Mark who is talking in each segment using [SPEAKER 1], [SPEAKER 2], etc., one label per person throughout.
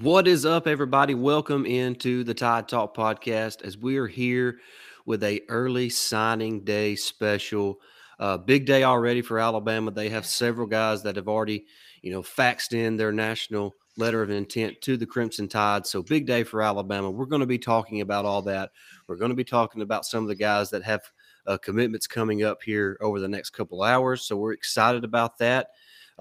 [SPEAKER 1] What is up, everybody? Welcome into the Tide Talk podcast as we are here with a early signing day special. Uh, big day already for Alabama. They have several guys that have already, you know, faxed in their national letter of intent to the Crimson Tide. So big day for Alabama. We're going to be talking about all that. We're going to be talking about some of the guys that have uh, commitments coming up here over the next couple hours. So we're excited about that.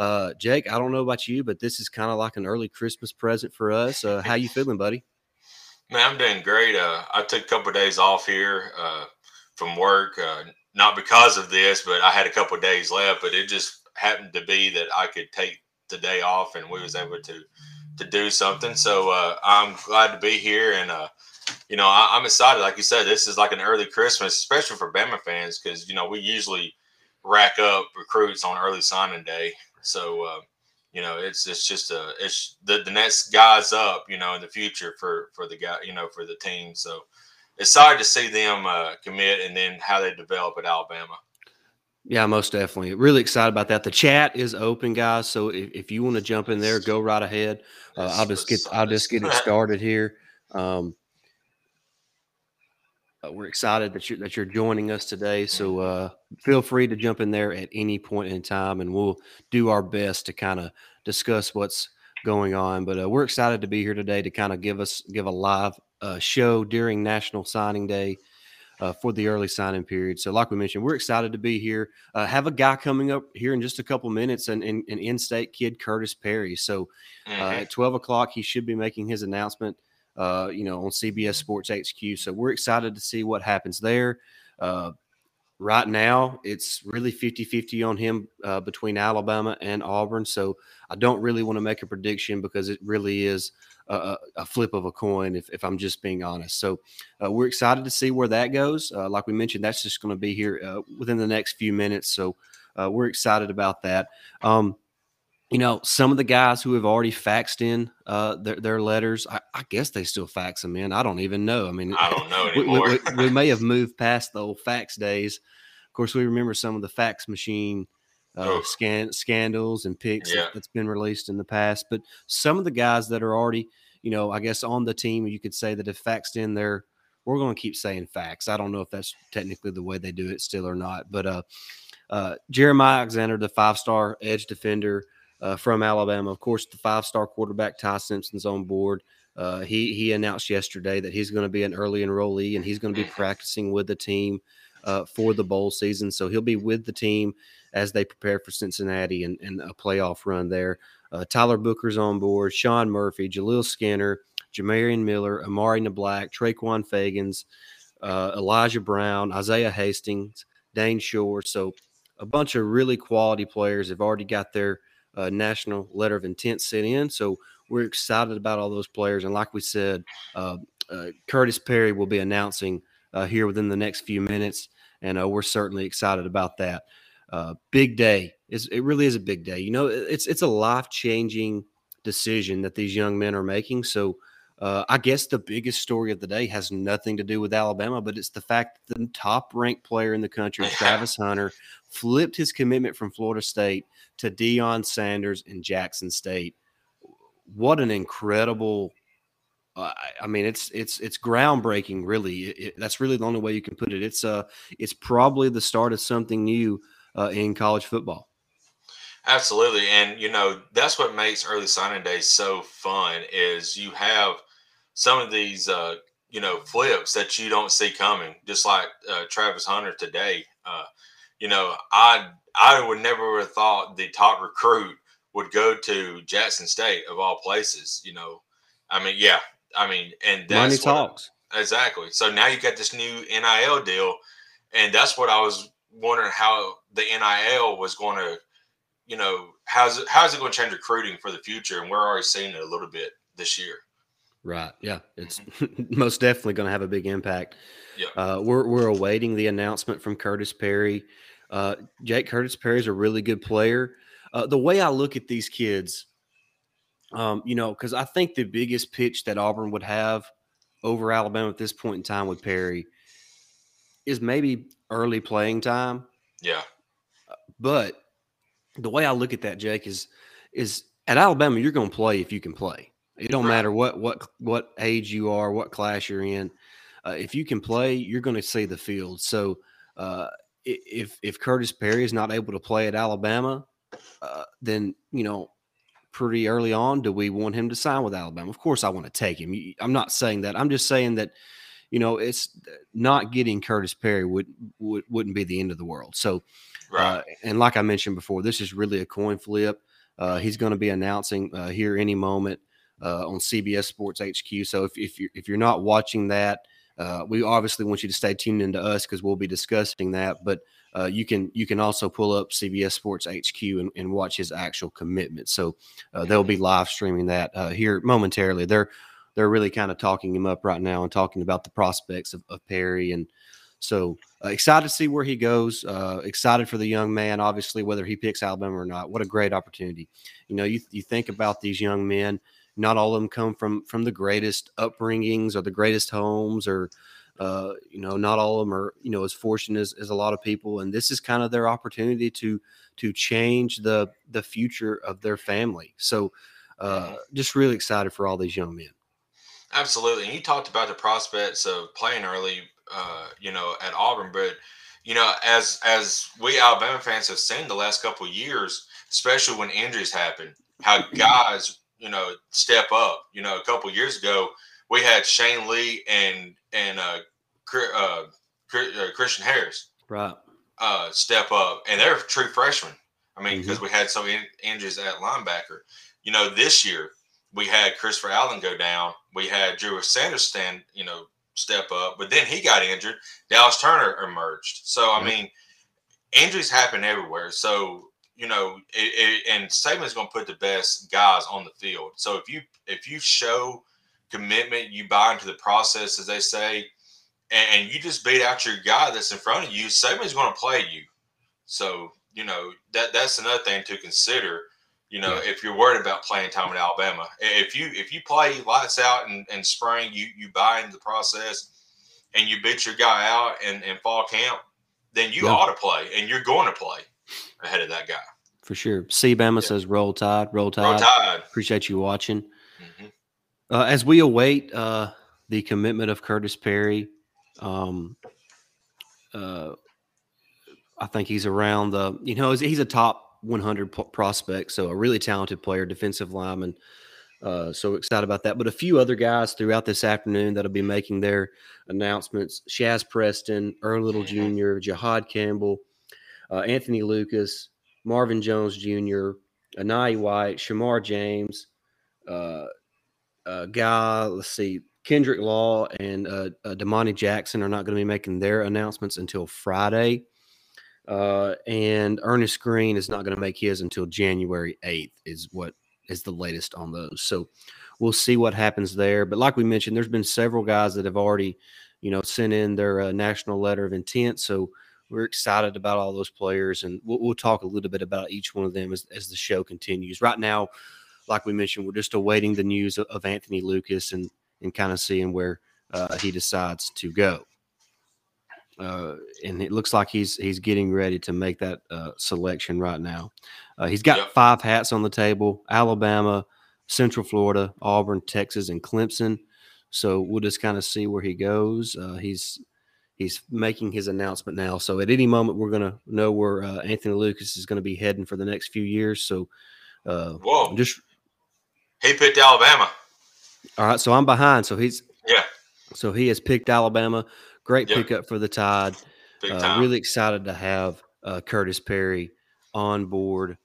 [SPEAKER 1] Uh, Jake, I don't know about you, but this is kind of like an early Christmas present for us. Uh, how you feeling, buddy?
[SPEAKER 2] Man, I'm doing great. Uh, I took a couple of days off here uh, from work, uh, not because of this, but I had a couple of days left. But it just happened to be that I could take the day off, and we was able to to do something. So uh, I'm glad to be here, and uh, you know I, am excited. Like you said, this is like an early Christmas, especially for Bama fans, because you know we usually rack up recruits on early signing day. So uh, you know, it's it's just a it's the, the next guys up, you know, in the future for for the guy, you know, for the team. So it's excited to see them uh, commit and then how they develop at Alabama.
[SPEAKER 1] Yeah, most definitely. Really excited about that. The chat is open, guys. So if, if you want to jump in there, go right ahead. Uh, I'll just get I'll just get it started here. Um, uh, we're excited that you're that you're joining us today. So mm-hmm. uh, feel free to jump in there at any point in time, and we'll do our best to kind of discuss what's going on. But uh, we're excited to be here today to kind of give us give a live uh, show during National Signing Day. Uh, for the early signing period. So, like we mentioned, we're excited to be here. Uh, have a guy coming up here in just a couple minutes, and an in-state kid, Curtis Perry. So, mm-hmm. at twelve o'clock, he should be making his announcement uh, you know, on CBS Sports HQ. So we're excited to see what happens there. Uh, right now, it's really 50 50 on him uh, between Alabama and Auburn. So I don't really want to make a prediction because it really is a, a flip of a coin, if, if, I'm just being honest. So uh, we're excited to see where that goes. Uh, like we mentioned, that's just going to be here uh, within the next few minutes. So we're excited about that. Um, you know, some of the guys who have already faxed in uh, their, their letters, I, I, guess they still fax them in. I don't even know. I mean,
[SPEAKER 2] I don't know anymore.
[SPEAKER 1] we, we, we, may have moved past the old fax days. Of course, we remember some of the fax machine uh, scan, scandals and pics yeah. that's been released in the past. But some of the guys that are already, you know, I guess on the team, you could say that have faxed in their, we're going to keep saying fax. I don't know if that's technically the way they do it still or not. But uh, uh, Jeremiah Alexander, the five star edge defender, uh, from Alabama. Of course, the five star quarterback Ty Simpson's on board. Uh, he he announced yesterday that he's going to be an early enrollee and he's going to be practicing with the team uh, for the bowl season. So he'll be with the team as they prepare for Cincinnati and, and a playoff run there. Uh, Tyler Booker's on board. Sean Murphy, Jaleel Skinner, Jamarion Miller, Amari Niblack, Traquan Fegans, uh, Elijah Brown, Isaiah Hastings, Dayne Shor. So a bunch of really quality players have already got their uh, national letter of intent sent in. So we're excited about all those players. And like we said, uh, uh, Curtis Perry will be announcing uh, here within the next few minutes, and uh, we're certainly excited about that. Uh, big day. It's, it really is a big day. You know, it's it's a life changing decision that these young men are making. So. Uh, I guess the biggest story of the day has nothing to do with Alabama, but it's the fact that the top ranked player in the country, Travis Hunter, flipped his commitment from Florida State to Deion Sanders in Jackson State. What an incredible! Uh, I mean, it's it's it's groundbreaking. Really, it, it, that's really the only way you can put it. It's uh, it's probably the start of something new uh, in college football.
[SPEAKER 2] Absolutely, and you know that's what makes early signing day so fun. Is you have some of these uh, you know flips that you don't see coming, just like uh, Travis Hunter today. Uh, you know, I I would never have thought the top recruit would go to Jackson State of all places. You know, I mean, yeah, I mean, and
[SPEAKER 1] that's money talks
[SPEAKER 2] exactly. So now you got this new NIL deal, and that's what I was wondering how the NIL was going to, you know, how's it how's it going to change recruiting for the future? And we're already seeing it a little bit this year.
[SPEAKER 1] Right. Yeah. It's most definitely going to have a big impact.
[SPEAKER 2] Yeah.
[SPEAKER 1] Uh, we're we're awaiting the announcement from Curtis Perry. Uh, Jake Curtis Perry is a really good player. Uh, the way I look at these kids, um, you know, because I think the biggest pitch that Auburn would have over Alabama at this point in time with Perry is maybe early playing time.
[SPEAKER 2] Yeah.
[SPEAKER 1] But the way I look at that, Jake, is is at Alabama, you're going to play if you can play. It don't right. matter what what what age you are, what class you're in. Uh, if you can play, you're going to see the field. So uh, if if Curtis Perry is not able to play at Alabama, uh, then you know pretty early on, do we want him to sign with Alabama? Of course, I want to take him. I'm not saying that. I'm just saying that you know it's not getting Curtis Perry would, would wouldn't be the end of the world. So, right. uh, and like I mentioned before, this is really a coin flip. Uh, he's going to be announcing uh, here any moment uh, on CBS Sports HQ. So if if you're if you're not watching that, uh, we obviously want you to stay tuned into us because we'll be discussing that. But uh, you can you can also pull up CBS Sports HQ and, and watch his actual commitment. So uh, they'll be live streaming that uh, here momentarily. They're they're really kind of talking him up right now and talking about the prospects of, of Perry and so uh, excited to see where he goes. Uh, excited for the young man, obviously, whether he picks Alabama or not. What a great opportunity! You know, you you think about these young men. Not all of them come from from the greatest upbringings or the greatest homes or uh, you know, not all of them are, you know, as fortunate as, as a lot of people. And this is kind of their opportunity to to change the the future of their family. So uh, just really excited for all these young men.
[SPEAKER 2] Absolutely. And you talked about the prospects of playing early, uh, you know, at Auburn, but you know, as as we Alabama fans have seen the last couple of years, especially when injuries happen, how guys, you know, step up. You know, a couple years ago, we had Shane Lee and and uh, uh, uh, Christian Harris,
[SPEAKER 1] right?
[SPEAKER 2] Uh, step up, and they're true freshmen. I mean, because mm-hmm. we had so many injuries at linebacker. You know, this year we had Christopher Allen go down. We had Drew Sanders stand, you know, step up, but then he got injured. Dallas Turner emerged. So I mean, injuries happen everywhere. So you know, it, it, and Saban's going to put the best guys on the field. So if you if you show commitment, you buy into the process, as they say, and, and you just beat out your guy that's in front of you, Saban's going to play you. So, you know, that that's another thing to consider. You know, yeah. if you're worried about playing time in Alabama, if you if you play lights out in, in spring, you you buy into the process and you beat your guy out in, in fall camp, then you yeah. ought to play and you're going to play ahead of that guy.
[SPEAKER 1] For sure. Bama yeah. says roll tide, roll tide. Roll tide. Appreciate you watching. Mm-hmm. Uh, as we await uh, the commitment of Curtis Perry, um, uh, I think he's around the, you know, he's a top 100 prospect, so a really talented player, defensive lineman. Uh, so excited about that. But a few other guys throughout this afternoon that'll be making their announcements: Shazz Preston, Earl Little Jr., Jihaad Campbell, uh, Anthony Lucas, Marvin Jones Jr., Enai White, Shamar James, uh, uh, guy. Let's see, Kendrick Law and uh, uh, Domani Jackson are not going to be making their announcements until Friday. Uh, and Ernest Greene is not going to make his until January 8th, is what is the latest on those. So we'll see what happens there. But like we mentioned, there's been several guys that have already, you know, sent in their uh, national letter of intent. So we're excited about all those players, and we'll, we'll talk a little bit about each one of them as, as the show continues. Right now, like we mentioned, we're just awaiting the news of, of Anthony Lucas and and kind of seeing where uh, he decides to go. Uh, and it looks like he's he's getting ready to make that uh, selection right now. Uh, he's got yep. five hats on the table: Alabama, Central Florida, Auburn, Texas, and Clemson. So we'll just kind of see where he goes. Uh, he's he's making his announcement now. So at any moment, we're going to know where uh, Anthony Lucas is going to be heading for the next few years. So, uh,
[SPEAKER 2] whoa, just he picked Alabama.
[SPEAKER 1] All right, so I'm behind. So he's
[SPEAKER 2] yeah.
[SPEAKER 1] So he has picked Alabama. Great yep. pickup for the Tide. Uh, really excited to have uh, Curtis Perry on board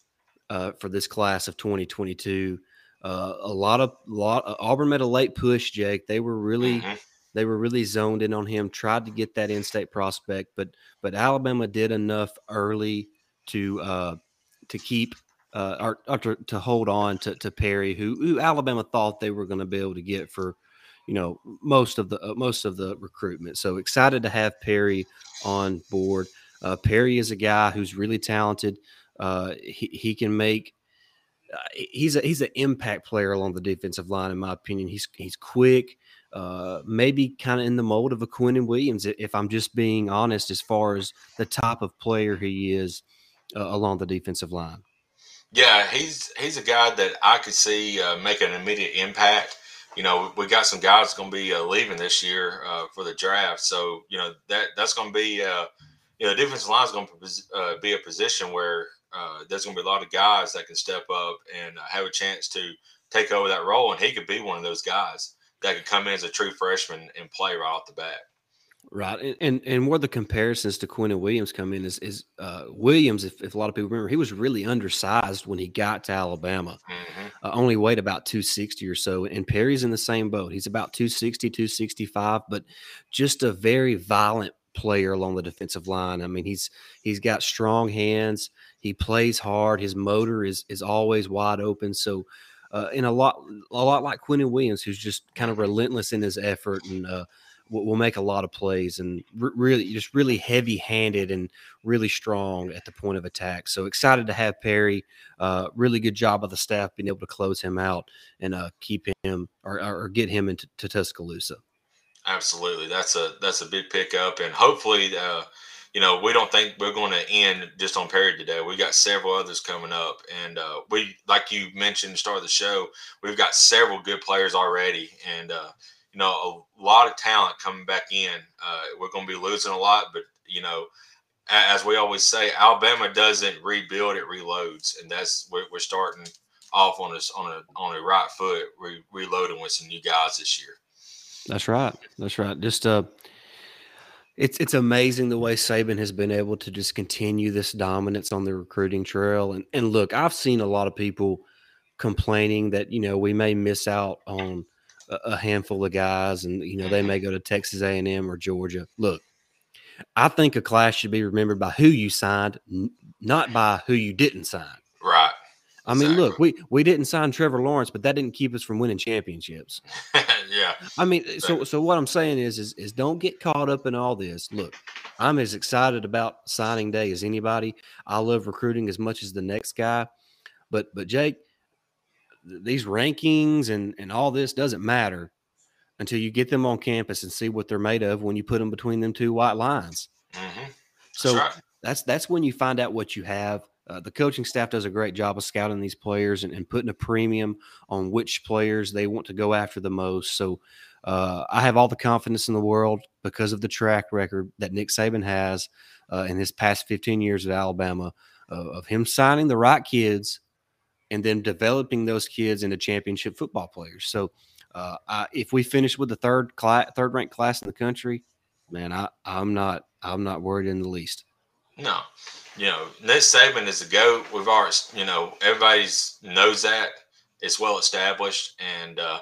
[SPEAKER 1] uh, for this class of 2022. Uh, a lot of lot Auburn made a late push, Jake. They were really mm-hmm. They were really zoned in on him. Tried to get that in-state prospect, but but Alabama did enough early to uh, to keep uh, or, or to, to, hold on to, to Perry, who, who Alabama thought they were going to be able to get for, you know, most of the uh, most of the recruitment. So excited to have Perry on board. Uh, Perry is a guy who's really talented. Uh, he, he can make. Uh, he's a he's an impact player along the defensive line, in my opinion. He's he's quick. Uh, maybe kind of in the mold of a Quinnen Williams, if I'm just being honest, as far as the type of player he is along the defensive line.
[SPEAKER 2] Yeah, he's he's a guy that I could see uh, make an immediate impact. You know, we got some guys going to be uh, leaving this year uh, for the draft, so you know that that's going to be uh, you know defensive line is going to uh, be a position where uh, there's going to be a lot of guys that can step up and have a chance to take over that role, and he could be one of those guys that could come in as a true freshman and play right off the bat.
[SPEAKER 1] Right, and, and and where the comparisons to Quinnen Williams come in is is uh, Williams. If, if a lot of people remember, he was really undersized when he got to Alabama. Mm-hmm. Uh, only weighed about two sixty or so, and Perry's in the same boat. He's about 260, 265, but just a very violent player along the defensive line. I mean, he's he's got strong hands. He plays hard. His motor is is always wide open. So, uh, in a lot a lot like Quinnen Williams, who's just kind of relentless in his effort and uh, will, make a lot of plays and really just really heavy handed and really strong at the point of attack. So excited to have Perry. Uh, really good job of the staff being able to close him out and uh, keep him or, or, get him into Tuscaloosa.
[SPEAKER 2] Absolutely, that's a that's a big pickup, and hopefully, uh, you know, we don't think we're going to end just on Perry today. We got several others coming up, and uh, we, like you mentioned, the start of the show, we've got several good players already, and uh, you know, a lot of talent coming back in. Uh, we're going to be losing a lot, but you know, as we always say, Alabama doesn't rebuild; it reloads, and that's we're, we're starting off on a on a on a right foot, re- reloading with some new guys this year.
[SPEAKER 1] That's right. That's right. Just uh, it's it's amazing the way Saban has been able to just continue this dominance on the recruiting trail. And and look, I've seen a lot of people complaining that you know we may miss out on a handful of guys, and you know they may go to Texas A and M or Georgia. Look, I think a class should be remembered by who you signed, not by who you didn't sign. I mean, exactly. look, we we didn't sign Trevor Lawrence, but that didn't keep us from winning championships.
[SPEAKER 2] yeah.
[SPEAKER 1] I mean, so so what I'm saying is, is is don't get caught up in all this. Look, I'm as excited about signing day as anybody. I love recruiting as much as the next guy, but but Jake, these rankings and and all this doesn't matter until you get them on campus and see what they're made of when you put them between them two white lines. Mm-hmm. So that's, right. that's, that's when you find out what you have. Uh, the coaching staff does a great job of scouting these players and, and, putting a premium on which players they want to go after the most. So uh, I have all the confidence in the world because of the track record that Nick Saban has uh, in his past 15 years at Alabama of him signing the right kids and then developing those kids into championship football players. So, uh, I, if we finish with the third third ranked class in the country, man, I, I'm not I'm not worried in the least.
[SPEAKER 2] No, you know, Nick Saban is a goat. We've already, you know, everybody's knows that. It's well established, and uh,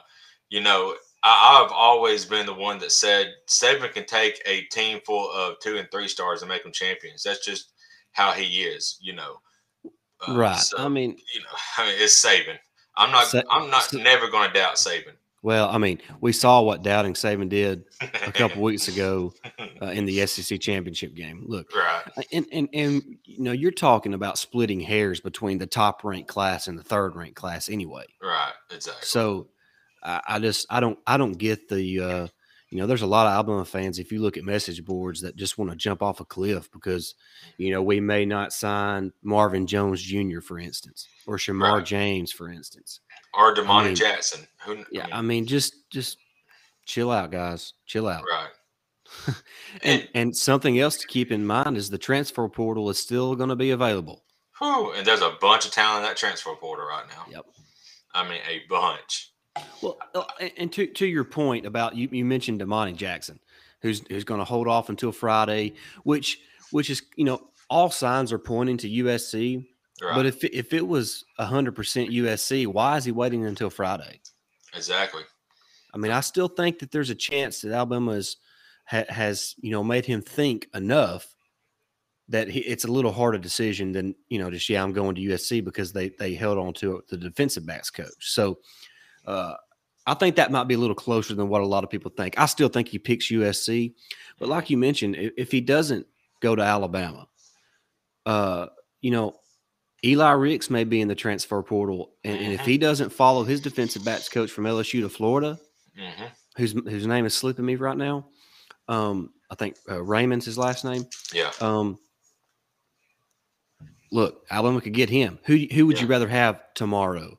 [SPEAKER 2] you know, I, have always been the one that said Saban can take a team full of two and three stars and make them champions. That's just how he is. You know,
[SPEAKER 1] uh, right. So, I mean,
[SPEAKER 2] you know, I mean, it's Saban. I'm not. Sa- I'm not Sa- never going to doubt Saban.
[SPEAKER 1] Well, I mean, we saw what doubting Saban did a couple weeks ago uh, in the SEC championship game. Look,
[SPEAKER 2] right,
[SPEAKER 1] uh, and and and you know, you're talking about splitting hairs between the top ranked class and the third ranked class, anyway.
[SPEAKER 2] Right, exactly.
[SPEAKER 1] So, I, I just I don't I don't get the uh, you know, there's a lot of Alabama fans, if you look at message boards, that just want to jump off a cliff because, you know, we may not sign Marvin Jones Jr., for instance, or Shamar right. James, for instance.
[SPEAKER 2] Or Demonte I mean, Jackson.
[SPEAKER 1] Who, yeah, I mean, I mean, just just chill out, guys. Chill out.
[SPEAKER 2] Right.
[SPEAKER 1] and, and, and something else to keep in mind is the transfer portal is still going to be available.
[SPEAKER 2] Whew, and there's a bunch of talent in that transfer portal right now.
[SPEAKER 1] Yep.
[SPEAKER 2] I mean, a bunch.
[SPEAKER 1] Well, uh, and to to your point about you, you mentioned Demonte Jackson, who's who's going to hold off until Friday, which which is you know all signs are pointing to USC. Right. But if if it was hundred percent USC, why is he waiting until Friday?
[SPEAKER 2] Exactly.
[SPEAKER 1] I mean, I still think that there's a chance that Alabama is, ha, has you know made him think enough that he, it's a little harder decision than you know just yeah I'm going to USC because they they held on to the defensive backs coach. So uh, I think that might be a little closer than what a lot of people think. I still think he picks USC, but like you mentioned, if, if he doesn't go to Alabama, uh, you know, Eli Ricks may be in the transfer portal, and, and if mm-hmm. he doesn't follow his defensive backs coach from LSU to Florida, mm-hmm. whose whose name is slipping me right now, um, I think uh, Raymond's his last name.
[SPEAKER 2] Yeah.
[SPEAKER 1] Um, look, Alabama could get him. Who who would yeah. you rather have tomorrow,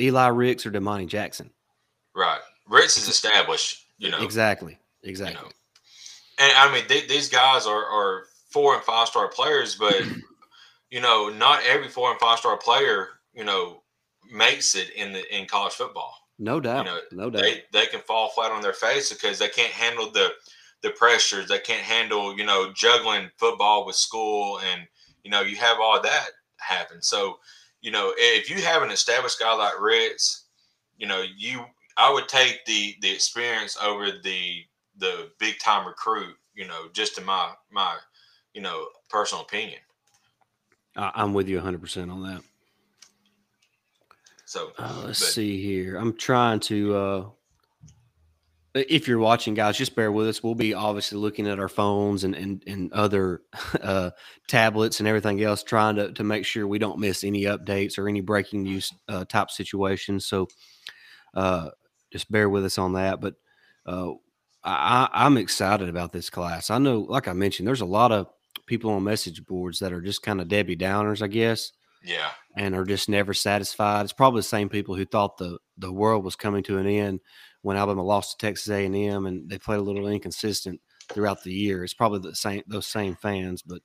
[SPEAKER 1] Eli Ricks or Domani Jackson?
[SPEAKER 2] Right, Ricks is established. You know
[SPEAKER 1] exactly, exactly. You know.
[SPEAKER 2] And I mean, they, these guys are are four and five star players, but you know, not every four and five star player, you know, makes it in the in college football.
[SPEAKER 1] No doubt.
[SPEAKER 2] You know,
[SPEAKER 1] no doubt.
[SPEAKER 2] They they can fall flat on their face because they can't handle the the pressures. They can't handle, you know, juggling football with school and you know, you have all that happen. So, you know, if you have an established guy like Ricks, you know, you I would take the the experience over the the big time recruit, you know, just in my my, you know, personal opinion.
[SPEAKER 1] I'm with you 100% on that.
[SPEAKER 2] So
[SPEAKER 1] uh, let's but, see here. I'm trying to. uh if you're watching, guys, just bear with us. We'll be obviously looking at our phones and and, and other uh, tablets and everything else, trying to, to make sure we don't miss any updates or any breaking news uh, type situations. So uh, just bear with us on that. But uh, I, I'm excited about this class. I know, like I mentioned, there's a lot of people on message boards that are just kind of Debbie Downers, I guess.
[SPEAKER 2] Yeah.
[SPEAKER 1] And are just never satisfied. It's probably the same people who thought the the world was coming to an end when Alabama lost to Texas A and M, and they played a little inconsistent throughout the year. It's probably the same those same fans, but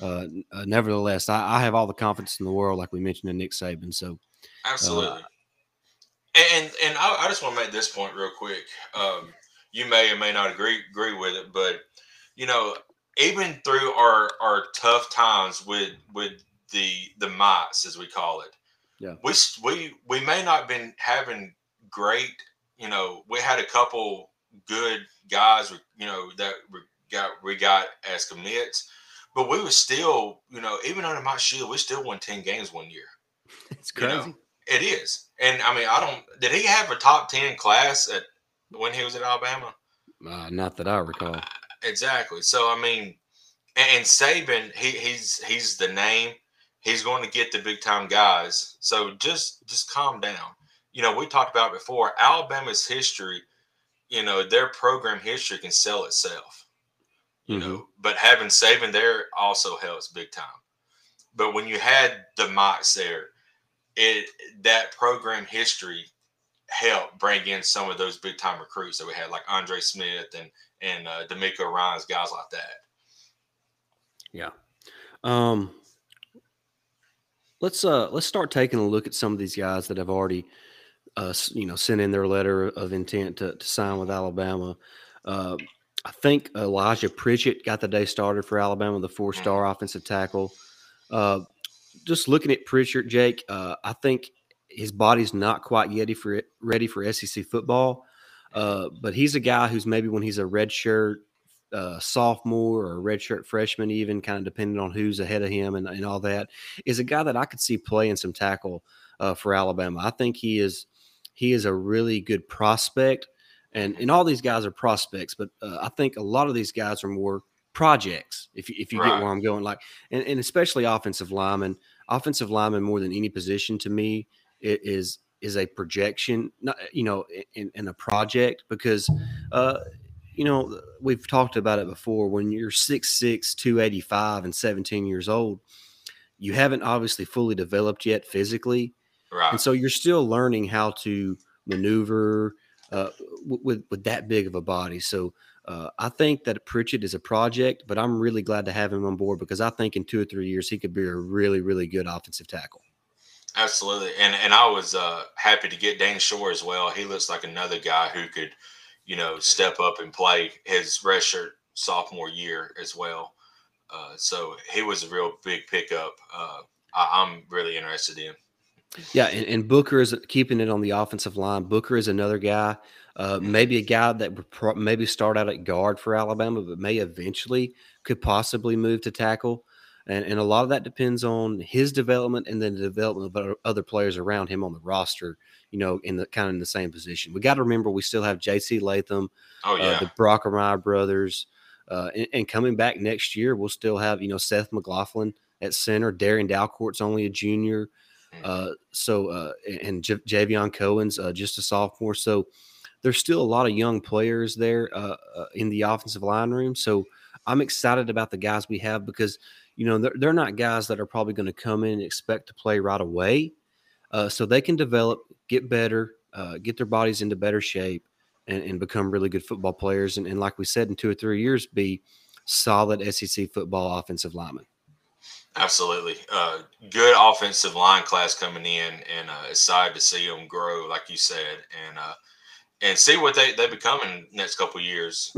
[SPEAKER 1] uh, uh, nevertheless, I, I, have all the confidence in the world, like we mentioned in Nick Saban. So
[SPEAKER 2] absolutely. Uh, and and I, I, just want to make this point real quick. Um, you may or may not agree agree with it, but you know, even through our our tough times with with the the mites as we call it,
[SPEAKER 1] yeah,
[SPEAKER 2] we we we may not been having great. You know, we had a couple good guys, you know, that we got we got as commits, but we were still, you know, even under Mike Shula, we still won ten games one year.
[SPEAKER 1] It's crazy. You know,
[SPEAKER 2] it is, and I mean, I don't. Did he have a top ten class at when he was at Alabama?
[SPEAKER 1] Uh, not that I recall.
[SPEAKER 2] Exactly. So I mean, and, and Saban, he, he's he's the name. He's going to get the big time guys. So just just calm down. You know, we talked about before. Alabama's history, you know, their program history can sell itself. You mm-hmm. know, but having Saban there also helps big time. But when you had the Mox there, it that program history helped bring in some of those big time recruits that we had, like Andre Smith and and uh, DeMeco Ryans, guys like that.
[SPEAKER 1] Yeah. Um, let's uh let's start taking a look at some of these guys that have already uh you know sent in their letter of intent to, to sign with Alabama. Uh, I think Elijah Pritchett got the day started for Alabama, the four star mm-hmm. offensive tackle. Uh, just looking at Pritchett, Jake, uh, I think his body's not quite yet for ready for SEC football. Uh, but he's a guy who's maybe when he's a red shirt uh, sophomore or a redshirt freshman, even kind of depending on who's ahead of him and, and all that, is a guy that I could see playing some tackle uh, for Alabama. I think he is he is a really good prospect, and and all these guys are prospects, but uh, I think a lot of these guys are more projects. If if you right. get where I'm going, like and, and especially offensive linemen, offensive linemen more than any position to me is is a projection, not you know, in, in a project because, uh, you know, we've talked about it before. When you're 6'6", 285 and 17 years old, you haven't obviously fully developed yet physically,
[SPEAKER 2] right.
[SPEAKER 1] and so you're still learning how to maneuver uh, with with that big of a body. So. Uh, I think that Pritchett is a project, but I'm really glad to have him on board because I think in two or three years he could be a really, really good offensive tackle.
[SPEAKER 2] Absolutely, and and I was uh, happy to get Dayne Shor as well. He looks like another guy who could, you know, step up and play his redshirt sophomore year as well. Uh, so he was a real big pickup. Uh, I, am really interested in.
[SPEAKER 1] Yeah, and, and, Booker is keeping it on the offensive line. Booker is another guy, uh, maybe a guy that would pro- maybe start out at guard for Alabama, but may eventually could possibly move to tackle and and a lot of that depends on his development and then the development of other players around him on the roster. You know, in the kind of in the same position. We got to remember we still have J.C. Latham,
[SPEAKER 2] oh yeah,
[SPEAKER 1] uh, the Brockermeyer brothers, uh, and, and, coming back next year, we'll still have you know Seth McLaughlin at center. Darrian Dalcourt's only a junior, mm. uh, so uh, and J- Javion Cohen's uh, just a sophomore. So there's still a lot of young players there uh, in the offensive line room. So I'm excited about the guys we have because you know, they're, they're not guys that are probably going to come in and expect to play right away. Uh, so they can develop, get better, uh, get their bodies into better shape, and, and become really good football players. And, and, like we said, in two or three years, be solid SEC football offensive linemen.
[SPEAKER 2] Absolutely, uh, good offensive line class coming in, and uh, excited to see them grow, like you said, and uh, and see what they they become in the next couple years.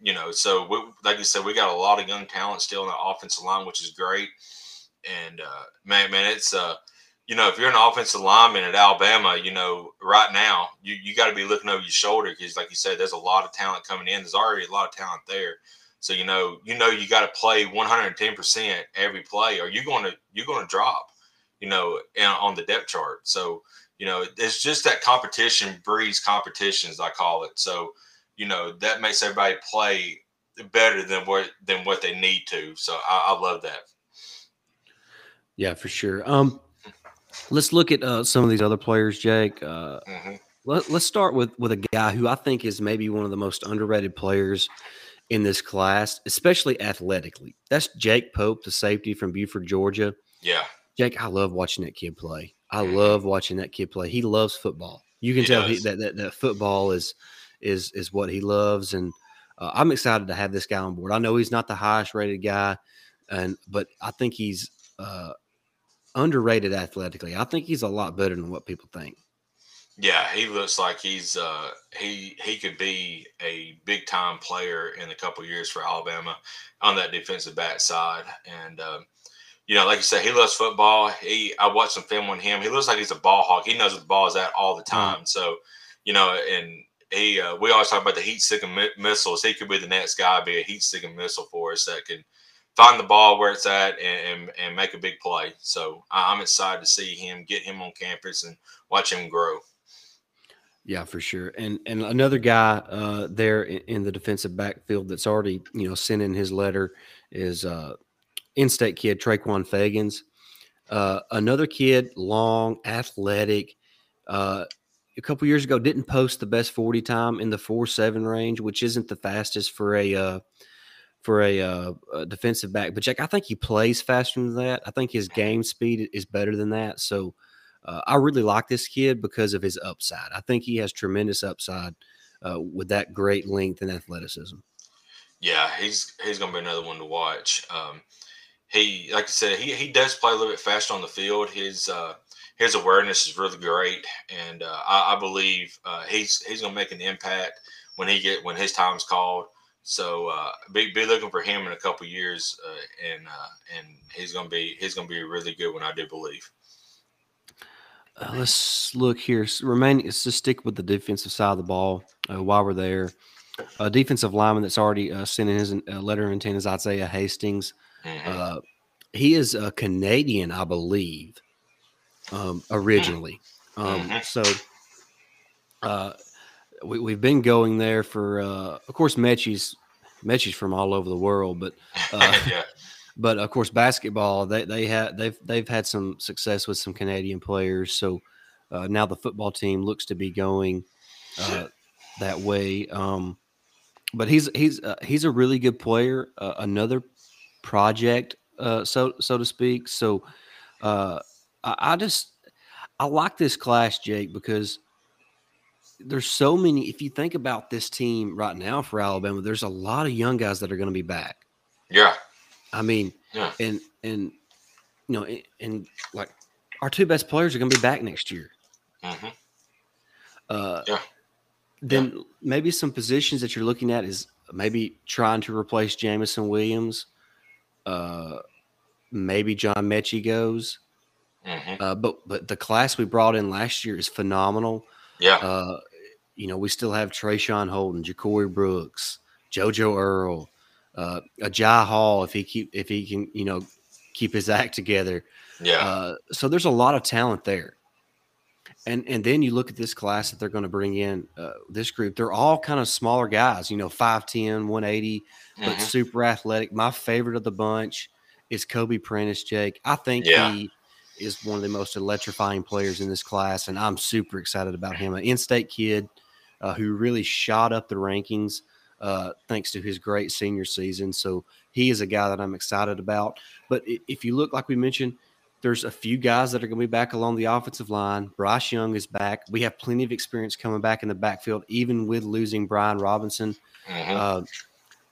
[SPEAKER 2] You know, so we, like you said, we got a lot of young talent still in the offensive line, which is great. And uh, man, man, it's uh, you know, if you're an offensive lineman at Alabama, you know, right now you you got to be looking over your shoulder because, like you said, there's a lot of talent coming in. There's already a lot of talent there. So you know, you know, you got to play 110 percent every play, or you're going to you're going to drop, you know, on the depth chart. So you know, it's just that competition breeds competitions, I call it. So you know that makes everybody play better than what than what they need to. So I, I love that.
[SPEAKER 1] Yeah, for sure. Um, let's look at uh, some of these other players, Jake. Uh, mm-hmm. let, let's start with with a guy who I think is maybe one of the most underrated players in this class, especially athletically. That's Jake Pope, the safety from Buford, Georgia.
[SPEAKER 2] Yeah.
[SPEAKER 1] Jake, I love watching that kid play. I mm-hmm. love watching that kid play. He loves football. You can he tell he, that, that that football is is is what he loves, and uh, I'm excited to have this guy on board. I know he's not the highest rated guy, and but I think he's uh, underrated athletically. I think he's a lot better than what people think.
[SPEAKER 2] Yeah, he looks like he's uh, he he could be a big time player in a couple years for Alabama on that defensive back side, and um, you know, like you said, he loves football. He I watched some film on him. He looks like he's a ball hawk. He knows where the ball is at all the mm-hmm. time. So, you know, and he uh, we always talk about the heat seeking mi- missiles. He could be the next guy, be a heat seeking missile for us that can find the ball where it's at and, and, and make a big play. So I'm excited to see him get him on campus and watch him grow.
[SPEAKER 1] Yeah, for sure. And and another guy uh, there in, in, the defensive backfield that's already you know sent in his letter is uh, in-state kid Traquan Fegans. Uh, another kid, long, athletic. Uh, a couple years ago didn't post the best 40 time in the 4-7 range, which isn't the fastest for a uh, for a, uh, a, defensive back. But Jack, I think he plays faster than that. I think his game speed is better than that. So uh, I really like this kid because of his upside. I think he has tremendous upside uh, with that great length and athleticism.
[SPEAKER 2] Yeah, he's he's to be another one to watch. Um, he, like I said, he he does play a little bit faster on the field. His uh, his awareness is really great, and uh, I, I, believe uh, he's he's going to make an impact when he get when his time's called. So uh, be, be looking for him in a couple years, uh, and uh, and he's going to be he's going to be really good when I do believe.
[SPEAKER 1] Uh, let's look here. Remaining, let's just stick with the defensive side of the ball while we're there. A defensive lineman that's already sent in his letter of intent is Isaiah Hastings. Mm-hmm. he is a Canadian, I believe um, originally. Um, mm-hmm. So uh, we, we've been going there for, uh, of course, Metchie's Metchie's from all over the world, but uh, yeah. but of course, basketball they they had they've they've had some success with some Canadian players. So uh, now the football team looks to be going uh, that way. Um, but he's he's uh, he's a really good player. Uh, another project, uh, so so to speak. So uh, I, I just I like this class, Jake, because there's so many. If you think about this team right now for Alabama, there's a lot of young guys that are going to be back.
[SPEAKER 2] Yeah,
[SPEAKER 1] I mean, yeah, and and you know, and, and like our two best players are going to be back next year. Mm-hmm. Uh, yeah. Then yeah. maybe some positions that you're looking at is maybe trying to replace Jameson Williams. Uh, maybe John Metchie goes. Mm-hmm. Uh, but but the class we brought in last year is phenomenal.
[SPEAKER 2] Yeah.
[SPEAKER 1] Uh, you know, we still have Traeshon Holden, JaCorey Brooks, JoJo Earle, uh, Jai Hall if he keep if he can, you know, keep his act together.
[SPEAKER 2] Yeah. Uh,
[SPEAKER 1] so there's a lot of talent there. And and then you look at this class that they're going to bring in, uh, this group, they're all kind of smaller guys, you know, 5'10, 180, mm-hmm. but super athletic. My favorite of the bunch is Kobe Prentice, Jake. I think yeah. he is one of the most electrifying players in this class, and I'm super excited about him. An in-state kid uh, who really shot up the rankings uh, thanks to his great senior season. So he is a guy that I'm excited about. But if you look, like we mentioned, there's a few guys that are going to be back along the offensive line. Bryce Young is back. We have plenty of experience coming back in the backfield, even with losing Brian Robinson. Mm-hmm. Uh,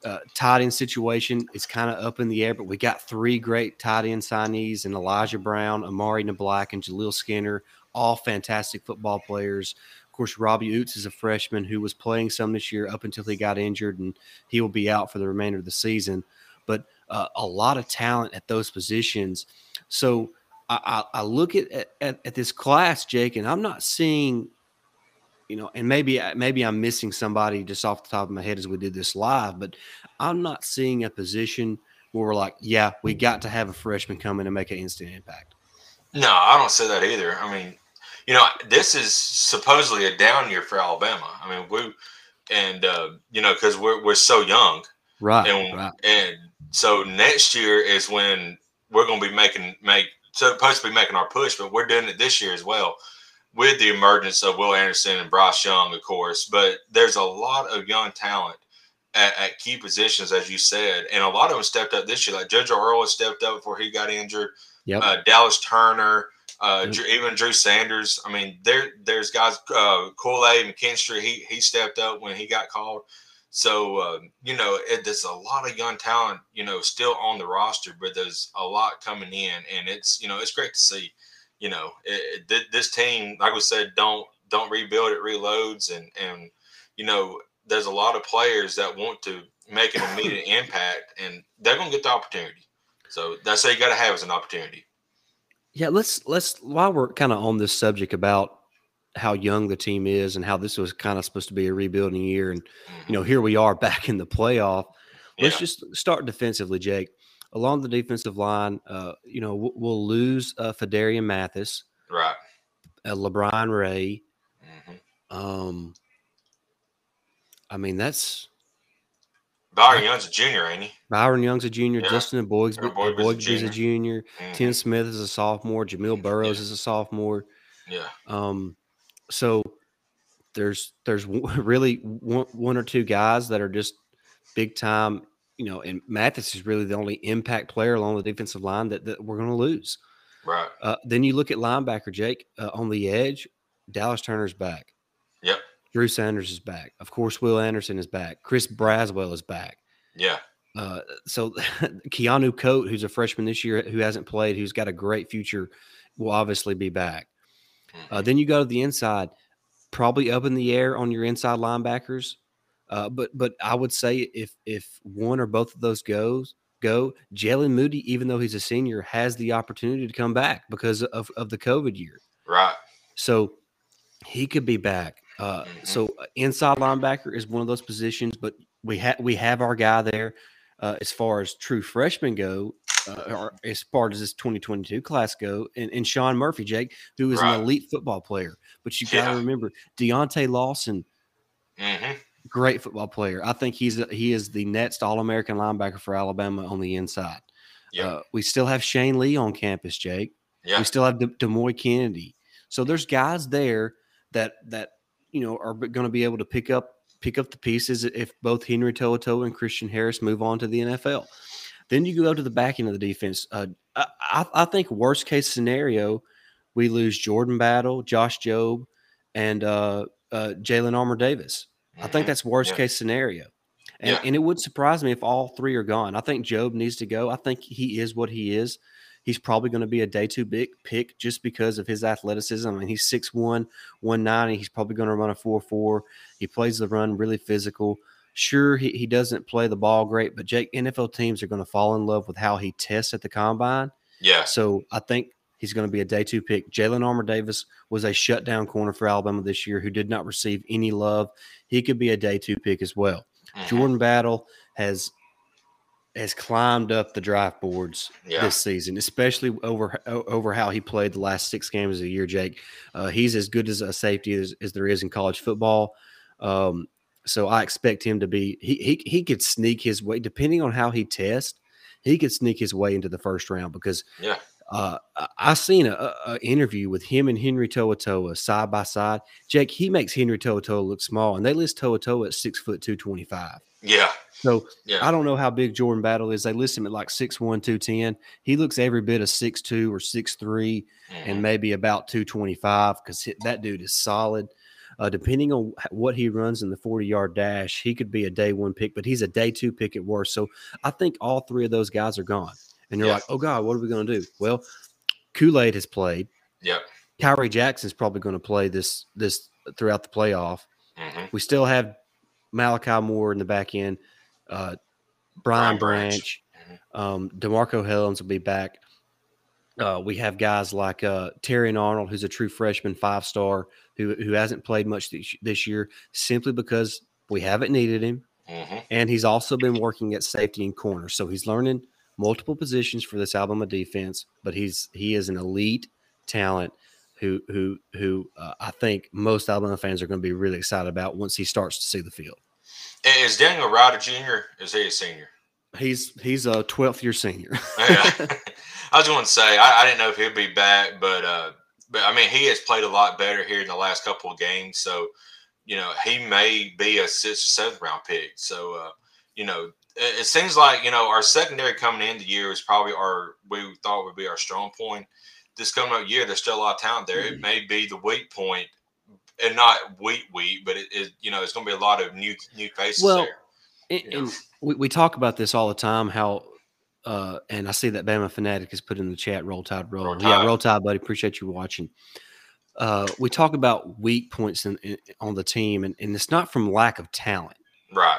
[SPEAKER 1] uh, tight end situation is kind of up in the air, but we got three great tight end signees and Elijah Brown, Amari Niblack, and Jaleel Skinner, all fantastic football players. Of course, Robbie Ouzts is a freshman who was playing some this year up until he got injured, and he will be out for the remainder of the season. But uh, a lot of talent at those positions. So I, I, I look at, at, at this class, Jake, and I'm not seeing you know, and maybe maybe I'm missing somebody just off the top of my head as we did this live, but I'm not seeing a position where we're like, yeah, we got to have a freshman come in and make an instant impact.
[SPEAKER 2] No, I don't say that either. I mean, you know, this is supposedly a down year for Alabama. I mean, we and uh, you know because we're we're so young,
[SPEAKER 1] right?
[SPEAKER 2] And
[SPEAKER 1] right.
[SPEAKER 2] and so next year is when we're going to be making make supposed to be making our push, but we're doing it this year as well with the emergence of Will Anderson and Bryce Young, of course, but there's a lot of young talent at, at, key positions, as you said, and a lot of them stepped up this year. Like JoJo Earle has stepped up before he got injured.
[SPEAKER 1] Yep.
[SPEAKER 2] Uh, Dallas Turner, uh, yep. even Drew Sanders. I mean, there there's guys. Uh, Kool-Aid McKinstry, he he stepped up when he got called. So uh, you know, it, there's a lot of young talent, you know, still on the roster, but there's a lot coming in, and it's you know, it's great to see you know, it, it, this team, like we said, don't don't rebuild it, reloads, and and you know, there's a lot of players that want to make an immediate impact, and they're gonna get the opportunity. So that's all you got to have is an opportunity.
[SPEAKER 1] Yeah, let's let's while we're kind of on this subject about how young the team is and how this was kind of supposed to be a rebuilding year, and mm-hmm. you know, here we are back in the playoff. Let's yeah. just start defensively, Jake along the defensive line, uh, you know, we'll, we'll lose uh, Phidarian Mathis,
[SPEAKER 2] right?
[SPEAKER 1] Uh, LaBryan Ray. Mm-hmm. Um, I mean, that's
[SPEAKER 2] Byron Young's a junior, ain't he?
[SPEAKER 1] Byron Young's a junior. Yeah. Justin Boyd is a junior. Mm-hmm. Tim Smith is a sophomore. Jamil Burroughs yeah. is a sophomore.
[SPEAKER 2] Yeah.
[SPEAKER 1] Um, so there's there's really one, one or two guys that are just big time you know, and Mathis is really the only impact player along the defensive line that, that we're going to lose.
[SPEAKER 2] Right.
[SPEAKER 1] Uh, then you look at linebacker Jake uh, on the edge. Dallas Turner's back.
[SPEAKER 2] Yep.
[SPEAKER 1] Drew Sanders is back. Of course, Will Anderson is back. Chris Braswell is back.
[SPEAKER 2] Yeah.
[SPEAKER 1] Uh, so Keanu Koht, who's a freshman this year, who hasn't played, who's got a great future, will obviously be back. Mm-hmm. Uh, then you go to the inside, probably up in the air on your inside linebackers. Uh, but but I would say if if one or both of those goes go, Jaylen Moody, even though he's a senior, has the opportunity to come back because of, of the COVID year.
[SPEAKER 2] Right.
[SPEAKER 1] So he could be back. Uh, mm-hmm. So uh, inside linebacker is one of those positions, but we have we have our guy there. Uh, as far as true freshmen go, uh, or as far as this 2022 class go, and, and Sean Murphy, Jake, who is right. an elite football player. But you got to yeah. remember Deontae Lawson.
[SPEAKER 2] Mm-hmm
[SPEAKER 1] great football player. I think he's he is the next All American linebacker for Alabama on the inside. Yeah. Uh, we still have Shane Lee on campus, Jake.
[SPEAKER 2] Yeah.
[SPEAKER 1] We still have De- Demoy Kennedy. So there's guys there that that you know are going to be able to pick up pick up the pieces if both Henry To'oTo'o and Christian Harris move on to the NFL. Then you go to the back end of the defense. Uh, I, I think worst case scenario, we lose Jordan Battle, Josh Jobe, and uh, uh, Jalyn Armour Davis. I think that's worst yeah. case scenario. And, yeah. and it would surprise me if all three are gone. I think Jobe needs to go. I think he is what he is. He's probably going to be a day two big pick just because of his athleticism. I mean, he's 6'1, 190. He's probably going to run a 4 4. He plays the run really physical. Sure, he, he doesn't play the ball great, but Jake, NFL teams are going to fall in love with how he tests at the combine.
[SPEAKER 2] Yeah.
[SPEAKER 1] So I think He's going to be a day two pick. Jalyn Armour Davis was a shutdown corner for Alabama this year who did not receive any love. He could be a day two pick as well. Mm-hmm. Jordan Battle has has climbed up the draft boards yeah. this season, especially over over how he played the last six games of the year. Jake, uh, he's as good as a safety as, as there is in college football. Um, so I expect him to be. He, he he could sneak his way, depending on how he tests. He could sneak his way into the first round because
[SPEAKER 2] yeah.
[SPEAKER 1] Uh, I seen a, a, interview with him and Henry To'oTo'o side by side. Jake, he makes Henry To'oTo'o look small, and they list To'oTo'o at six foot two twenty five.
[SPEAKER 2] Yeah.
[SPEAKER 1] So yeah. I don't know how big Jordan Battle is. They list him at like six one, two ten. He looks every bit of six two or six three, mm-hmm. and maybe about two twenty five because that dude is solid. Uh, depending on what he runs in the 40 yard dash, he could be a day one pick, but he's a day two pick at worst. So I think all three of those guys are gone. And you're yeah. like, oh God, what are we going to do? Well, Kool Aid has played.
[SPEAKER 2] Yep.
[SPEAKER 1] Khyree Jackson's probably going to play this this throughout the playoff. Mm-hmm. We still have Malachi Moore in the back end, uh, Brian, Brian Branch, Branch. Mm-hmm. Um, DeMarcco Hellams will be back. Uh, we have guys like uh, Terrion Arnold, who's a true freshman, five star, who who hasn't played much this year simply because we haven't needed him, mm-hmm. and he's also been working at safety and corner, so he's learning multiple positions for this Alabama defense. But he's he is an elite talent who who who uh, I think most Alabama fans are going to be really excited about once he starts to see the field.
[SPEAKER 2] Is Daniel Ryder Jr. Is he a senior?
[SPEAKER 1] He's he's a twelfth year senior.
[SPEAKER 2] yeah. I was going to say I, I, didn't know if he'd be back, but uh, but I mean he has played a lot better here in the last couple of games, so you know he may be a sixth, seventh round pick. So uh, you know it, seems like you know our secondary coming in the year is probably our we thought would be our strong point. This coming up year, there's still a lot of talent there. Mm-hmm. It may be the weak point, and not weak weak, but it, it you know it's going to be a lot of new new faces well, there.
[SPEAKER 1] And, and we, we talk about this all the time. How uh, and I see that Bama fanatic has put in the chat. Roll Tide, roll. roll tide. Yeah, roll Tide, buddy. Appreciate you watching. Uh, we talk about weak points in, in, on the team, and, and it's not from lack of talent,
[SPEAKER 2] right?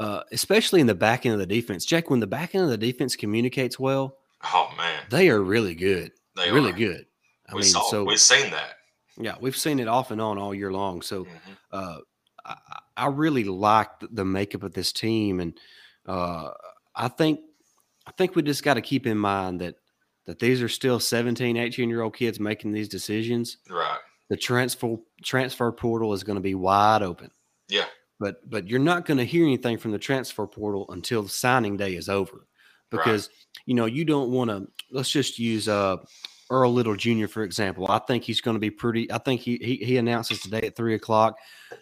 [SPEAKER 1] Uh, especially in the back end of the defense. Jack, when the back end of the defense communicates well,
[SPEAKER 2] oh man,
[SPEAKER 1] they are really good. They really are. good.
[SPEAKER 2] I we mean, saw, so we've seen that.
[SPEAKER 1] Yeah, we've seen it off and on all year long. So, mm-hmm. uh, I, I, really like the makeup of this team, and uh, I think I think we just got to keep in mind that that these are still 17, 18 year old kids making these decisions.
[SPEAKER 2] Right.
[SPEAKER 1] The transfer transfer portal is going to be wide open.
[SPEAKER 2] Yeah.
[SPEAKER 1] But but you're not going to hear anything from the transfer portal until the signing day is over. Because right. you know, you don't want to let's just use uh Earl Little Jr. for example. I think he's going to be pretty I think he he, he announces today at three o'clock.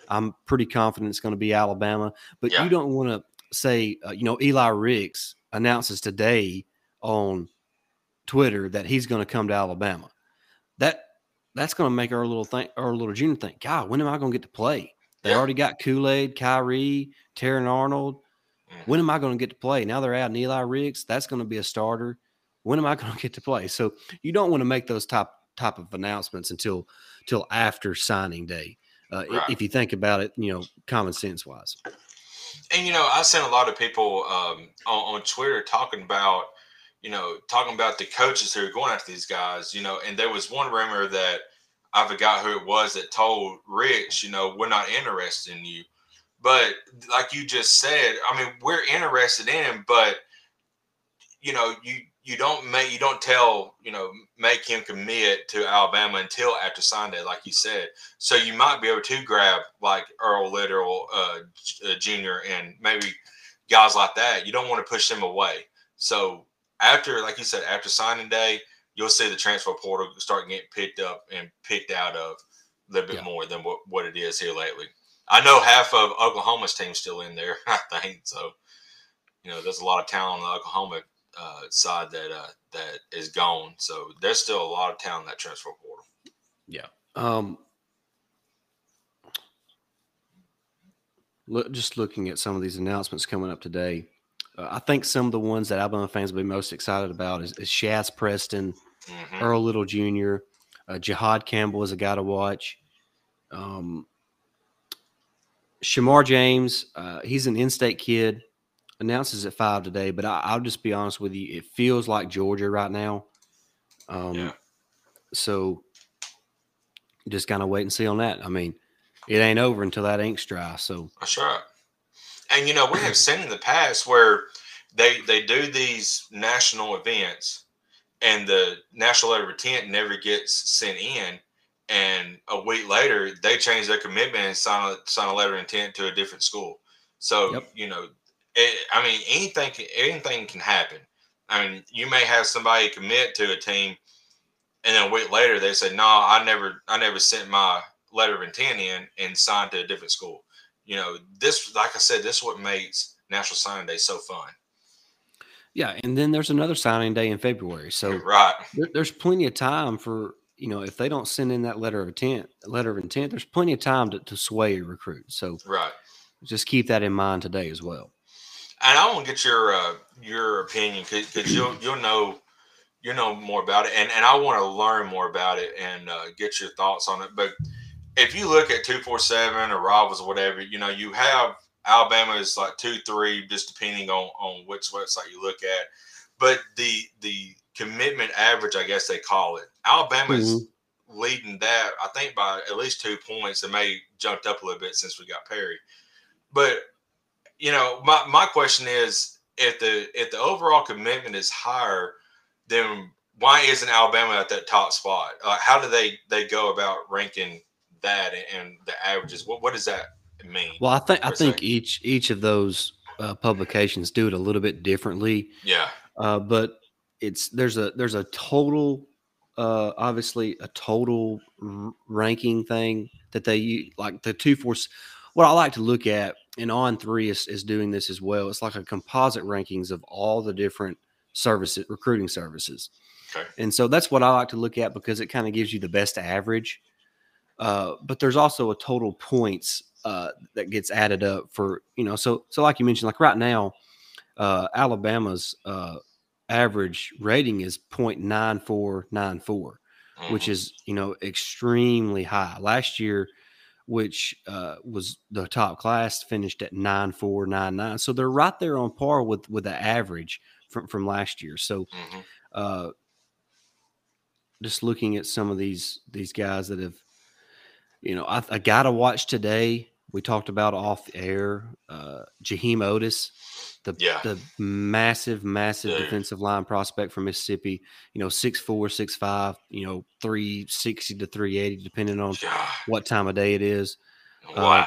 [SPEAKER 1] I'm pretty confident it's going to be Alabama. But yeah. you don't want to say uh, you know Eli Ricks announces today on Twitter that he's going to come to Alabama. That that's going to make our little think our little junior think, God, when am I going to get to play? They yeah. already got Kool Aid, Kyrie, Terrion Arnold. When am I going to get to play? Now they're adding Eli Ricks. That's going to be a starter. When am I going to get to play? So you don't want to make those type type of announcements until until after signing day. Uh, right. If you think about it, you know, common sense wise
[SPEAKER 2] and you know, I've seen a lot of people um, on, on Twitter talking about, you know, talking about the coaches who are going after these guys. You know, and there was one rumor that I forgot who it was that told Rich, you know, we're not interested in you. But like you just said, I mean, we're interested in him, but you know, you you don't make you don't tell you know make him commit to Alabama until after Sunday, like you said. So you might be able to grab like Earl Little uh, uh, Jr. and maybe guys like that. You don't want to push them away. So after, like you said, after signing day, you'll see the transfer portal start getting picked up and picked out of a little bit yeah. more than what, what it is here lately. I know half of Oklahoma's team still in there. I think so. You know, there's a lot of talent on the Oklahoma uh, side that uh, that is gone. So there's still a lot of talent in that transfer portal.
[SPEAKER 1] Yeah. Um, look, just looking at some of these announcements coming up today, uh, I think some of the ones that Alabama fans will be most excited about is, is Shazz Preston, mm-hmm. Earl Little Jr., uh, Jihaad Campbell is a guy to watch. Um, Shemar James, uh, he's an in-state kid announces at five today, but I, will just be honest with you, it feels like Georgia right now. Um, yeah. So just kind of wait and see on that. I mean, it ain't over until that ink's dry. So
[SPEAKER 2] that's right. And you know, we have seen in the past where they they do these national events, and the national letter of intent never gets sent in, and a week later they change their commitment and sign a sign a letter of intent to a different school. So yep. you know, it, I mean, anything anything can happen. I mean, you may have somebody commit to a team, and then a week later they say, "No, I never, I never sent my letter of intent in and signed to a different school." You know, this, like I said, this is what makes National Signing Day so fun.
[SPEAKER 1] Yeah, and then there's another signing day in February, so
[SPEAKER 2] right,
[SPEAKER 1] there, there's plenty of time for you know if they don't send in that letter of intent, letter of intent, there's plenty of time to, to sway a recruit. So
[SPEAKER 2] right,
[SPEAKER 1] just keep that in mind today as well.
[SPEAKER 2] And I want to get your uh, your opinion because you'll you'll know you know more about it, and and I want to learn more about it and uh, get your thoughts on it. But if you look at two four seven or Rivals or whatever, you know you have Alabama is like two three, just depending on on which website you look at. But the the commitment average, I guess they call it, Alabama's mm-hmm. leading that. I think by at least two points. It may jumped up a little bit since we got Perry, but you know, my, my question is if the if the overall commitment is higher, then why isn't Alabama at that top spot? Uh, how do they they go about ranking that and the averages? What what does that mean?
[SPEAKER 1] Well, I think I think each each of those uh, publications do it a little bit differently.
[SPEAKER 2] Yeah.
[SPEAKER 1] Uh, but it's there's a there's a total uh obviously a total r- ranking thing that they like the two force what I like to look at, and On Three is, is doing this as well. It's like a composite rankings of all the different services, recruiting services. Okay. And so that's what I like to look at because it kind of gives you the best average. Uh, but there's also a total points uh, that gets added up for you know. So so like you mentioned, like right now, uh, Alabama's uh, average rating is 0.9494, mm-hmm. which is you know extremely high. Last year which uh, was the top class, finished at nine four nine nine. So they're right there on par with with the average from from last year. So, mm-hmm. uh, just looking at some of these these guys that have, you know, I, I got to watch today. We talked about off air, uh, Jaheim Oatis the yeah. the massive, massive yeah. defensive line prospect from Mississippi. You know, six four, six five. You know, three sixty to three eighty, depending on yeah. what time of day it is.
[SPEAKER 2] Wow. Uh,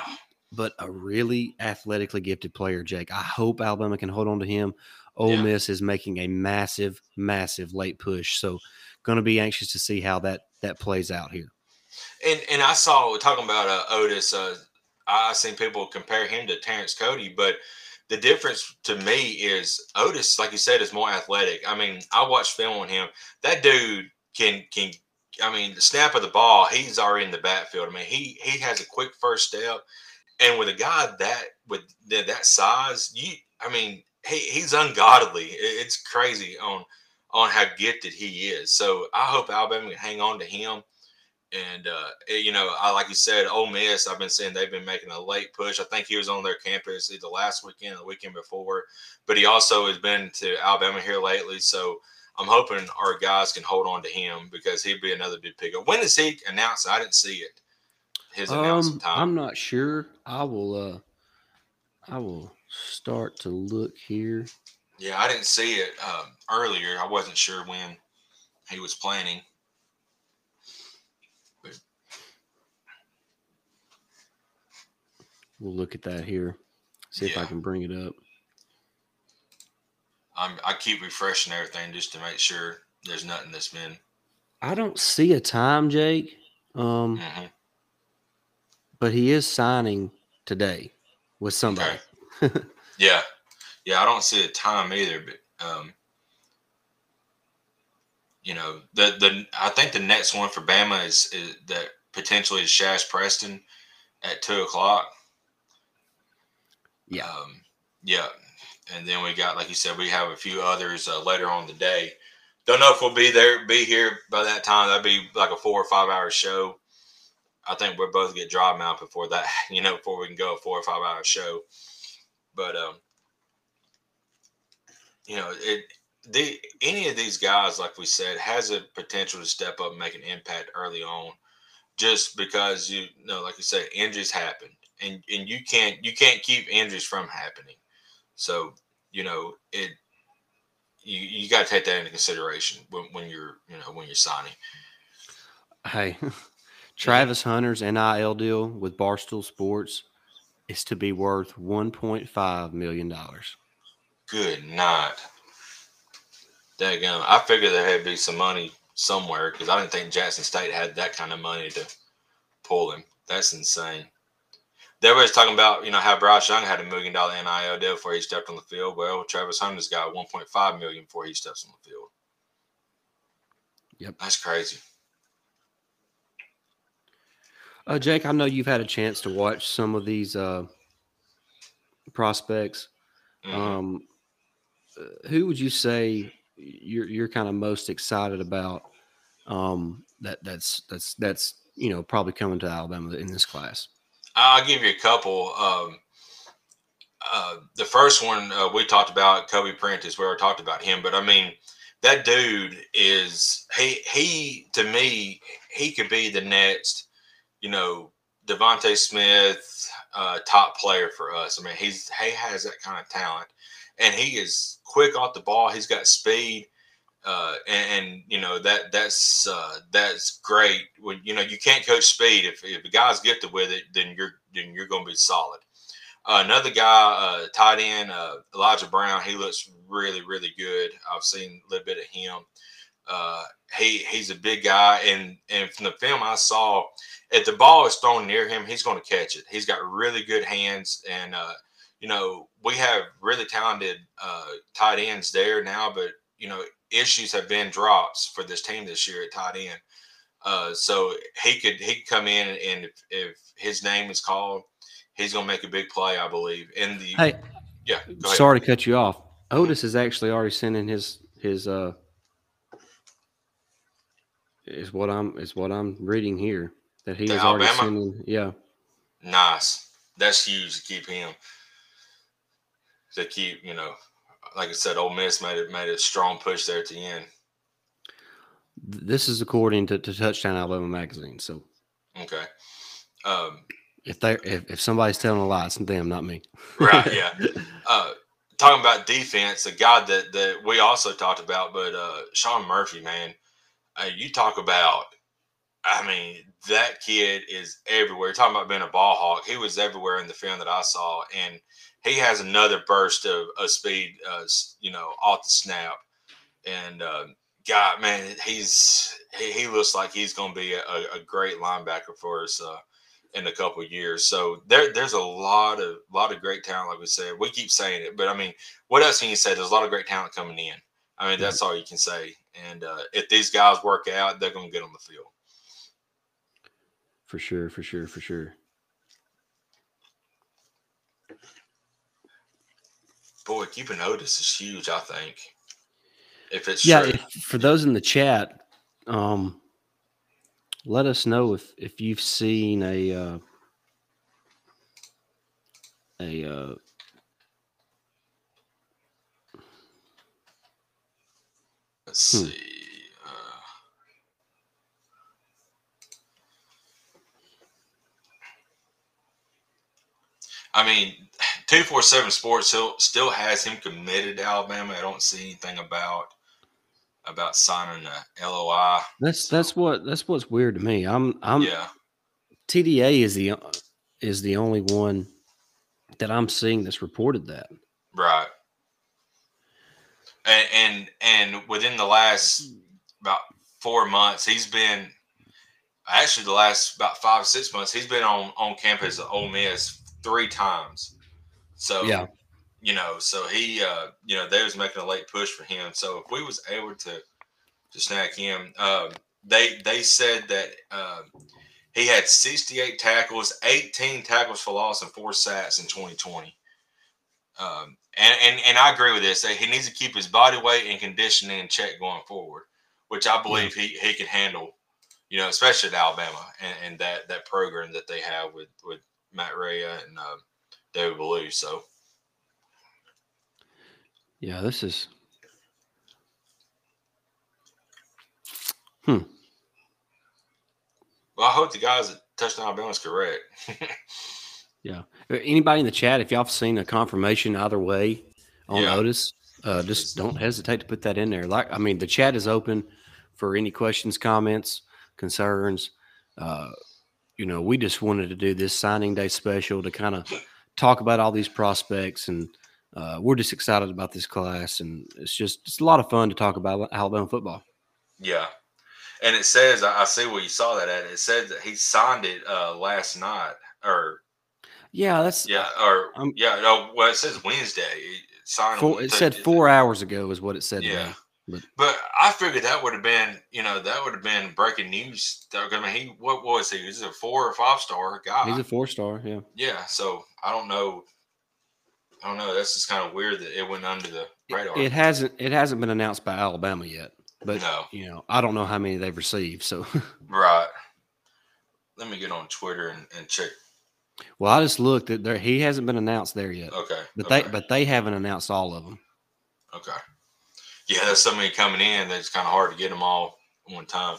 [SPEAKER 1] but a really athletically gifted player, Jake. I hope Alabama can hold on to him. Ole Miss is making a massive, massive late push. So, going to be anxious to see how that that plays out here.
[SPEAKER 2] And and I saw talking about uh, Oatis. Uh, I seen people compare him to Terrence Cody, but the difference to me is Oatis, like you said, is more athletic. I mean, I watched film on him. That dude can can. I mean, the snap of the ball, he's already in the backfield. I mean, he he has a quick first step, and with a guy that with that size, you, I mean, he he's ungodly. It's crazy on on how gifted he is. So I hope Alabama can hang on to him and uh, eh, you know, I like you said, Ole Miss. I've been saying they've been making a late push. I think he was on their campus either last weekend or the weekend before, but he also has been to Alabama here lately. So I'm hoping our guys can hold on to him because he'd be another big pickup. When is he announced? I didn't see it.
[SPEAKER 1] His announcement um, time. I'm not sure. I will. uh I will start to look here.
[SPEAKER 2] Yeah, I didn't see it um, earlier. I wasn't sure when he was planning.
[SPEAKER 1] We'll look at that here. See yeah. if I can bring it up.
[SPEAKER 2] I'm, I keep refreshing everything just to make sure there's nothing that's been.
[SPEAKER 1] I don't see a time, Jake. Um, mm-hmm. but he is signing today with somebody.
[SPEAKER 2] Okay. yeah, yeah. I don't see a time either, but um, you know, the the I think the next one for Bama is, is that potentially is Shazz Preston at two o'clock.
[SPEAKER 1] Yeah. Um,
[SPEAKER 2] yeah. And then we got, like you said, we have a few others uh, later on the day. Don't know if we'll be there, be here by that time. That'd be like a four or five hour show. I think we'll both get dry mouth before that, you know, before we can go a four or five hour show. But, um, you know, it, the, any of these guys, like we said, has a potential to step up and make an impact early on just because you, you know, like you said, injuries happen and and you can't you can't keep injuries from happening. So you know it. You, you got to take that into consideration when, when you're you know when you're signing.
[SPEAKER 1] Hey, Travis Hunter's NIL deal with Barstool Sports is to be worth one point five million dollars.
[SPEAKER 2] Good night. Daggum. I figured there had to be some money somewhere because I didn't think Jackson State had that kind of money to pull him. That's insane. Everybody's talking about, you know, how Bryce Young had a million dollar NIL deal before he stepped on the field. Well, Travis Hunter's got 1.5 million before he steps on the field.
[SPEAKER 1] Yep.
[SPEAKER 2] That's crazy.
[SPEAKER 1] Uh, Jake, I know you've had a chance to watch some of these uh, prospects. Mm-hmm. Um, uh, who would you say you're you're kind of most excited about? Um, that that's that's that's you know probably coming to Alabama in this class.
[SPEAKER 2] I'll give you a couple. Um, uh, the first one uh, we talked about, Kobe Prentice, we already talked about him, but I mean, that dude is he he to me he could be the next, you know, DeVonta Smith uh, top player for us. I mean, he's he has that kind of talent, and he is quick off the ball. He's got speed. Uh, and, and, you know that that's uh, that's great. When you know you can't coach speed. If if a guy's gifted with it, then you're then you're going to be solid. Uh, another guy, uh, tight end, uh, Elijah Brown. He looks really really good. I've seen a little bit of him. Uh, he he's a big guy, and and from the film I saw, if the ball is thrown near him, he's going to catch it. He's got really good hands, and you know we have really talented tight ends there now, but you know issues have been drops for this team this year at tight end. Uh, so he could he could come in and if, if his name is called, he's going to make a big play, I believe. In the
[SPEAKER 1] hey,
[SPEAKER 2] yeah.
[SPEAKER 1] Sorry to cut you off. Oatis is actually already sending his his uh is what I'm is what I'm reading here that he is already sending. Yeah.
[SPEAKER 2] Nice. That's huge to keep him to keep you know like I said, Ole Miss made it made a strong push there at the end.
[SPEAKER 1] This is according to, to Touchdown Alabama magazine. So,
[SPEAKER 2] okay. Um,
[SPEAKER 1] if they if, if somebody's telling a lie, it's them, not me.
[SPEAKER 2] right. Yeah. Uh, talking about defense, a guy that that we also talked about, but uh, Shawn Murphy, man, uh, you talk about. I mean, that kid is everywhere. talking about being a ball hawk. He was everywhere in the film that I saw, and he has another burst of, of speed, uh, you know, off the snap. And uh, God, man, he's he, he looks like he's going to be a, a, great linebacker for us uh, in a couple years. So there, there's a lot of lot of great talent, like we said. We keep saying it, but I mean, what else can you say? There's a lot of great talent coming in. I mean, that's all you can say. And uh, if these guys work out, they're going to get on the field.
[SPEAKER 1] For sure, for sure, for sure.
[SPEAKER 2] Boy, keeping Oatis is huge. I think if it's
[SPEAKER 1] yeah. If, for those in the chat, um, let us know if if you've seen a uh, a uh,
[SPEAKER 2] let's hmm. see. Uh, I mean, two four seven Sports still still has him committed to Alabama. I don't see anything about about signing a LOI.
[SPEAKER 1] That's so. that's what that's what's weird to me. I'm I'm
[SPEAKER 2] yeah.
[SPEAKER 1] TDA is the is the only one that I'm seeing that's reported that.
[SPEAKER 2] Right. And and and within the last about four months, he's been actually the last about five six months, he's been on on campus at Ole Miss three times. So
[SPEAKER 1] yeah,
[SPEAKER 2] you know, so he, uh, you know, they was making a late push for him. So if we was able to to snag him, um, they they said that uh, he had 68 tackles, 18 tackles for loss, and four sacks in 2020. Um, and, and and I agree with this. He needs to keep his body weight and conditioning in check going forward, which I believe he he can handle. You know, especially at Alabama and, and that that program that they have with with Matt Rhea and uh, David believe So,
[SPEAKER 1] yeah, this is. Hmm.
[SPEAKER 2] Well, I hope the guys at Touchdown Alabama is correct.
[SPEAKER 1] yeah. Uh, anybody in the chat, if y'all have seen a confirmation either way on yeah. Oatis, uh, just don't hesitate to put that in there. Like, I mean, the chat is open for any questions, comments, concerns. Uh, you know, we just wanted to do this signing day special to kind of talk about all these prospects and uh, we're just excited about this class, and it's just it's a lot of fun to talk about Alabama football.
[SPEAKER 2] Yeah, and it says I see where you saw that at. It said that he signed it uh, last night, or
[SPEAKER 1] yeah, that's
[SPEAKER 2] yeah, or um, yeah. No, well, it says Wednesday. It signed.
[SPEAKER 1] Four, it said four hours ago is what it said.
[SPEAKER 2] Yeah. But, but I figured that would have been, you know, that would have been breaking news. I mean, he what was he? Is a four or five star guy?
[SPEAKER 1] He's a four star, yeah.
[SPEAKER 2] Yeah. So I don't know. I don't know. That's just kind of weird that it went under the radar.
[SPEAKER 1] It, it hasn't. It hasn't been announced by Alabama yet. But no. you know, I don't know how many they've received. So
[SPEAKER 2] right. Let me get on Twitter and, and check.
[SPEAKER 1] Well, I just looked at there. He hasn't been announced there yet.
[SPEAKER 2] Okay.
[SPEAKER 1] But
[SPEAKER 2] okay.
[SPEAKER 1] they but they haven't announced all of them.
[SPEAKER 2] Okay. Yeah, there's so many coming in that it's kind of hard to get them all one time.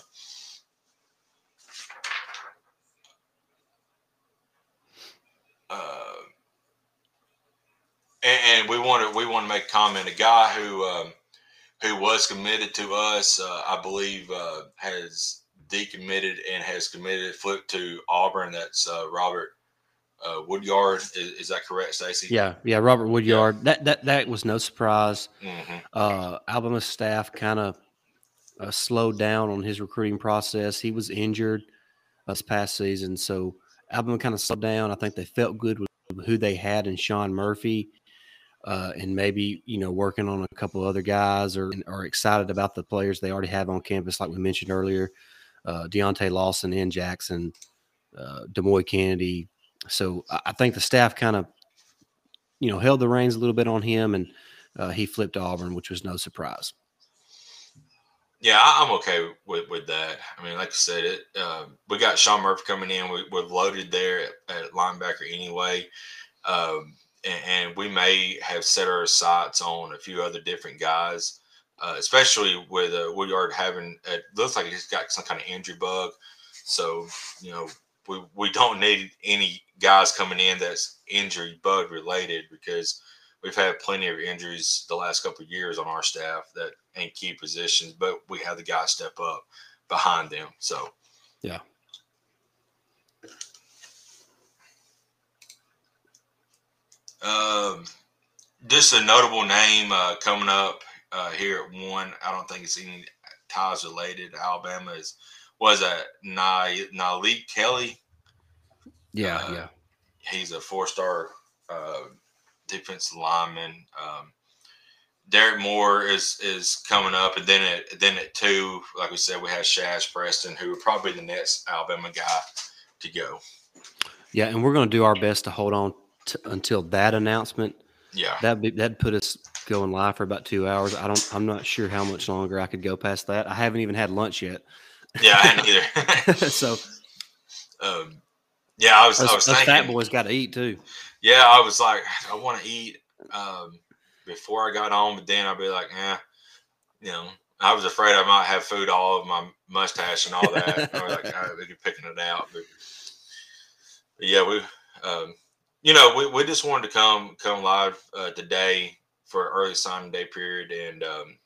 [SPEAKER 2] Uh, and, and, we want to we want to make a comment. A guy who um, who was committed to us, uh, I believe, uh, has decommitted and has committed flipped to Auburn. That's uh, Robert uh, Woodyard. Is, is, that correct, Stacy?
[SPEAKER 1] Yeah, yeah, Robert Woodyard. Yeah. That that that was no surprise. Mm-hmm. Uh, Alabama staff kind of uh, slowed down on his recruiting process. He was injured this past season, so Alabama kind of slowed down. I think they felt good with who they had in Shawn Murphy. Uh, and maybe you know working on a couple other guys or are excited about the players they already have on campus, like we mentioned earlier, uh, Deontae Lawson and Jackson, uh, Demoy Kennedy, so I think the staff kind of, you know, held the reins a little bit on him, and uh, he flipped Auburn, which was no surprise.
[SPEAKER 2] Yeah, I'm okay with, with that. I mean, like I said, it uh, we got Shawn Murphy coming in. We, are loaded there at, at, linebacker anyway, um, and, and, we may have set our sights on a few other different guys, uh, especially with uh, Woodyard having. It looks like he's got some kind of injury bug, so you know we, we don't need any guys coming in that's injury bug related because we've had plenty of injuries the last couple of years on our staff that ain't key positions, but we have the guys step up behind them. So,
[SPEAKER 1] yeah.
[SPEAKER 2] Um, just a notable name uh, coming up uh, here at one. I don't think it's any ties related. Alabama is was that Nyjalik Kelly.
[SPEAKER 1] Yeah, uh, yeah.
[SPEAKER 2] He's a four-star uh, defensive lineman. Um, Derrick Moore is is coming up, and then at then at two, like we said, we have Shazz Preston, who are probably the next Alabama guy to go.
[SPEAKER 1] Yeah, and we're going to do our best to hold on to, until that announcement.
[SPEAKER 2] Yeah,
[SPEAKER 1] that that put us going live for about two hours. I don't. I'm not sure how much longer I could go past that. I haven't even had lunch yet.
[SPEAKER 2] Yeah, I
[SPEAKER 1] hadn't either. so,
[SPEAKER 2] um, yeah, I was. Us, I was thinking.
[SPEAKER 1] Fat boys got to eat too.
[SPEAKER 2] Yeah, I was like, I want to eat um, before I got on, but then I'd be like, eh, you know, I was afraid I might have food all of my mustache and all that. I was like, right, we could picking it out, but, but yeah, we, um, you know, we, we just wanted to come come live uh, today for early signing day period, and um,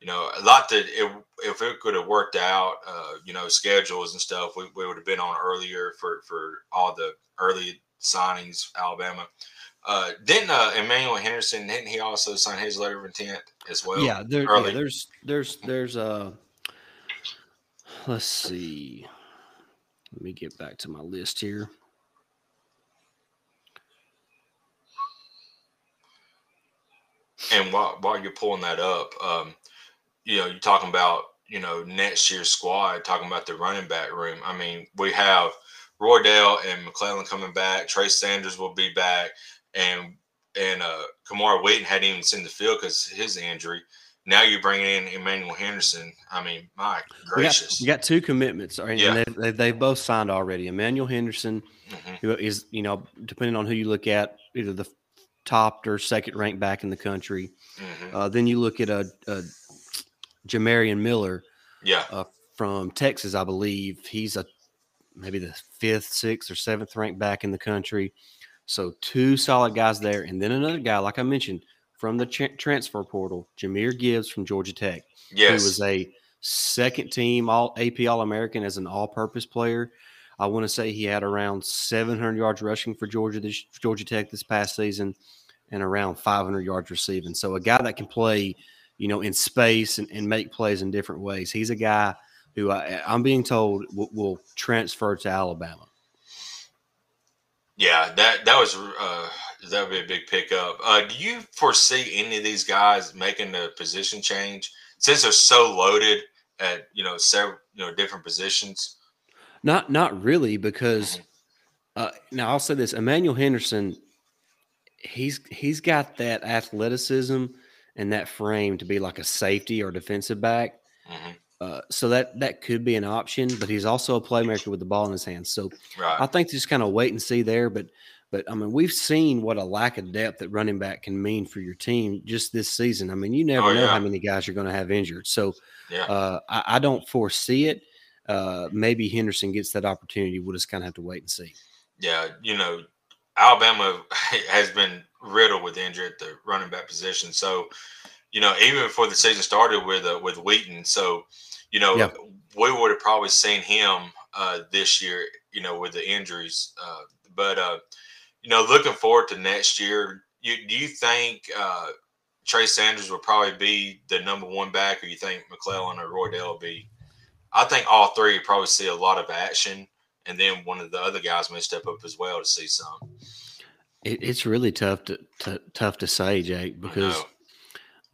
[SPEAKER 2] you know, a lot that it, if it could have worked out, uh, you know, schedules and stuff, we, we would have been on earlier for, for all the early signings, Alabama. Uh, didn't uh, Emmanuel Henderson? Didn't he also sign his letter of intent as well?
[SPEAKER 1] Yeah, there, yeah there's there's there's uh let's see. Let me get back to my list here.
[SPEAKER 2] And while, while you're pulling that up, um, you know, you're talking about, you know, next year's squad, talking about the running back room. I mean, we have Roydell and McClellan coming back. Trey Sanders will be back. And and uh Camar Wheaton hadn't even seen the field because his injury. Now you're bringing in Emmanuel Henderson. I mean, my gracious.
[SPEAKER 1] You got, got two commitments. Right? Yeah. And they, they, both signed already. Emmanuel Henderson, mm-hmm. who is, you know, depending on who you look at, either the top or second ranked back in the country. Mm-hmm. Uh, then you look at a, a Jamarion Miller.
[SPEAKER 2] Yeah.
[SPEAKER 1] Uh, from Texas, I believe. He's a maybe the fifth, sixth, or seventh ranked back in the country. So two solid guys there, and then another guy, like I mentioned, from the ch- transfer portal, Jahmyr Gibbs from Georgia Tech.
[SPEAKER 2] Yes.
[SPEAKER 1] Who was a second team all AP All American as an all purpose player. I want to say he had around 700 yards rushing for Georgia this Georgia Tech this past season, and around 500 yards receiving. So a guy that can play, you know, in space and, and make plays in different ways. He's a guy who I, am being told will, will, transfer to Alabama.
[SPEAKER 2] Yeah, that that was uh, that would be a big pickup. Uh, do you foresee any of these guys making the position change since they're so loaded at you know several you know different positions?
[SPEAKER 1] Not not really because mm-hmm. uh, now I'll say this: Emmanuel Henderson, he's he's got that athleticism and that frame to be like a safety or defensive back. Mm-hmm. Uh, so that that could be an option, but he's also a playmaker with the ball in his hands. So right. I think just kind of wait and see there. But but I mean, we've seen what a lack of depth at running back can mean for your team just this season. I mean, you never oh, know yeah. how many guys you're going to have injured. So yeah. uh, I, I, don't foresee it. Uh, maybe Henderson gets that opportunity. We'll just kind of have to wait and see.
[SPEAKER 2] Yeah, you know, Alabama has been riddled with injury at the running back position. So, you know, even before the season started with uh, with Wheaton, so you know, yeah. we would have probably seen him uh, this year. You know, with the injuries, uh, but uh, you know, looking forward to next year, you, do you think uh, Trey Sanders will probably be the number one back, or you think McClellan or Roydell will be? I think all three probably see a lot of action, and then one of the other guys may step up as well to see some.
[SPEAKER 1] It, it's really tough to, to, tough to say, Jake, because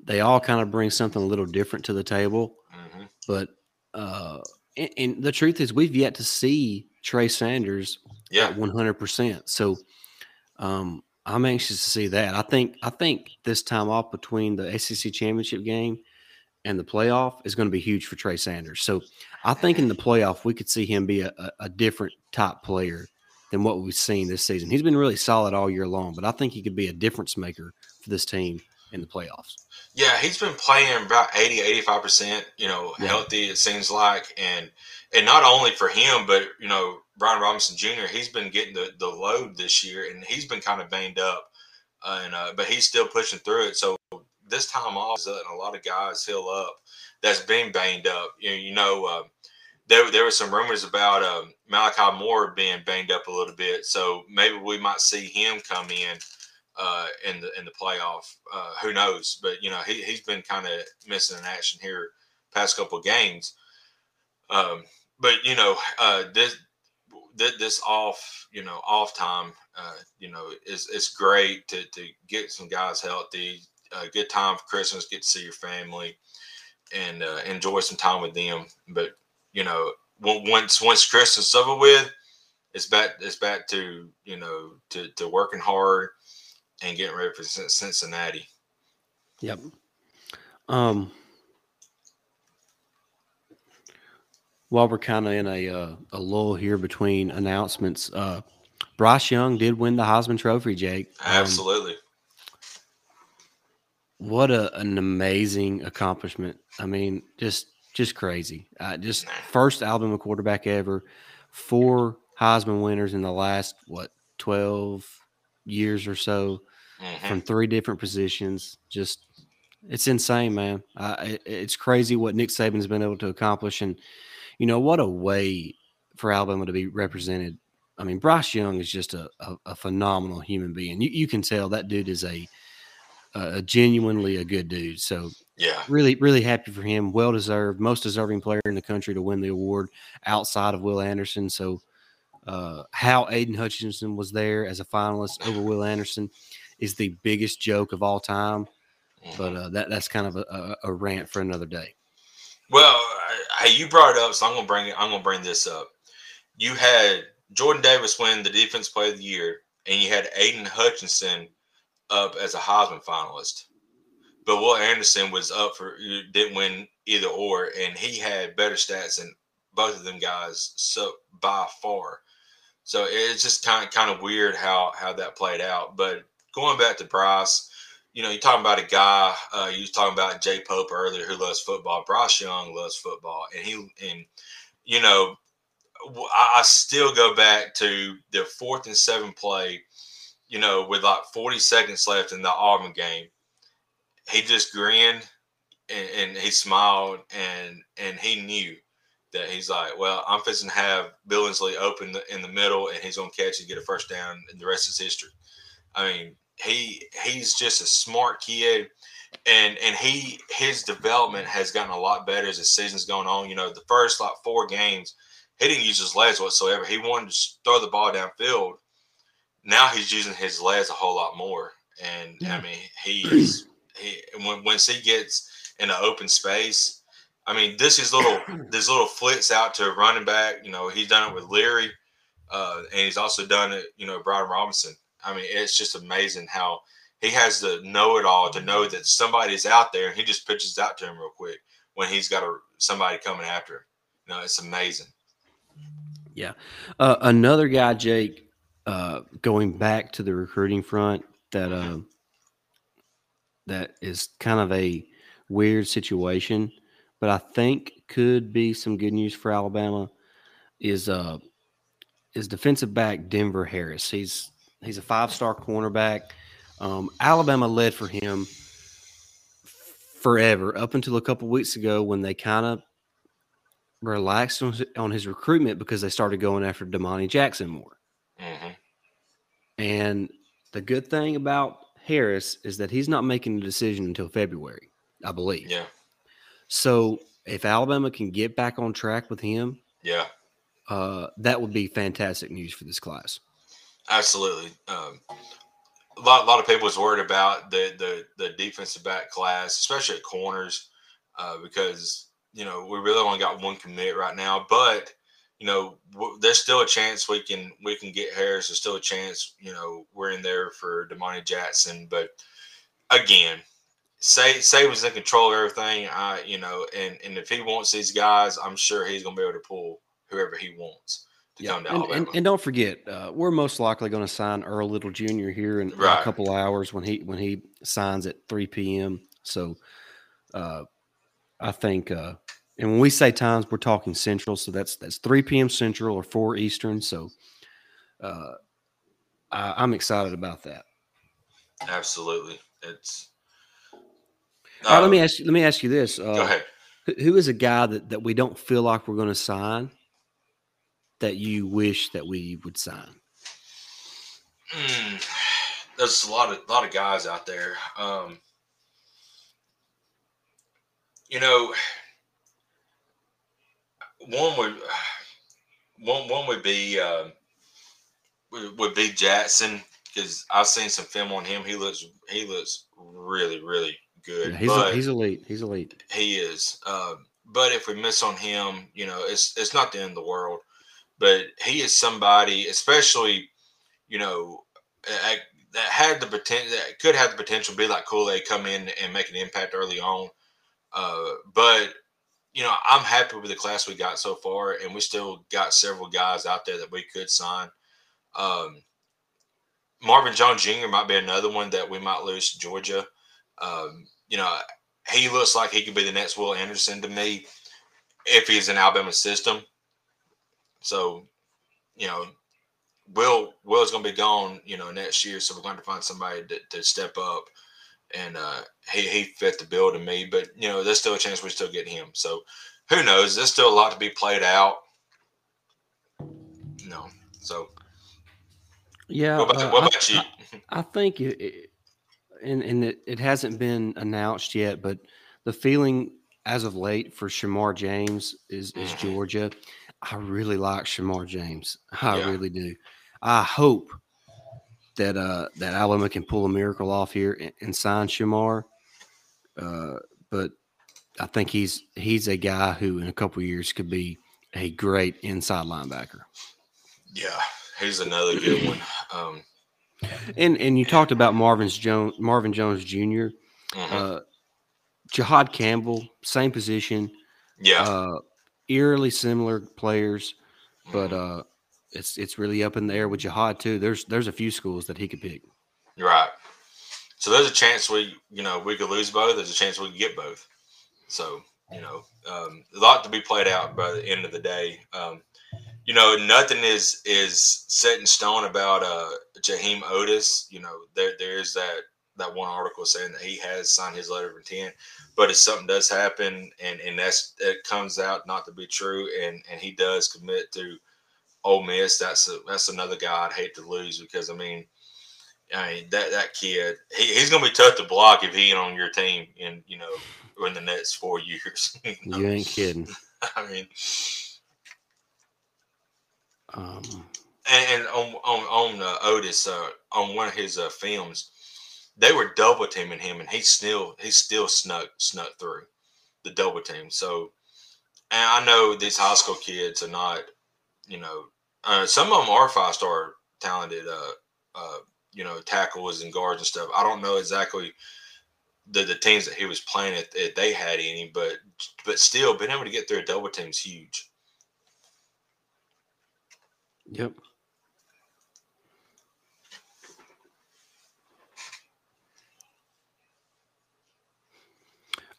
[SPEAKER 1] they all kind of bring something a little different to the table. Mm-hmm. But uh, and, and, the truth is, we've yet to see Trey Sanders
[SPEAKER 2] yeah.
[SPEAKER 1] one hundred percent. So um, I'm anxious to see that. I think I think this time off between the SEC championship game and the playoff is going to be huge for Trey Sanders. So I think in the playoff we could see him be a, a, a different top player than what we've seen this season. He's been really solid all year long, but I think he could be a difference maker for this team in the playoffs.
[SPEAKER 2] Yeah, he's been playing about 80, 85%, you know, yeah. healthy, it seems like. And and not only for him, but, you know, Brian Robinson Jr. He's been getting the, the load this year, and he's been kind of banged up, uh, and uh, but he's still pushing through it. So this time off, is letting a lot of guys heal up that's been banged up. You know, you know uh, there there were some rumors about um, Malachi Moore being banged up a little bit, so maybe we might see him come in. Uh, in the in the playoff, uh, who knows? But you know he he's been kind of missing in action here past couple games. Um, but you know uh, this this off, you know, off time, uh, you know, is it's great to to get some guys healthy. A good time for Christmas, get to see your family, and uh, enjoy some time with them. But you know, once once Christmas is over with, it's back it's back to you know to to working hard and getting ready for Cincinnati.
[SPEAKER 1] Yep. Um, while we're kind of in a uh, a lull here between announcements, uh, Bryce Young did win the Heisman Trophy. Jake,
[SPEAKER 2] um, absolutely.
[SPEAKER 1] What a, an amazing accomplishment! I mean, just just crazy. Uh, just first Alabama quarterback ever, four Heisman winners in the last what twelve years or so mm-hmm. from three different positions. Just it's insane, man. Uh, it, it's crazy what Nick Saban's been able to accomplish, and you know, what a way for Alabama to be represented. I mean, Bryce Young is just a, a, a phenomenal human being. You, you, can tell that dude is a, a genuinely a good dude. So
[SPEAKER 2] yeah,
[SPEAKER 1] really, really happy for him. Well deserved, most deserving player in the country to win the award outside of Will Anderson. So uh, how Aidan Hutchinson was there as a finalist over Will Anderson is the biggest joke of all time. But mm-hmm. uh, that that's kind of a, a, rant for another day.
[SPEAKER 2] Well, hey, you brought it up, so I'm gonna bring it. I'm gonna bring this up. You had Jordan Davis win the Defense Player of the Year, and you had Aidan Hutchinson up as a Heisman finalist. But Will Anderson was up for didn't win either or, and he had better stats than both of them guys so by far. So it's just kind of kind of weird how how that played out. But going back to Bryce, you know, you're talking about a guy. Uh, you was talking about Jay Pope earlier, who loves football. Bryce Young loves football, and he and you know, I, I still go back to the fourth and seven play. You know, with like 40 seconds left in the Auburn game, he just grinned and, and he smiled and and he knew that he's like, well, I'm fixing to have Billingsley open in the middle, and he's going to catch and get a first down, and the rest is history. I mean, he he's just a smart kid, and and he his development has gotten a lot better as the season's going on. You know, the first like four games, he didn't use his legs whatsoever. He wanted to throw the ball downfield. Now he's using his legs a whole lot more, and yeah. I mean he's he when once he gets in an open space. I mean, this is little this little flits out to running back. You know, he's done it with Leary, uh, and he's also done it. You know, Brian Robinson. I mean, it's just amazing how he has the know it all to know that somebody's out there, and he just pitches out to him real quick when he's got a, somebody coming after him. You know, it's amazing.
[SPEAKER 1] Yeah, uh, another guy, Jake, uh, going back to the recruiting front that uh, that is kind of a weird situation, but I think could be some good news for Alabama. Is uh is defensive back Denver Harris. He's he's a five star cornerback. Um, Alabama led for him forever up until a couple weeks ago when they kind of relaxed on, on, his recruitment because they started going after Domani Jackson more. Mm-hmm. And the good thing about Harris is that he's not making a decision until February, I believe.
[SPEAKER 2] Yeah.
[SPEAKER 1] So if Alabama can get back on track with him,
[SPEAKER 2] yeah,
[SPEAKER 1] uh, that would be fantastic news for this class.
[SPEAKER 2] Absolutely. Um, a lot, a lot of people was worried about the the the defensive back class, especially at corners, uh, because you know we really only got one commit right now. But you know, w- there's still a chance we can we can get Harris. There's still a chance, you know, we're in there for Domani Jackson. But again, say say was in control of everything. I you know, and and if he wants these guys, I'm sure he's gonna be able to pull whoever he wants
[SPEAKER 1] yeah. And, and, and, don't forget, uh, we're most likely going to sign Earl Little Jr. here in, right. in, a couple hours when he when he signs at 3 p.m. So uh, I think, uh, and when we say times, we're talking Central, so that's that's 3 p.m. Central or 4 Eastern. So uh, I, am excited about that.
[SPEAKER 2] Absolutely, it's.
[SPEAKER 1] let me ask you. Let me ask you this.
[SPEAKER 2] go uh, ahead.
[SPEAKER 1] Who is a guy that, that we don't feel like we're going to sign, that you wish that we would sign?
[SPEAKER 2] Mm, there's a lot of lot of guys out there. Um, you know, one would one one would be uh, would be Jackson because I've seen some film on him. He looks he looks really really good.
[SPEAKER 1] Yeah, he's a, he's elite. He's elite.
[SPEAKER 2] He is. Uh, but if we miss on him, you know, it's it's not the end of the world but he is somebody, especially, you know, that had the potential, that could have the potential to be like Kool Aid, come in and make an impact early on. Uh, but you know, I'm happy with the class we got so far, and we still got several guys out there that we could sign. Um, Marvin Jones Jr. might be another one that we might lose to Georgia. Um, you know, he looks like he could be the next Will Anderson to me if he's in Alabama system. So, you know, Will Will's going to be gone, you know, next year. So we're going to find somebody to, to step up, and uh, he he fit the bill to me. But you know, there's still a chance we're still get him. So who knows? There's still a lot to be played out. You know, so
[SPEAKER 1] yeah. What about, uh, what about I, you? I, I think it, it, and and it, it hasn't been announced yet, but the feeling as of late for Shemar James is is mm-hmm. Georgia. I really like Shemar James. I yeah. really do. I hope that uh that Alabama can pull a miracle off here and, and sign Shemar. Uh, but I think he's he's a guy who in a couple years could be a great inside linebacker.
[SPEAKER 2] Yeah, he's another good one. Um,
[SPEAKER 1] and and you talked about Marvin's Jones Marvin Jones junior mm-hmm. uh, Jihaad Campbell, same position.
[SPEAKER 2] Yeah.
[SPEAKER 1] Uh, eerily similar players, but mm-hmm. uh, it's it's really up in the air with Jihaad too. There's there's a few schools that he could pick.
[SPEAKER 2] Right. So there's a chance we you know we could lose both. There's a chance we could get both. So you know um, a lot to be played out by the end of the day. Um, you know nothing is is set in stone about uh Jaheim Oatis. You know there there is that that one article saying that he has signed his letter of intent. But if something does happen and and that's it comes out not to be true, and and he does commit to Ole Miss, that's a, that's another guy I'd hate to lose because I mean, I mean that that kid, he, he's gonna be tough to block if he ain't on your team in you know in the next four years.
[SPEAKER 1] you ain't kidding.
[SPEAKER 2] I mean, um, and, and on on on uh, Oatis uh, on one of his uh, films, they were double teaming him, and he still he still snuck snuck through the double team. So, and I know these high school kids are not, you know, uh, some of them are five star talented, uh, uh, you know, tackles and guards and stuff. I don't know exactly the, the teams that he was playing if, if they had any, but but still being able to get through a double team is huge.
[SPEAKER 1] Yep.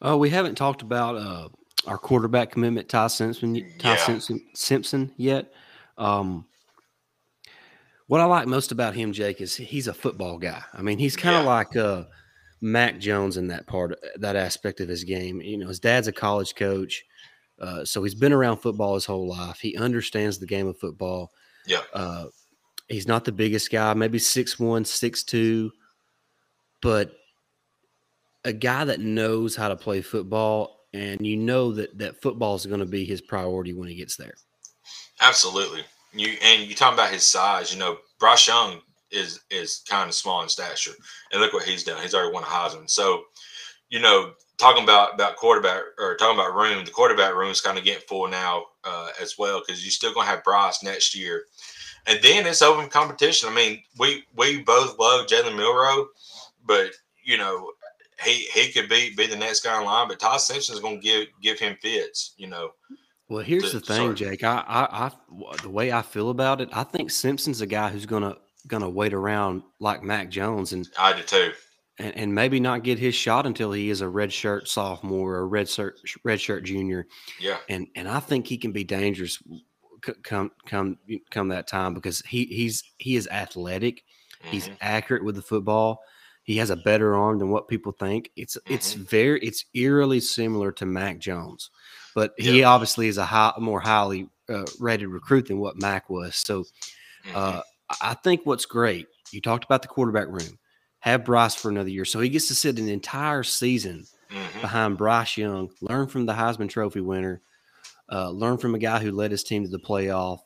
[SPEAKER 1] Oh, we haven't talked about uh, our quarterback commitment, Ty Simpson. Ty yeah. Simpson, Simpson yet. Um, what I like most about him, Jake, is he's a football guy. I mean, he's kind of yeah. like uh, Mac Jones in that part, that aspect of his game. You know, his dad's a college coach, uh, so he's been around football his whole life. He understands the game of football.
[SPEAKER 2] Yeah.
[SPEAKER 1] Uh, he's not the biggest guy, maybe six one, six two, but a guy that knows how to play football, and you know that that football is going to be his priority when he gets there.
[SPEAKER 2] Absolutely. You and you talking about his size. You know, Bryce Young is is kind of small in stature, and look what he's done. He's already won a Heisman. So, you know, talking about about quarterback or talking about room, the quarterback room is kind of getting full now uh, as well because you're still going to have Bryce next year, and then it's open competition. I mean, we we both love Jalen Milroe, but you know, he he could be be the next guy in line, but Ty Simpson is going to give give him fits. You know.
[SPEAKER 1] Well, here's the thing, sorry. Jake. I, I, I, the way I feel about it, I think Simpson's a guy who's gonna gonna wait around like Mac Jones, and
[SPEAKER 2] I do too,
[SPEAKER 1] and, and maybe not get his shot until he is a red shirt sophomore or a red shirt red shirt junior.
[SPEAKER 2] Yeah,
[SPEAKER 1] and and I think he can be dangerous come come come that time because he he's he is athletic, mm-hmm. he's accurate with the football he has a better arm than what people think. It's mm-hmm. it's very it's eerily similar to Mac Jones, but he yep. obviously is a high, more highly uh, rated recruit than what Mac was. So uh, mm-hmm. I think what's great. You talked about the quarterback room. Have Bryce for another year, so he gets to sit an entire season mm-hmm. behind Bryce Young, learn from the Heisman Trophy winner, uh, learn from a guy who led his team to the playoff,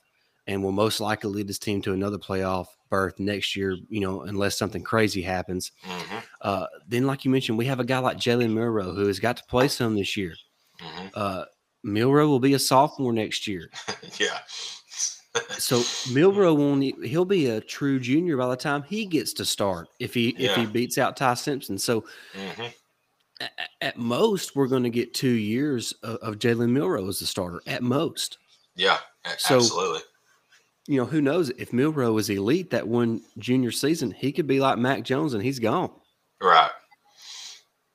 [SPEAKER 1] and will most likely lead his team to another playoff berth next year, you know, unless something crazy happens. Mm-hmm. Uh, then, like you mentioned, we have a guy like Jalen Milroe who has got to play some this year. Mm-hmm. Uh, Milroe will be a sophomore next year.
[SPEAKER 2] yeah.
[SPEAKER 1] so Milroe won't. He'll be a true junior by the time he gets to start. If he yeah. if he beats out Ty Simpson, so mm-hmm. at, at, most we're going to get two years of, of Jalen Milroe as a starter. At most.
[SPEAKER 2] Yeah, so, absolutely
[SPEAKER 1] you know, who knows if Milroe is elite that one junior season, he could be like Mac Jones and he's gone.
[SPEAKER 2] Right.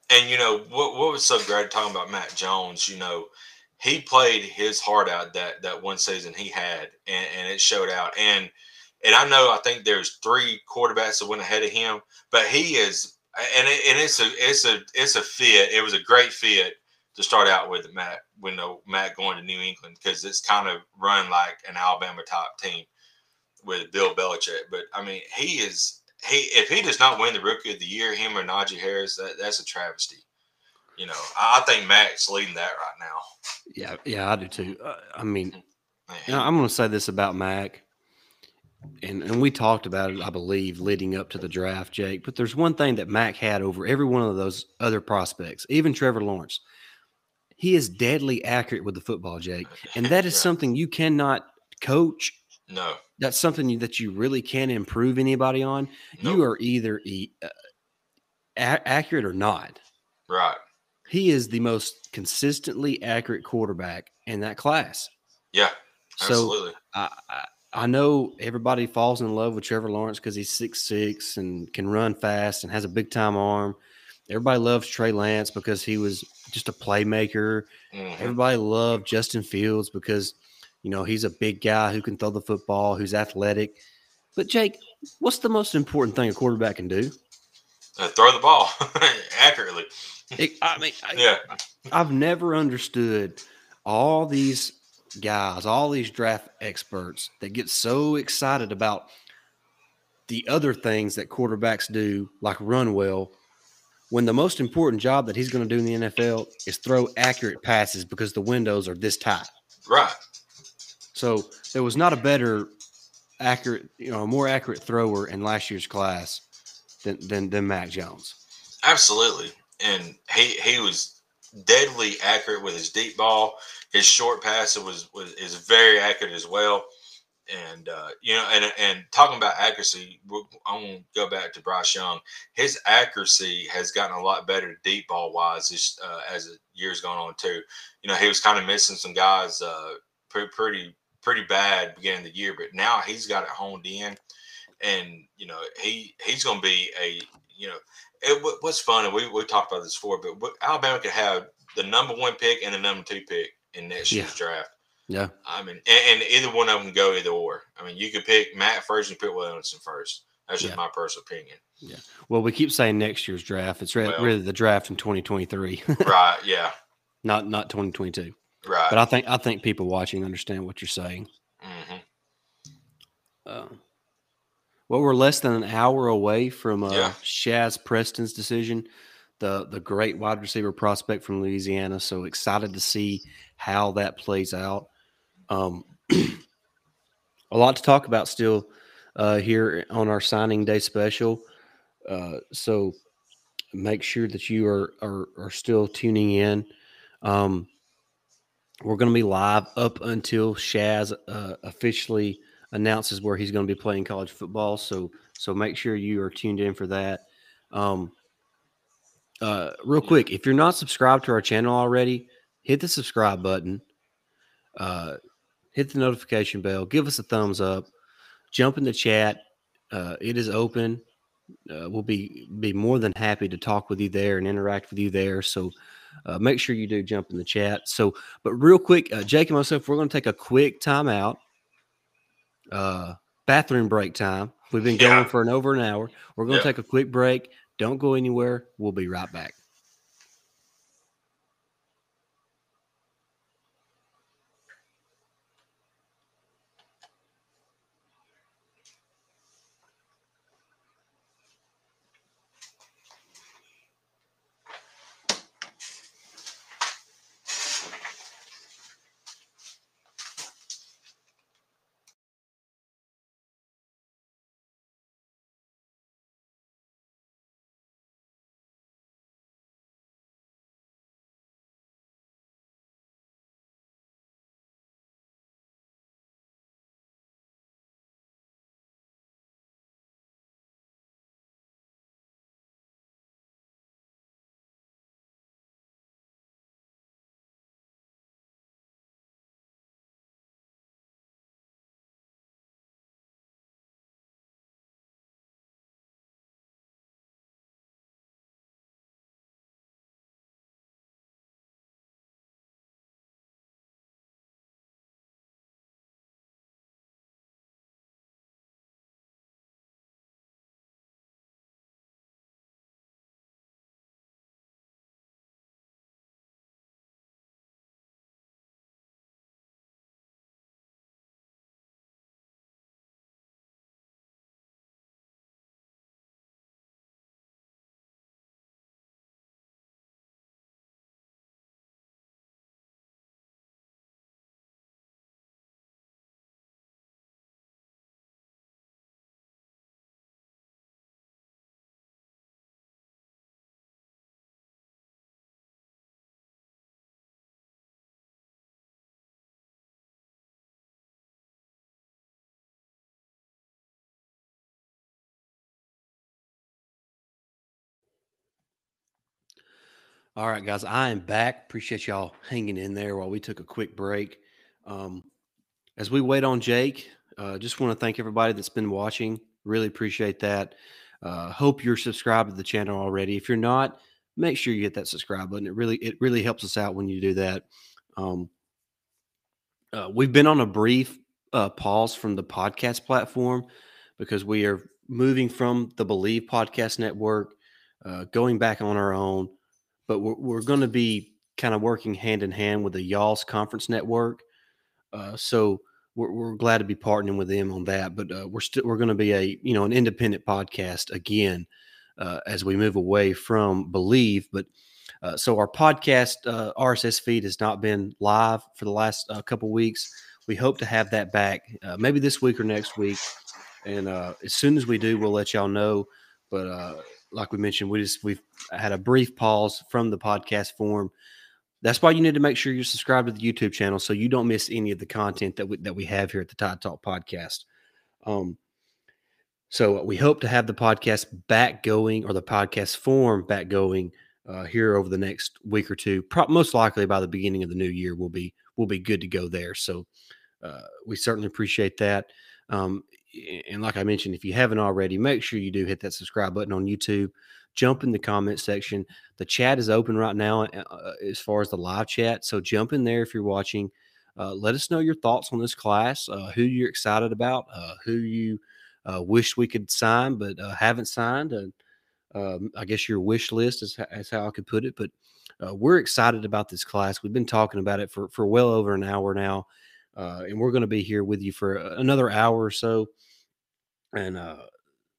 [SPEAKER 2] And you know what? What was so great talking about Mac Jones? You know, he played his heart out that that one season he had, and, and it showed out. And and I know I think there's three quarterbacks that went ahead of him, but he is, and it, and it's a it's a it's a fit. It was a great fit to start out with Mac when the Mac going to New England because it's kind of run like an Alabama type team with Bill Belichick. But I mean, he is he if he does not win the Rookie of the Year, him or Najee Harris, that, that's a travesty. You know, I, I think Mac's leading that right now.
[SPEAKER 1] Yeah, yeah, I do too. Uh, I mean, you know, I'm going to say this about Mac. And, and we talked about it, I believe, leading up to the draft, Jake. But there's one thing that Mac had over every one of those other prospects, even Trevor Lawrence he is deadly accurate with the football, Jake, and that is something you cannot coach.
[SPEAKER 2] No,
[SPEAKER 1] that's something that you really can't improve anybody on. Nope. You are either e- uh, a- accurate or not.
[SPEAKER 2] Right.
[SPEAKER 1] He is the most consistently accurate quarterback in that class.
[SPEAKER 2] Yeah, absolutely.
[SPEAKER 1] So I, I, I know everybody falls in love with Trevor Lawrence because he's six six and can run fast and has a big time arm. Everybody loves Trey Lance because he was just a playmaker. Mm-hmm. Everybody loved Justin Fields because you know he's a big guy who can throw the football, who's athletic. But Jake, what's the most important thing a quarterback can do?
[SPEAKER 2] Uh, throw the ball accurately.
[SPEAKER 1] It, I mean, yeah, I, I've never understood all these guys, all these draft experts that get so excited about the other things that quarterbacks do, like run well, when the most important job that he's going to do in the NFL is throw accurate passes because the windows are this tight.
[SPEAKER 2] Right.
[SPEAKER 1] So there was not a better accurate, you know, a more accurate thrower in last year's class than than, than Mac Jones.
[SPEAKER 2] Absolutely, and he he was deadly accurate with his deep ball. His short pass was was is very accurate as well. And uh, you know, and and talking about accuracy, I'm gonna go back to Bryce Young. His accuracy has gotten a lot better deep ball wise uh, as the years gone on too. You know, he was kind of missing some guys uh, pretty pretty bad beginning of the year, but now he's got it honed in, and you know he he's gonna be a you know it, what's funny we we talked about this before, but Alabama could have the number one pick and the number two pick in next year's draft.
[SPEAKER 1] Yeah.
[SPEAKER 2] I mean, and, and, either one of them go either or. I mean, you could pick Matt first and pick Will Anderson first. That's just yeah. my personal opinion.
[SPEAKER 1] Yeah. Well, we keep saying next year's draft. It's really, well, really the draft in 2023.
[SPEAKER 2] right. Yeah.
[SPEAKER 1] Not not 2022.
[SPEAKER 2] Right.
[SPEAKER 1] But I think I think people watching understand what you're saying.
[SPEAKER 2] Mm-hmm.
[SPEAKER 1] Uh, well, we're less than an hour away from uh, yeah. Shazz Preston's decision, the the great wide receiver prospect from Louisiana. So excited to see how that plays out. Um, a lot to talk about still uh, here on our signing day special. Uh, so make sure that you are are, are still tuning in. Um, we're going to be live up until Shazz uh, officially announces where he's going to be playing college football. So so make sure you are tuned in for that. Um, uh, real quick, if you're not subscribed to our channel already, hit the subscribe button. Uh, hit the notification bell. Give us a thumbs up. Jump in the chat. Uh, it is open. Uh, we'll be be more than happy to talk with you there and interact with you there. So uh, make sure you do jump in the chat. So, but real quick, uh, Jake and myself, we're going to take a quick timeout. Uh, bathroom break time. We've been going for an over an hour. We're going to yeah. take a quick break. Don't go anywhere. We'll be right back. All right, guys, I am back. Appreciate y'all hanging in there while we took a quick break. Um, as we wait on Jake, uh, just want to thank everybody that's been watching. Really appreciate that. Uh, hope you're subscribed to the channel already. If you're not, make sure you hit that subscribe button. It really it really helps us out when you do that. Um, uh, we've been on a brief uh, pause from the podcast platform because we are moving from the Believe Podcast Network, uh, going back on our own but we're, we're going to be kind of working hand in hand with the Y'all's Conference Network. Uh, so we're, we're glad to be partnering with them on that. But uh, we're still we're going to be a you know an independent podcast again uh, as we move away from Believe. But uh, so our podcast uh, RSS feed has not been live for the last uh, couple weeks. We hope to have that back maybe this week or next week. And as soon as we do, we'll let y'all know. But like we mentioned, we just we've had a brief pause from the podcast form that's why you need to make sure you're subscribed to the YouTube channel so you don't miss any of the content that we, that we have here at the Tide Talk podcast. Um, so we hope to have the podcast back going or the podcast form back going uh, here over the next week or two. Pro- most likely by the beginning of the new year, we'll be we'll be good to go there. So uh, we certainly appreciate that. Um, and like I mentioned, if you haven't already, make sure you do hit that subscribe button on YouTube jump in the comment section. The chat is open right now uh, uh, as far as the live chat. So jump in there if you're watching. Uh, let us know your thoughts on this class, uh, who you're excited about, uh, who you uh, wish we could sign but haven't signed. Um, I guess your wish list is, is, how I could put it. But we're excited about this class. We've been talking about it for, for well over an hour now. and we're going to be here with you for another hour or so. And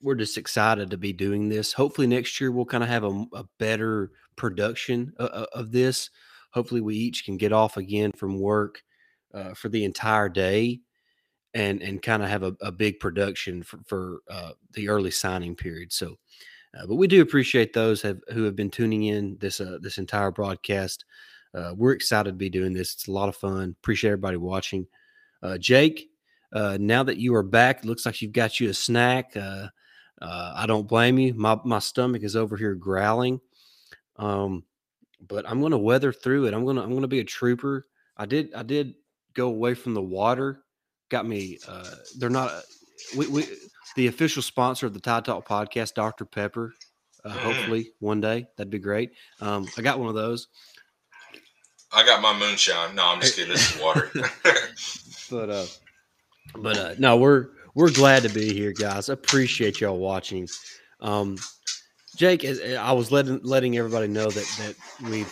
[SPEAKER 1] we're just excited to be doing this. Hopefully next year we'll kind of have a, a better production of, of, this. Hopefully we each can get off again from work uh, for the entire day and and kind of have a, a, big production for, for uh, the early signing period. So, uh, but we do appreciate those have, who have been tuning in this uh, this entire broadcast. Uh, we're excited to be doing this. It's a lot of fun. Appreciate everybody watching. Uh, now that you are back, looks like you've got you a snack. Uh, I don't blame you. My my stomach is over here growling. Um, but I'm gonna weather through it. I'm gonna I'm gonna be a trooper. I did I did go away from the water. Got me. Uh, they're not. Uh, we, we the official sponsor of the Tide Talk podcast, Dr Pepper. Uh, mm. Hopefully one day that'd be great. Um, I got one of those.
[SPEAKER 2] I got my moonshine. No, I'm just kidding. This is water.
[SPEAKER 1] but uh, but uh, no, we're we're glad to be here, guys. Appreciate y'all watching. Um, Jake, I was letting letting everybody know that that we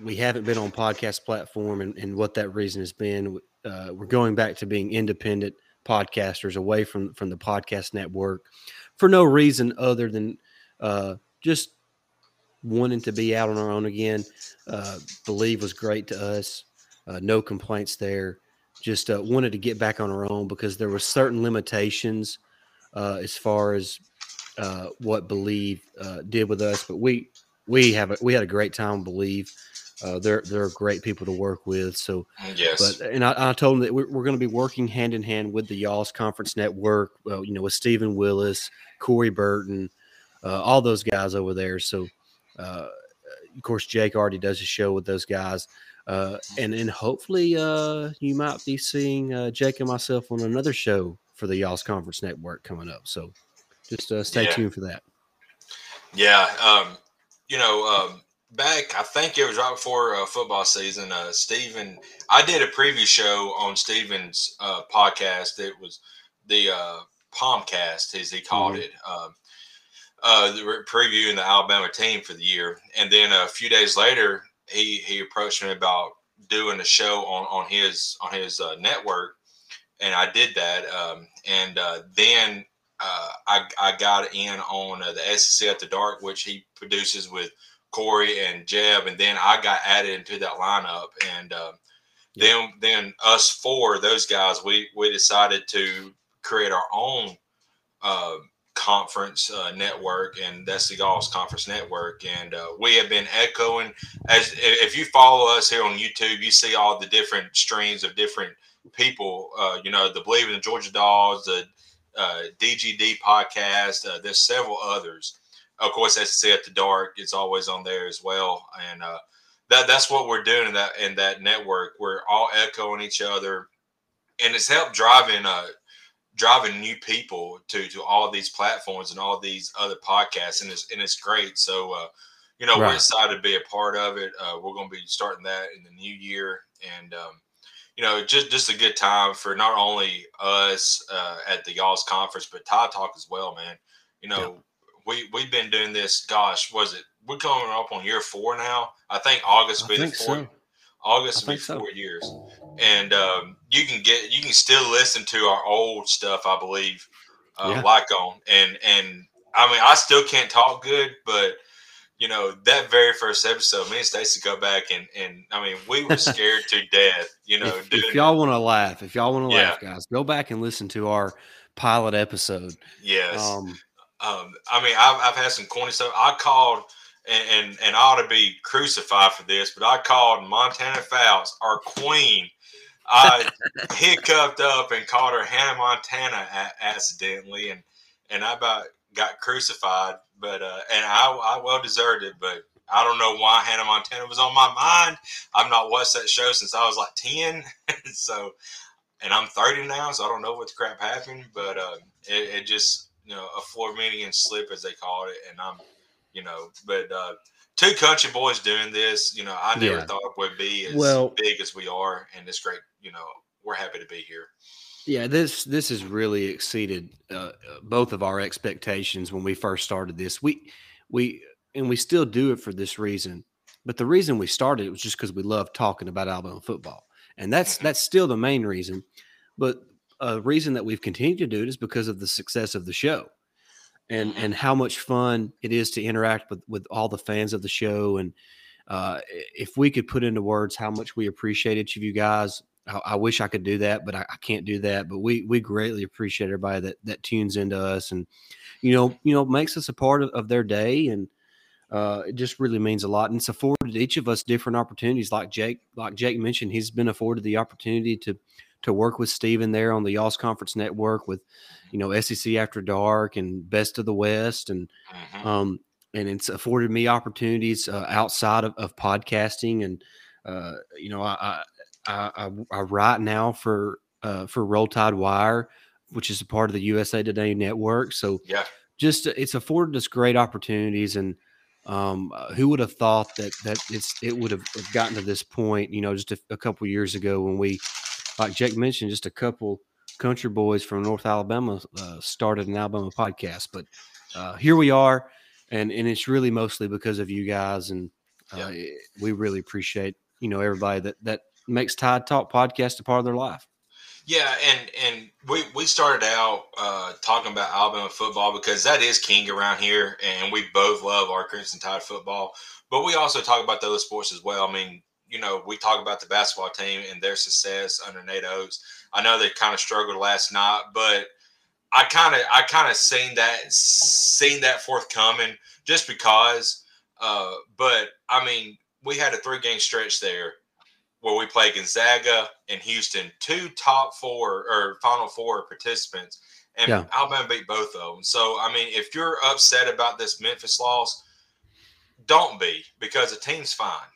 [SPEAKER 1] we haven't been on podcast platform, and, and what that reason has been. Uh, we're going back to being independent podcasters, away from from the podcast network, for no reason other than uh, just wanting to be out on our own again. Uh, Believe was great to us. Uh, no complaints there just uh, wanted to get back on our own because there were certain limitations uh, as far as uh, what Believe uh, did with us. But we we have a, we had a great time. Believe uh, they're they're great people to work with. So
[SPEAKER 2] yes,
[SPEAKER 1] but and I, I told them that we're, we're going to be working hand in hand with the Y'all's Conference Network. Well, you know, with Stephen Willis, Corey Burton, uh, all those guys over there. So. of course, Jake already does a show with those guys. Uh, and and hopefully uh, you might be seeing uh, Jake and myself on another show for the Y'all's Conference Network coming up. So just uh, stay yeah. tuned for that.
[SPEAKER 2] Yeah, um, you know, um, back I think it was right before uh, football season. Uh, Stephen, I did a preview show on Stephen's uh, podcast. It was the uh, Palmcast, as he called mm-hmm. it. Um, uh, previewing the Alabama team for the year, and then a few days later, he he approached me about doing a show on on his on his uh, network, and I did that. Um, and uh, then uh, I I got in on uh, the SEC After Dark, which he produces with Corey and Jeb, and then I got added into that lineup. And uh, then then us four, those guys, we we decided to create our own uh, conference uh, network, and that's the Y'all's Conference Network. And uh, we have been echoing as if you follow us here on YouTube, you see all the different streams of different people. Uh, you know, the Believe in the Georgia Dogs, the DGD uh, podcast. Uh, there's several others. Of course, as SEC After Dark, it's always on there as well, and uh, that that's what we're doing in that in that network. We're all echoing each other, and it's helped driving driving new people to to all these platforms and all these other podcasts, and it's and it's great. So, uh, you know, right. we're excited to be a part of it. Uh, we're going to be starting that in the new year, and um, you know, just just a good time for not only us uh, at the y'all's conference, but Tide Talk as well, man. You know, yeah. we we've been doing this. Gosh, was it? We're coming up on year four now. I think August will be the fourth. So. August will be four so. years, and um, you can get you can still listen to our old stuff, I believe, uh, yeah. like on and and I mean I still can't talk good, but you know that very first episode, me and Stacy go back and and I mean we were scared to death. You know,
[SPEAKER 1] if, if y'all want to laugh, if y'all want to yeah. laugh, guys, go back and listen to our pilot episode.
[SPEAKER 2] Yes. Um, um, I mean, I've, I've had some corny stuff. I called and, and, and I ought to be crucified for this, but I called Montana Fouts, our queen. I hiccuped up and called her Hannah Montana a- accidentally, and and I about got crucified. But uh, and I I well deserved it, but I don't know why Hannah Montana was on my mind. I've not watched that show since I was like ten, so and I'm 30 now, so I don't know what the crap happened, but uh, it, it just you know a Freudian slip as they call it, and I'm you know, but uh, two country boys doing this, you know, I never yeah. thought would be as well, big as we are, and it's great. You know, we're happy to be here.
[SPEAKER 1] Yeah, this this has really exceeded uh, uh, both of our expectations when we first started this. We we and we still do it for this reason, but the reason we started it was just because we love talking about Alabama football, and that's mm-hmm. that's still the main reason. But a reason that we've continued to do it is because of the success of the show and and how much fun it is to interact with with all the fans of the show and uh, if we could put into words how much we appreciate each of you guys I, I wish I could do that but I, I, can't do that but we we greatly appreciate everybody that that tunes into us and you know you know makes us a part of, of their day and uh, it just really means a lot and it's afforded each of us different opportunities like jake like jake mentioned he's been afforded the opportunity to to work with Steven there on the Y'all's Conference Network with, you know, SEC After Dark and Best of the West, and mm-hmm. um, and it's afforded me opportunities uh, outside of, of podcasting, and uh, you know, I, I I, I write now for uh, for Roll Tide Wire, which is a part of the USA Today network. So
[SPEAKER 2] yeah,
[SPEAKER 1] just it's afforded us great opportunities and. Um, uh, who would have thought that that it's it would have gotten to this point? You know, just a, a couple years ago when we like Jake mentioned, just a couple country boys from North Alabama uh, started an Alabama podcast. But uh, here we are, and and it's really mostly because of you guys, and uh, yeah. we really appreciate you know everybody that that makes Tide Talk podcast a part of their life.
[SPEAKER 2] Yeah, and and we we started out uh, talking about Alabama football because that is king around here, and we both love our Crimson Tide football. But we also talk about the other sports as well. I mean, you know, we talk about the basketball team and their success under Nate Oats. I know they kind of struggled last night, but I kind of I kind of seen that seen that forthcoming just because. Uh, but I mean, we had a three game stretch there where we played Gonzaga and Houston, two top four or Final Four participants, and yeah. Alabama beat both of them. So I mean, if you're upset about this Memphis loss, don't be because the team's fine.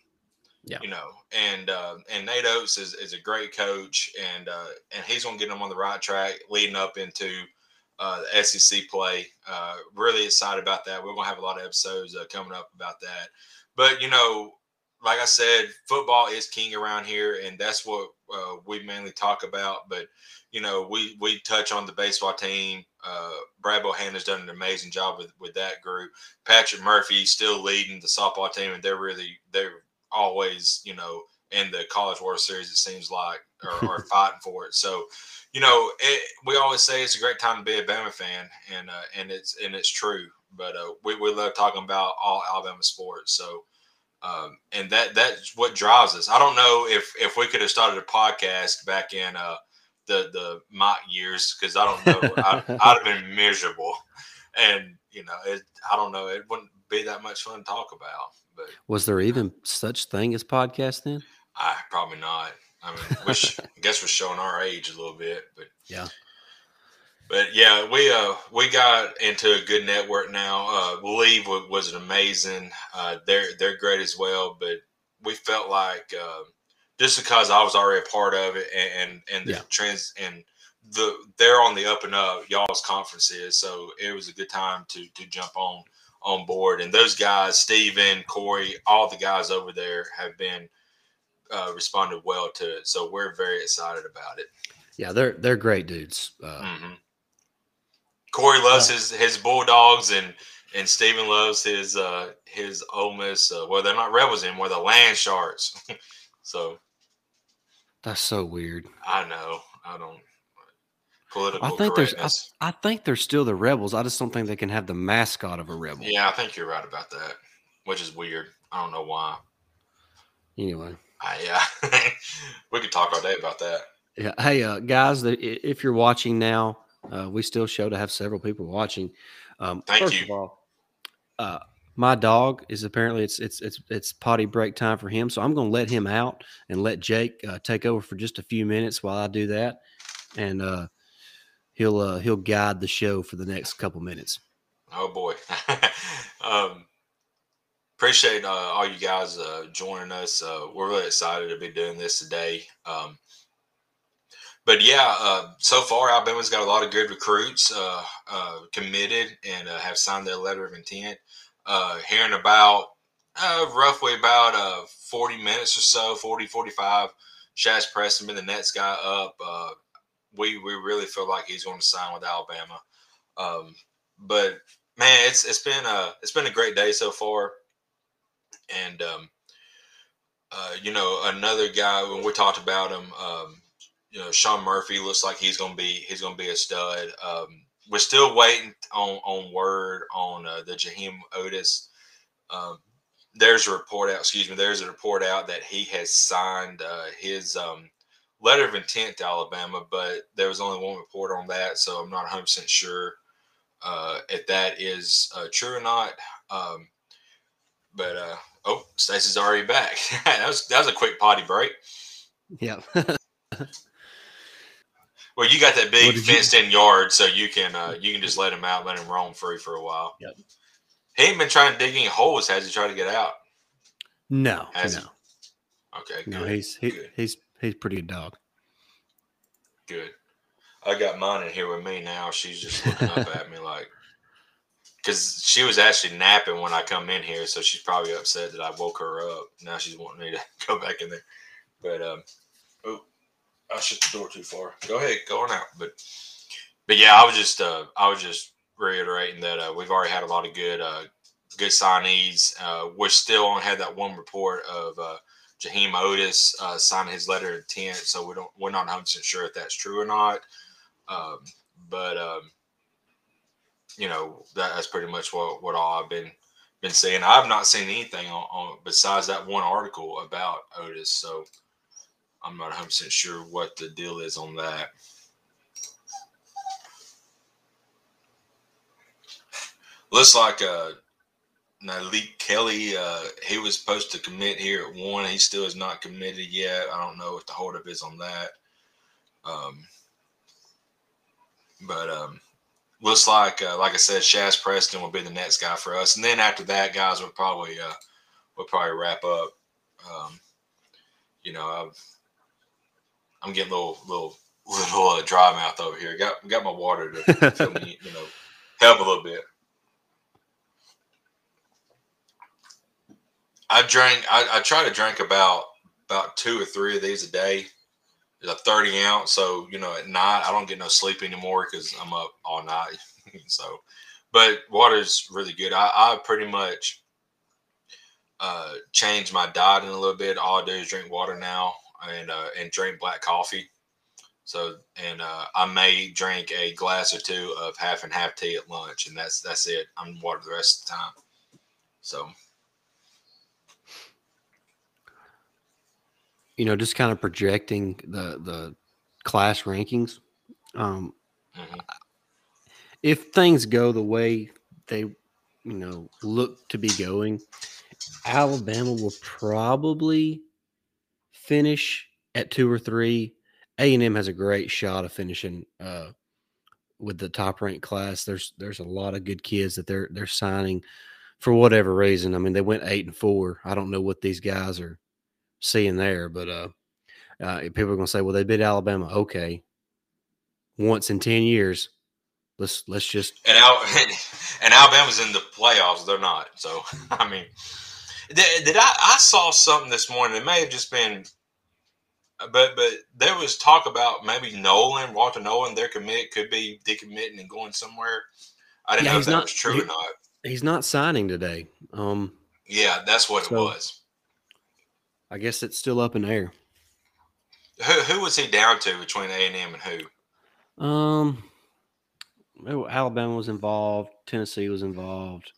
[SPEAKER 2] Yeah. You know, and uh, and Nate Oats is, is a great coach, and uh, and he's going to get them on the right track leading up into uh, the SEC play. Uh, really excited about that. We're going to have a lot of episodes uh, coming up about that. But you know, like I said, football is king around here, and that's what uh, we mainly talk about. But you know, we we touch on the baseball team. Uh, Brad Bohannon has done an amazing job with with that group. Patrick Murphy still leading the softball team, and they're really they're always, you know, in the College World Series, it seems like, or, or fighting for it. So, you know, it, we always say it's a great time to be a Bama fan, and uh, and it's and it's true. But uh, we we love talking about all Alabama sports. So, um, and that that's what drives us. I don't know if if we could have started a podcast back in uh, the the mock years because I don't know I, would have been miserable, and you know it, I don't know it wouldn't be that much fun to talk about. But
[SPEAKER 1] was there even such thing as podcast then?
[SPEAKER 2] I probably not. I mean, wish, I guess we're showing our age a little bit, but
[SPEAKER 1] yeah.
[SPEAKER 2] But yeah, we uh we got into a good network now. Uh, Leave was, was an amazing. Uh, they're they're great as well, but we felt like uh, just because I was already a part of it and and, and the yeah. trends and the they're on the up and up. Y'all's conferences, so it was a good time to to jump on on board. And those guys, Steven, Corey, all the guys over there have been uh, responded well to it. So we're very excited about it.
[SPEAKER 1] Yeah, they're they're great dudes. Uh,
[SPEAKER 2] mm-hmm. Corey loves uh, his his Bulldogs, and and Steven loves his uh his Ole Miss. Uh, well, they're not Rebels anymore; the Land Sharks. So
[SPEAKER 1] that's so weird.
[SPEAKER 2] I know. I don't. Political
[SPEAKER 1] I think
[SPEAKER 2] there's.
[SPEAKER 1] I, I, think they're still the rebels. I just don't think they can have the mascot of a rebel.
[SPEAKER 2] Yeah, I think you're right about that, which is weird. I don't know why.
[SPEAKER 1] Anyway.
[SPEAKER 2] Uh, yeah, we could talk all day about that.
[SPEAKER 1] Yeah. Hey, uh, guys, if you're watching now, uh, we still show to have several people watching. Um,
[SPEAKER 2] Thank
[SPEAKER 1] first
[SPEAKER 2] you.
[SPEAKER 1] Of all, uh, my dog is apparently it's it's it's it's potty break time for him, so I'm going to let him out and let Jake uh, take over for just a few minutes while I do that, and uh, he'll uh, he'll guide the show for the next couple minutes.
[SPEAKER 2] Oh boy, um, appreciate uh, all you guys uh, joining us. Uh, we're really excited to be doing this today. Um, but yeah, uh, so far Alabama's got a lot of good recruits uh, committed and have signed their letter of intent. Hearing about roughly about 40 minutes or so, 40, 45, Shazz Preston the next guy up. We we really feel like he's going to sign with Alabama. Um, but man, it's it's been a it's been a great day so far, and um, you know another guy when we talked about him. Um, you know, Shawn Murphy looks like he's gonna be he's gonna be a stud. Um, we're still waiting on on word on uh, the Jaheim Oatis. Um, there's a report out. Excuse me. There's a report out that he has signed uh, his um, letter of intent to Alabama, but there was only one report on that, so I'm not 100 percent sure uh, if that is uh, true or not. Um, but uh, oh, Stacy's already back. that was that was a quick potty break.
[SPEAKER 1] Yeah.
[SPEAKER 2] Well, you got that big fenced in yard, so you can uh, you can just let him out, let him roam free for a while.
[SPEAKER 1] Yep.
[SPEAKER 2] He ain't been trying to dig any holes. Has he tried to get out?
[SPEAKER 1] No.
[SPEAKER 2] Has
[SPEAKER 1] no.
[SPEAKER 2] He? Okay.
[SPEAKER 1] Good. No, he's he, good. he's he's pretty good dog.
[SPEAKER 2] Good. I got mine in here with me now. She's just looking up at me like, because she was actually napping when I come in here, so she's probably upset that I woke her up. Now she's wanting me to go back in there. But um, oh, I shut the door too far. Go ahead, go on out. But but yeah, I was just uh, I was just reiterating that uh, we've already had a lot of good uh, good signees. Uh, we're still on had that one report of uh, Jaheim Oatis uh, signing his letter of intent, so we don't we're not 100 percent sure if that's true or not. Um, but um, you know that, that's pretty much what what all I've been been seeing. I've not seen anything on, on besides that one article about Oatis, so. I'm not 100% sure what the deal is on that. Looks like uh, Nyjalik Kelly, uh, he was supposed to commit here at one. He still is not committed yet. I don't know what the holdup is on that. Um, but um, looks like, uh, like I said, Shazz Preston will be the next guy for us. And then after that, guys, we'll probably uh, we'll probably wrap up. Um, you know, I've I'm getting a little little little uh, dry mouth over here. Got got my water to me, you know help a little bit. I drink. I, I try to drink about about two or three of these a day. It's a thirty ounce, so you know at night I don't get no sleep anymore because I'm up all night. so, but water's really good. I, I pretty much uh, changed my diet in a little bit. All I do is drink water now and uh, and drink black coffee. So and uh, I may drink a glass or two of half and half tea at lunch, and that's that's it. I'm water the rest of the time. So,
[SPEAKER 1] you know, just kind of projecting the the class rankings. Um, mm-hmm. If things go the way they, you know, look to be going, Alabama will probably finish at two or three, A and M has a great shot of finishing uh, with the top ranked class. There's there's a lot of good kids that they're they're signing for whatever reason. I mean, they went eight and four. I don't know what these guys are seeing there, but uh, uh, people are going to say, "Well, they beat Alabama." Okay, once in ten years. Let's let's just
[SPEAKER 2] and Al- and Alabama's in the playoffs. They're not. So I mean, did, did I I saw something this morning? It may have just been but but there was talk about maybe Nolan, Walter Nolan, their commit could be decommitting and going somewhere. I didn't yeah, know if that not, was true he, or not.
[SPEAKER 1] He's not signing today. Um,
[SPEAKER 2] yeah, that's what so, it was.
[SPEAKER 1] I guess it's still up in the air.
[SPEAKER 2] Who who was he down to between A and M and
[SPEAKER 1] who? Um, Alabama was involved. Tennessee was involved.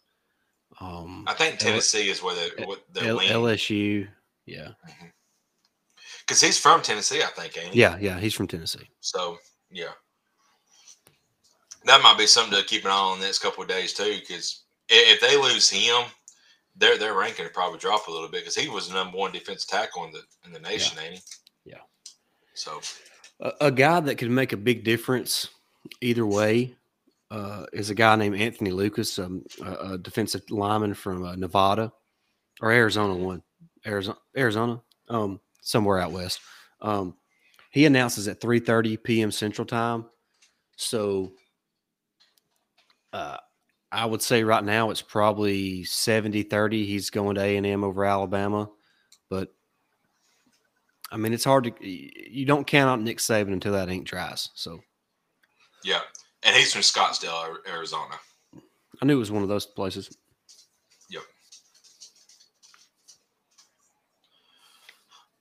[SPEAKER 2] Um, I think Tennessee L- is where the what the
[SPEAKER 1] L- LSU. Yeah.
[SPEAKER 2] Because mm-hmm. he's from Tennessee, I think, ain't
[SPEAKER 1] he? Yeah, yeah, he's from Tennessee.
[SPEAKER 2] So yeah, that might be something to keep an eye on the next couple of days too. Because if they lose him, their their ranking would probably drop a little bit because he was the number one defense tackle in the in the nation, yeah. ain't
[SPEAKER 1] he? Yeah.
[SPEAKER 2] So
[SPEAKER 1] a, a guy that could make a big difference either way uh, is a guy named Anthony Lucas, um, a, a, defensive lineman from uh, Nevada or Arizona one, Arizona, Arizona, um, somewhere out west. Um, he announces at 3:30 p.m. Central Time. So uh, I would say right now it's probably 70-30. He's going to A&M over Alabama, but I mean it's hard to you don't count out Nick Saban until that ink dries. So
[SPEAKER 2] yeah, and he's from Scottsdale, Arizona.
[SPEAKER 1] I knew it was one of those places.
[SPEAKER 2] Yep.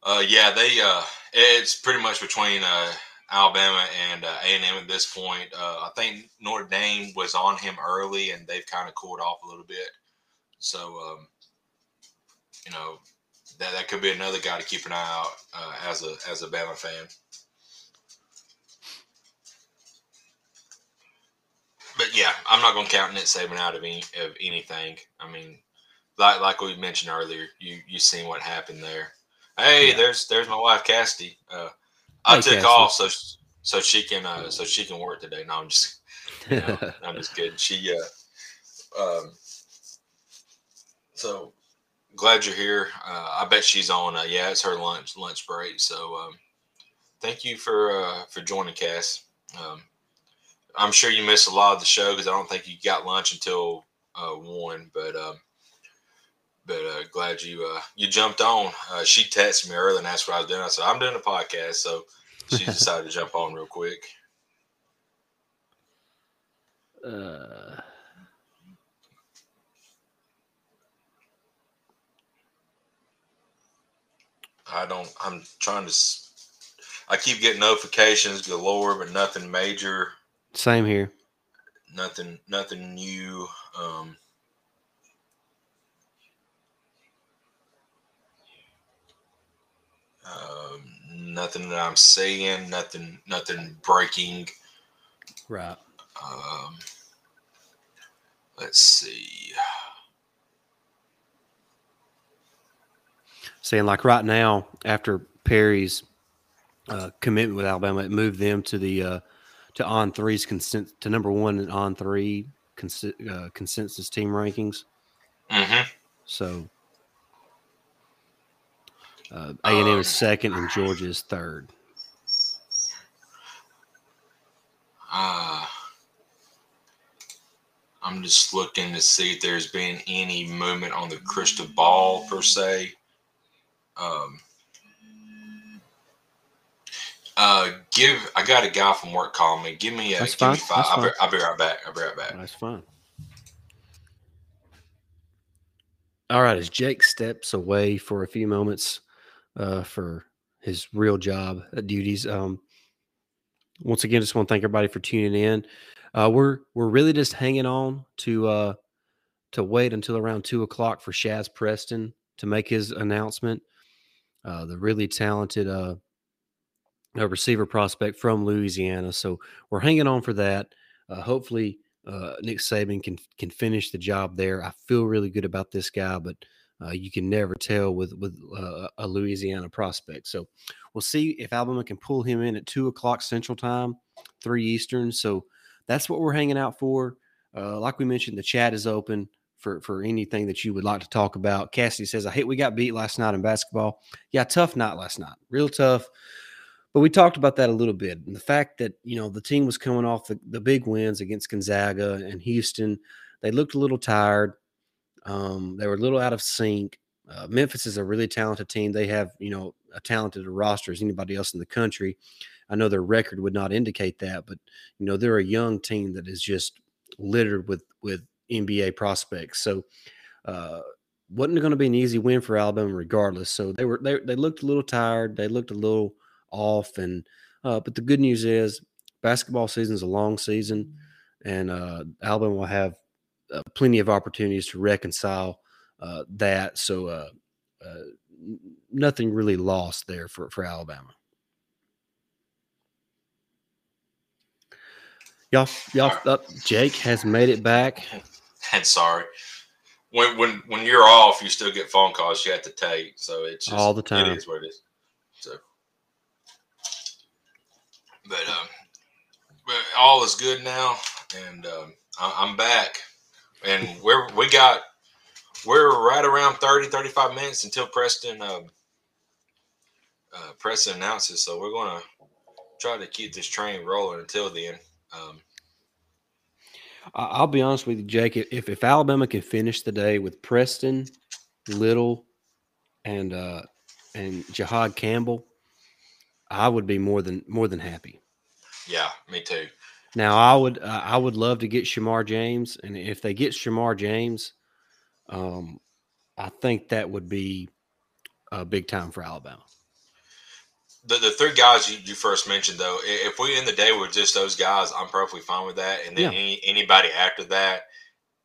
[SPEAKER 2] Uh, yeah, they. Uh, it's pretty much between uh, Alabama and uh, A and M at this point. Uh, I think Notre Dame was on him early, and they've kind of cooled off a little bit. So, um, you know, that that could be another guy to keep an eye out uh, as a as a Bama fan. but yeah, I'm not going to count Nick Saban out of any of anything. I mean, like like we mentioned earlier, you you seen what happened there. Hey, yeah. there's there's my wife Cassidy. Uh, I hey, took off so so she can uh, so she can work today. No, I'm just you know, I'm just kidding. She uh, um, so glad you're here. Uh, I bet she's on. Uh, yeah, it's her lunch lunch break. So um, thank you for uh, for joining, Cass. Um, I'm sure you missed a lot of the show because I don't think you got lunch until uh, one. But um, but uh, glad you uh, you jumped on. Uh, she texted me earlier and asked what I was doing. I said I'm doing a podcast, so she decided to jump on real quick. Uh. I don't. I'm trying to. I keep getting notifications galore, but nothing major.
[SPEAKER 1] Same here.
[SPEAKER 2] Nothing, nothing new. Um, um, nothing that I'm saying. Nothing, nothing breaking.
[SPEAKER 1] Right.
[SPEAKER 2] Um, let's see.
[SPEAKER 1] Saying like right now, after Perry's uh, commitment with Alabama, it moved them to the uh, to on three's consent to number one and on three cons- uh, consensus team rankings.
[SPEAKER 2] Mm-hmm.
[SPEAKER 1] So uh, A and M is second and Georgia is third.
[SPEAKER 2] Uh, I'm just looking to see if there's been any movement on the crystal ball per se. Um, uh, give I got a guy from work calling me. Give me a That's give fine. me five. I'll be, I'll be, right back. I'll be right back.
[SPEAKER 1] That's fine. All right, as Jake steps away for a few moments uh, for his real job uh, duties, um, once again, just want to thank everybody for tuning in. Uh, we're we're really just hanging on to uh, to wait until around two o'clock for Shazz Preston to make his announcement. Uh, the really talented uh, receiver prospect from Louisiana. So we're hanging on for that. Uh, hopefully, uh, Nick Saban can can finish the job there. I feel really good about this guy, but uh, you can never tell with with uh, a Louisiana prospect. So we'll see if Alabama can pull him in at two o'clock Central Time, three Eastern. So that's what we're hanging out for. Uh, like we mentioned, the chat is open for for anything that you would like to talk about. Cassidy says, "I hate we got beat last night in basketball. Yeah, tough night last night. Real tough." But we talked about that a little bit. And the fact that, you know, the team was coming off the, the big wins against Gonzaga and Houston. They looked a little tired. Um, they were a little out of sync. Uh, Memphis is a really talented team. They have, you know, a talented roster as anybody else in the country. I know their record would not indicate that, but you know they're a young team that is just littered with with NBA prospects. So uh, wasn't going to be an easy win for Alabama, regardless. So they were they they looked a little tired. They looked a little off, and uh, but the good news is basketball season is a long season, and uh, Alabama will have uh, plenty of opportunities to reconcile uh, that. So uh, uh, nothing really lost there for for Alabama. Y'all, y'all, uh, Jake has made it back.
[SPEAKER 2] And sorry, when when when you're off, you still get phone calls you have to take. So it's just,
[SPEAKER 1] all the time.
[SPEAKER 2] It is what it is. So, but um, but all is good now, and um, I, am back, and we're we got we're right around 30, 35 minutes until Preston um, uh, Preston announces. So we're gonna try to keep this train rolling until then. Um,
[SPEAKER 1] I'll be honest with you, Jake. If if Alabama can finish the day with Preston, Little, and uh, and Jihaad Campbell, I would be more than more than happy.
[SPEAKER 2] Yeah, me too.
[SPEAKER 1] Now I would uh, I would love to get Shemar James, and if they get Shemar James, um, I think that would be a big time for Alabama
[SPEAKER 2] the, the three guys you, you first mentioned though, if we end the day with just those guys, I'm perfectly fine with that. And then yeah. any, anybody after that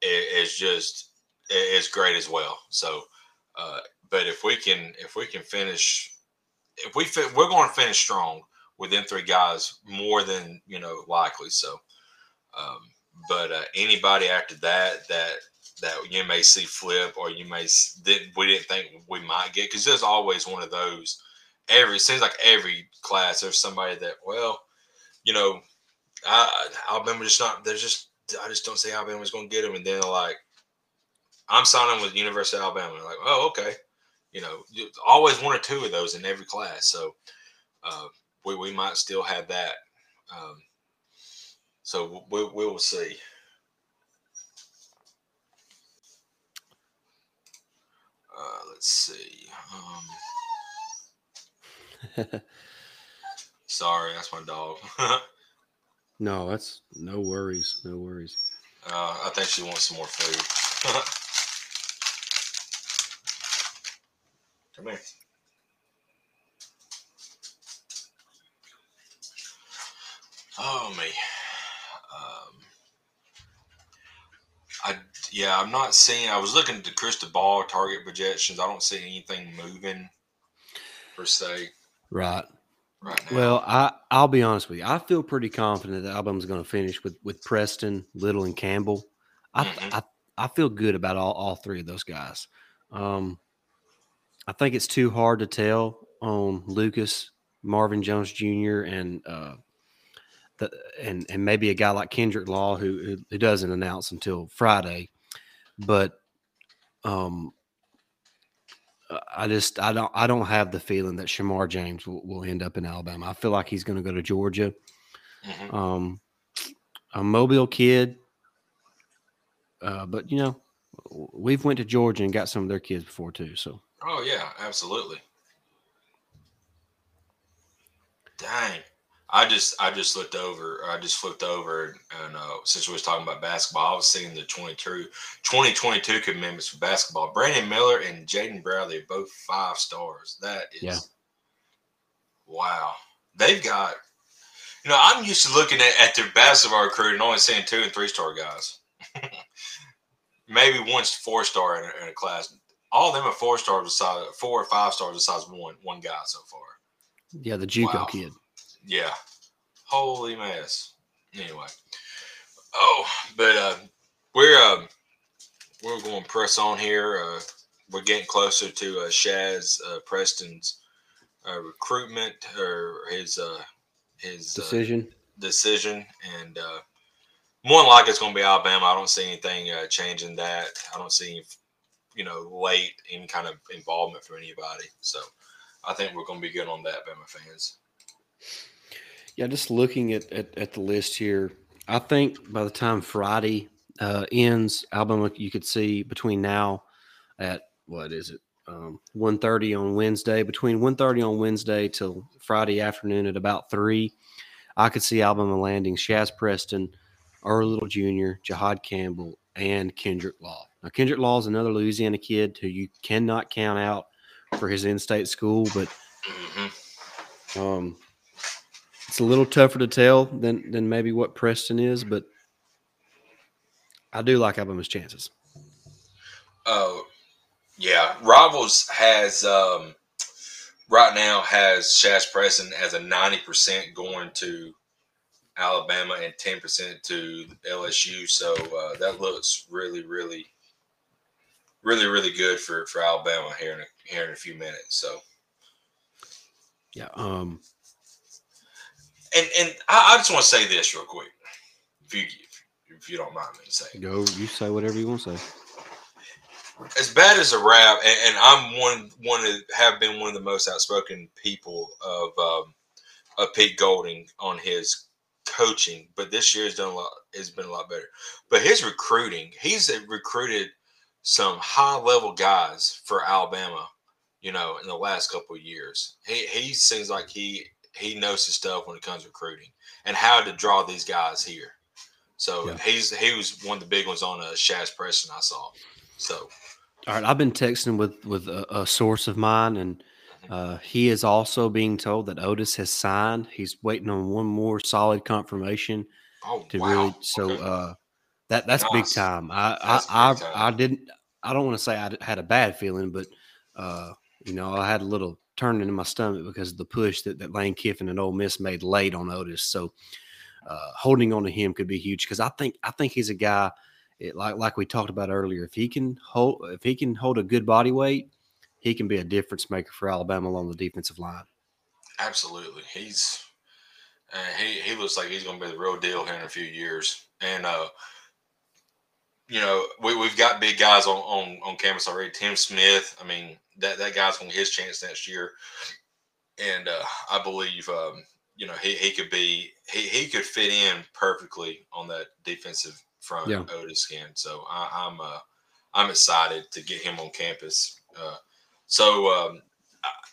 [SPEAKER 2] is just is great as well. So, uh, but if we can if we can finish, if we fit, we're going to finish strong with three guys more than you know likely. So, um, but uh, anybody after that that that you may see flip or you may that we didn't think we might get because there's always one of those every seems like every class there's somebody that well, you know, I, Alabama just not. There's just I just don't see Alabama's going to get them, and then like I'm signing with University of Alabama. Like, oh, okay, you know, always one or two of those in every class. So uh, we we might still have that. Um, so we, we will see. Uh, let's see. Um, Sorry, that's my dog.
[SPEAKER 1] no, that's no worries. No worries.
[SPEAKER 2] Uh, I think she wants some more food. Come here. Oh me. Um, I yeah, I'm not seeing. I was looking at the crystal ball target projections. I don't see anything moving per se.
[SPEAKER 1] Right. Right now. well, I I'll be honest with you. I feel pretty confident that album's going to finish with with Preston, Little, and Campbell. I mm-hmm. I, I feel good about all, all three of those guys. Um, I think it's too hard to tell on Lucas, Marvin Jones Jr. and uh, the and and maybe a guy like Kendrick Law who who, doesn't announce until Friday, but um, I just I don't I don't have the feeling that Shemar James will, will end up in Alabama. I feel like he's going to go to Georgia. Mm-hmm. Um, a Mobile kid, uh, but you know, we've went to Georgia and got some of their kids before too. So.
[SPEAKER 2] Oh yeah, absolutely. Dang. I just I just looked over. I just flipped over, and uh, since we was talking about basketball, I was seeing the 22, 2022 commitments for basketball. Brandon Miller and Jaden Bradley are both five stars. That is, yeah. wow. They've got. You know, I'm used to looking at, at their basketball recruit and only seeing two and three star guys. Maybe one's four star in a, in a class. All of them are four stars besides four or five stars besides one one guy so far.
[SPEAKER 1] Yeah, the JUCO wow. kid
[SPEAKER 2] yeah, holy mess. Anyway, oh, but uh, we're uh, we're going to press on here. Uh, we're getting closer to uh, Shazz uh, Preston's uh, recruitment or his uh, his
[SPEAKER 1] uh, decision
[SPEAKER 2] decision, and uh, more than likely it's going to be Alabama. I don't see anything uh, changing that. I don't see you know late any kind of involvement for anybody. So I think we're going to be good on that, Bama fans.
[SPEAKER 1] Yeah, just looking at, at, at the list here, I think by the time Friday uh, ends, Alabama you could see between now at what is it, um, 1.30 on Wednesday, between 1.30 on Wednesday till Friday afternoon at about 3, I could see Alabama landing Shazz Preston, Earl Little Jr., Jihaad Campbell, and Kendrick Law. Now, Kendrick Law is another Louisiana kid who you cannot count out for his in-state school, but mm-hmm. um, it's a little tougher to tell than than maybe what Preston is. But I do like Alabama's chances.
[SPEAKER 2] Oh, yeah. Rivals has um, right now has Shazz Preston as a ninety percent going to Alabama and ten percent to LSU. So uh, that looks really, really, really, really good for for Alabama here in a, here in a few minutes. So
[SPEAKER 1] yeah. Um.
[SPEAKER 2] And and I, I just want to say this real quick, if you if you don't mind me saying.
[SPEAKER 1] Go. You say whatever you want to say
[SPEAKER 2] as bad as a rap, and, and, I'm one one of have been one of the most outspoken people of um, of Pete Golding on his coaching, but this year has done a lot. Has been a lot better. But his recruiting, he's recruited some high level guys for Alabama. You know, in the last couple of years, he he seems like he he knows his stuff when it comes to recruiting and how to draw these guys here. So yeah. he's he was one of the big ones on a uh, Shazz Preston I saw. So
[SPEAKER 1] all right, I've been texting with with a, a source of mine, and uh, he is also being told that Oatis has signed. He's waiting on one more solid confirmation
[SPEAKER 2] oh, to wow. really.
[SPEAKER 1] So okay. uh, that that's nice. big time. I I, I, time. I, didn't. I don't want to say I had a bad feeling, but uh, you know, I had a little turn into my stomach because of the push that, that Lane Kiffin and Ole Miss made late on Oatis. So uh, holding on to him could be huge because I think I think he's a guy – it, like like we talked about earlier, if he can hold if he can hold a good body weight, he can be a difference maker for Alabama along the defensive line.
[SPEAKER 2] Absolutely, he's uh, he he looks like he's going to be the real deal here in a few years. And uh, you know, we we've got big guys on on on campus already. Tim Smith, I mean that that guy's going to his chance next year, and uh, I believe. Um, you know, he, he could be he, he could fit in perfectly on that defensive front, yeah. Oatis Skin. So I, am I'm, uh, I'm excited to get him on campus. Uh, so um,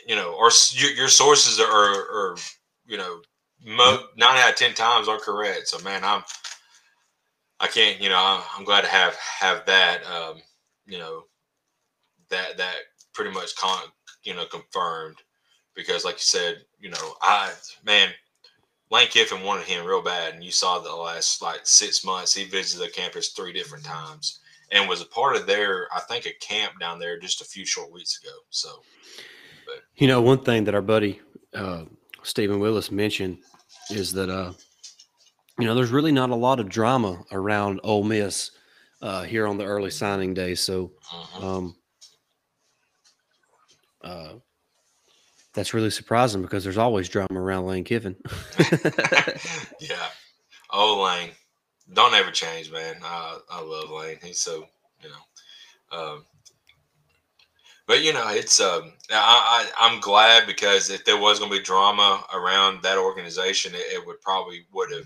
[SPEAKER 2] you know, or your, your sources are, are, you know, mo- nine out of ten times are correct. So man, I'm I can't you know I'm, I'm glad to have have that um, you know that that pretty much con you know confirmed because like you said you know I man Lane Kiffin wanted him real bad, and you saw the last like six months he visited the campus three different times and was a part of their, I think, a camp down there just a few short weeks ago. So,
[SPEAKER 1] but. you know, one thing that our buddy uh, Stephen Willis mentioned is that uh, you know there's really not a lot of drama around Ole Miss uh, here on the early signing day. So, uh-huh. um, uh, that's really surprising because there's always drama around Lane Kiffin.
[SPEAKER 2] yeah. Oh, Lane. Don't ever change, man. I, I love Lane. He's so, you know. Um, but, you know, it's, um, I, I, I'm glad because if there was going to be drama around that organization, it, it would probably would have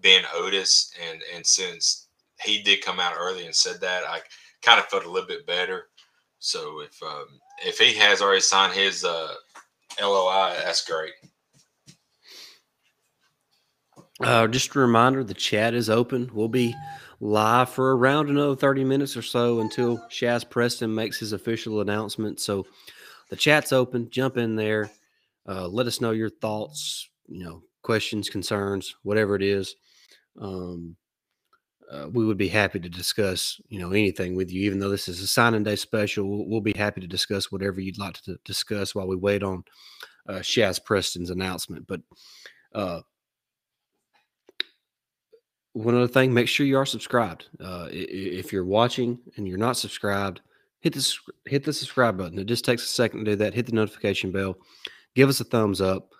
[SPEAKER 2] been Oatis. And, and since he did come out early and said that, I kind of felt a little bit better. So if um, if he has already signed his uh, LOI. That's great.
[SPEAKER 1] Uh, just a reminder the chat is open. We'll be live for around another 30 minutes or so until Shazz Preston makes his official announcement. So the chat's open. Jump in there. Uh, let us know your thoughts, you know, questions, concerns, whatever it is. Um, uh, we would be happy to discuss, you know, anything with you. Even though this is a signing day special, we'll, we'll be happy to discuss whatever you'd like to discuss while we wait on uh, Shazz Preston's announcement. But uh, one other thing, make sure you are subscribed. Uh, if you're watching and you're not subscribed, hit this hit the subscribe button. It just takes a second to do that. Hit the notification bell. Give us a thumbs up,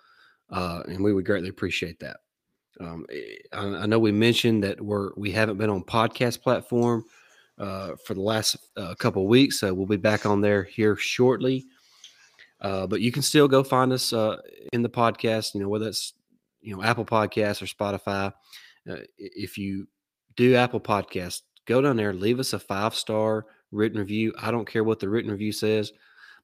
[SPEAKER 1] uh, and we would greatly appreciate that. Um, eh, I, I, know we mentioned that we're we haven't been on podcast platform uh, for the last uh, couple weeks, so we'll be back on there here shortly. Uh, but you can still go find us uh, in the podcast. You know whether it's you know Apple Podcasts or Spotify. Uh, if you do Apple Podcast, go down there, leave us a five star written review. I don't care what the written review says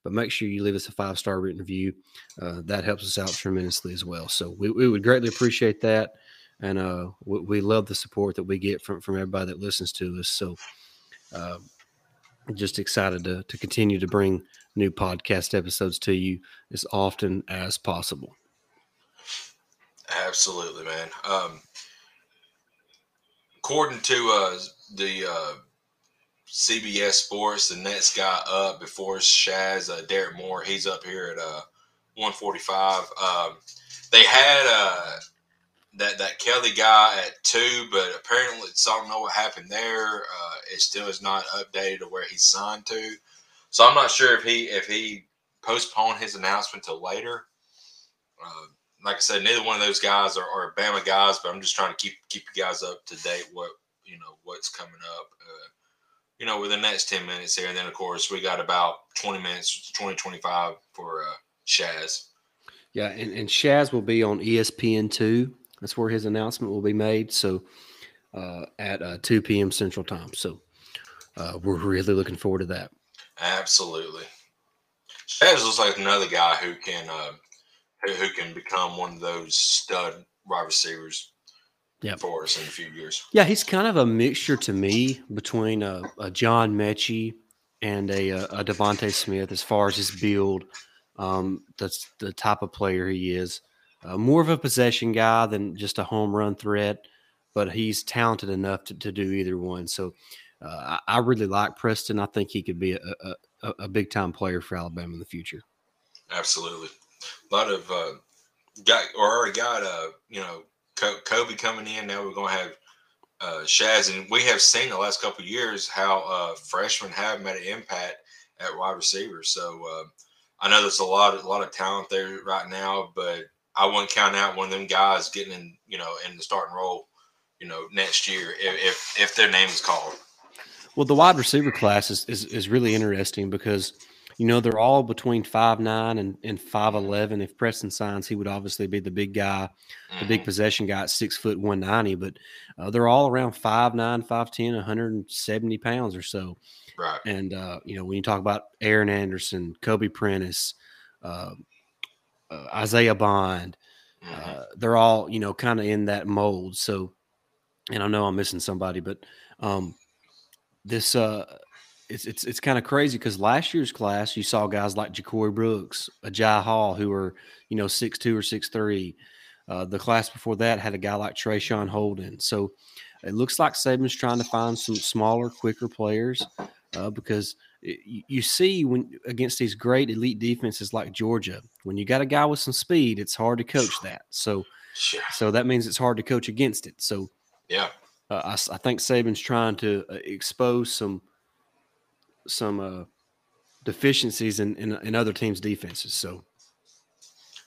[SPEAKER 1] but make sure you leave us a five star written review. Uh, that helps us out tremendously as well. So we, we would greatly appreciate that and uh, we, we, love the support that we get from from everybody that listens to us. So, uh, just excited to to continue to bring new podcast episodes to you as often as possible.
[SPEAKER 2] Absolutely, man. Um, according to uh, the uh, CBS Sports, the Nets got up before Shazz, uh, Derrick Moore. He's up here at uh, 145. Um, they had uh, that that Kelly guy at two, but apparently, so I don't know what happened there. Uh, it still is not updated to where he's signed to. So I'm not sure if he if he postponed his announcement till later. Uh, like I said, neither one of those guys are, are Bama guys, but I'm just trying to keep keep you guys up to date what you know what's coming up. Uh, you know, with the next 10 minutes here. And then, of course, we got about 20 minutes, 20, 25 for uh, Shazz.
[SPEAKER 1] Yeah, and, and Shazz will be on ESPN2. That's where his announcement will be made. So uh, at uh, 2 p.m. Central Time. So uh, we're really looking forward to that.
[SPEAKER 2] Absolutely. Shazz looks like another guy who can uh, who, who can become one of those stud wide receivers yep. for us in a few years.
[SPEAKER 1] Yeah, he's kind of a mixture to me between a, a John Metchie and a, a DeVonta Smith as far as his build. Um, that's the type of player he is. Uh, more of a possession guy than just a home run threat, but he's talented enough to, to do either one. So uh, I, I, really like Preston. I think he could be a, a, a big time player for Alabama in the future.
[SPEAKER 2] Absolutely. A lot of uh, got or already got uh, you know Kobe coming in. Now we're going to have uh, Shazz, and we have seen the last couple years how uh, freshmen have made an impact at wide receiver. So uh, I know there's a lot, a lot of talent there right now, but I wouldn't count out one of them guys getting in, you know, in the starting role, you know, next year if if, if their name is called.
[SPEAKER 1] Well, the wide receiver class is, is, is really interesting because – you know, they're all between five nine and, and five eleven. If Preston signs, he would obviously be the big guy, the mm-hmm. big possession guy at six foot one ninety. But uh, they're all around five nine, five ten, 170 pounds or so.
[SPEAKER 2] Right.
[SPEAKER 1] And uh, you know, when you talk about Aaron Anderson, Kobe Prentice, uh, uh Isaiah Bond, mm-hmm. Uh, they're all you know kind of in that mold. So, and I know I'm missing somebody, but um, this uh it's it's it's kind of crazy because last year's class you saw guys like Ja'Corey Brooks, Jai Hall, who were you know six two or six three. Uh, the class before that had a guy like Traeshon Holden. So it looks like Saban's trying to find some smaller, quicker players uh, because you see when against these great elite defenses like Georgia, when you got a guy with some speed, it's hard to coach that. So so that means it's hard to coach against it. So
[SPEAKER 2] yeah,
[SPEAKER 1] uh, I, I think Saban's trying to uh, expose some some uh, deficiencies in, in, in other teams' defenses. So,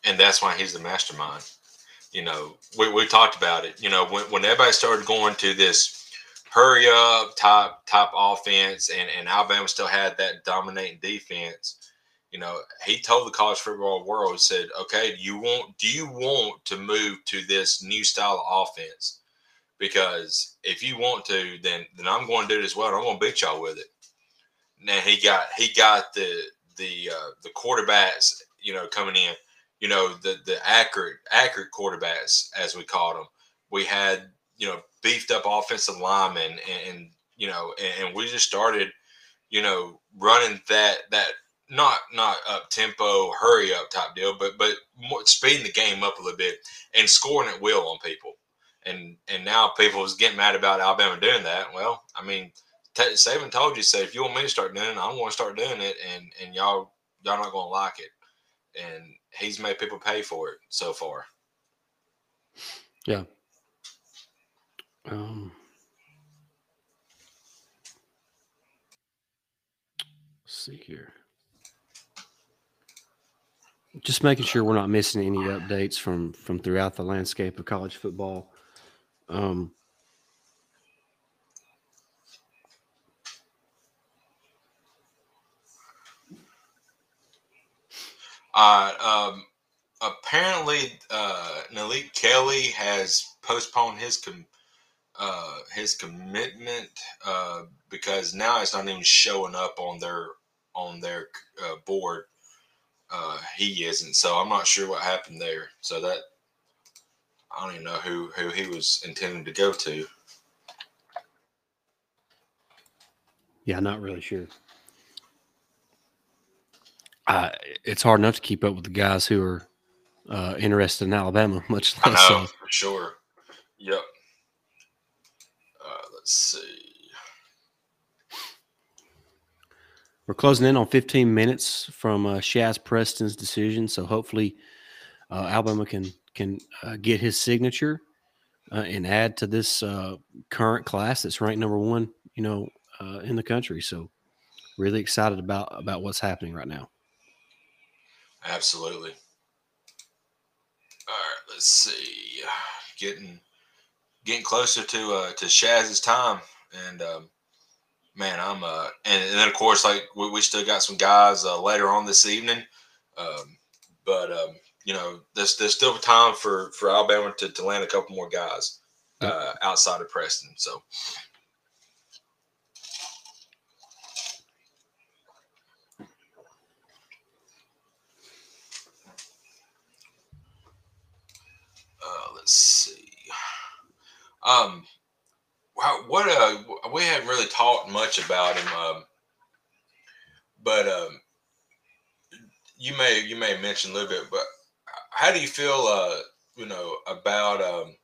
[SPEAKER 2] and that's why he's the mastermind. You know, we, we talked about it. You know, when, when everybody started going to this hurry up type type offense, and, and Alabama still had that dominating defense. You know, he told the college football world, he said, "Okay, do you want do you want to move to this new style of offense? Because if you want to, then then I'm going to do it as well. And I'm going to beat y'all with it." Now he got he got the the uh, the quarterbacks, you know, coming in. You know, the the accurate accurate quarterbacks as we called them. We had you know beefed up offensive linemen, and, and you know, and, we just started, you know, running that that not not up tempo, hurry up type deal, but but more, speeding the game up a little bit and scoring at will on people. And and now people is getting mad about Alabama doing that. Well, I mean, Saban told you, say if you want me to start doing it, I'm going to start doing it, and and y'all y'all not going to like it. And he's made people pay for it so far.
[SPEAKER 1] Yeah. Um. see here. Just making sure we're not missing any updates from from throughout the landscape of college football. Um,
[SPEAKER 2] Uh, um, apparently, uh, Malik Kelly has postponed his com- uh, his commitment uh, because now it's not even showing up on their on their uh, board. Uh, he isn't, so I'm not sure what happened there. So that I don't even know who who he was intending to go to.
[SPEAKER 1] Yeah, not really sure. uh, it's hard enough to keep up with the guys who are uh, interested in Alabama, much less.
[SPEAKER 2] I know, uh, for sure. Yep. Let's see.
[SPEAKER 1] We're closing in on 15 minutes from uh, Shazz Preston's decision, so hopefully uh, Alabama can can uh, get his signature uh, and add to this uh, current class that's ranked number one, you know, uh, in the country. So, really excited about about what's happening right now.
[SPEAKER 2] Absolutely. All right, let's see. Getting getting closer to uh, to Shazz's time, and um, man, I'm uh, and, and, then of course, like we, we still got some guys uh, later on this evening, um, but um, you know, there's there's still time for for Alabama to, to land a couple more guys uh, outside of Preston. So. Uh, let's see. Um, what uh, we haven't really talked much about him, um, but um, you may you may mention a little bit, but how do you feel, uh, you know, about um,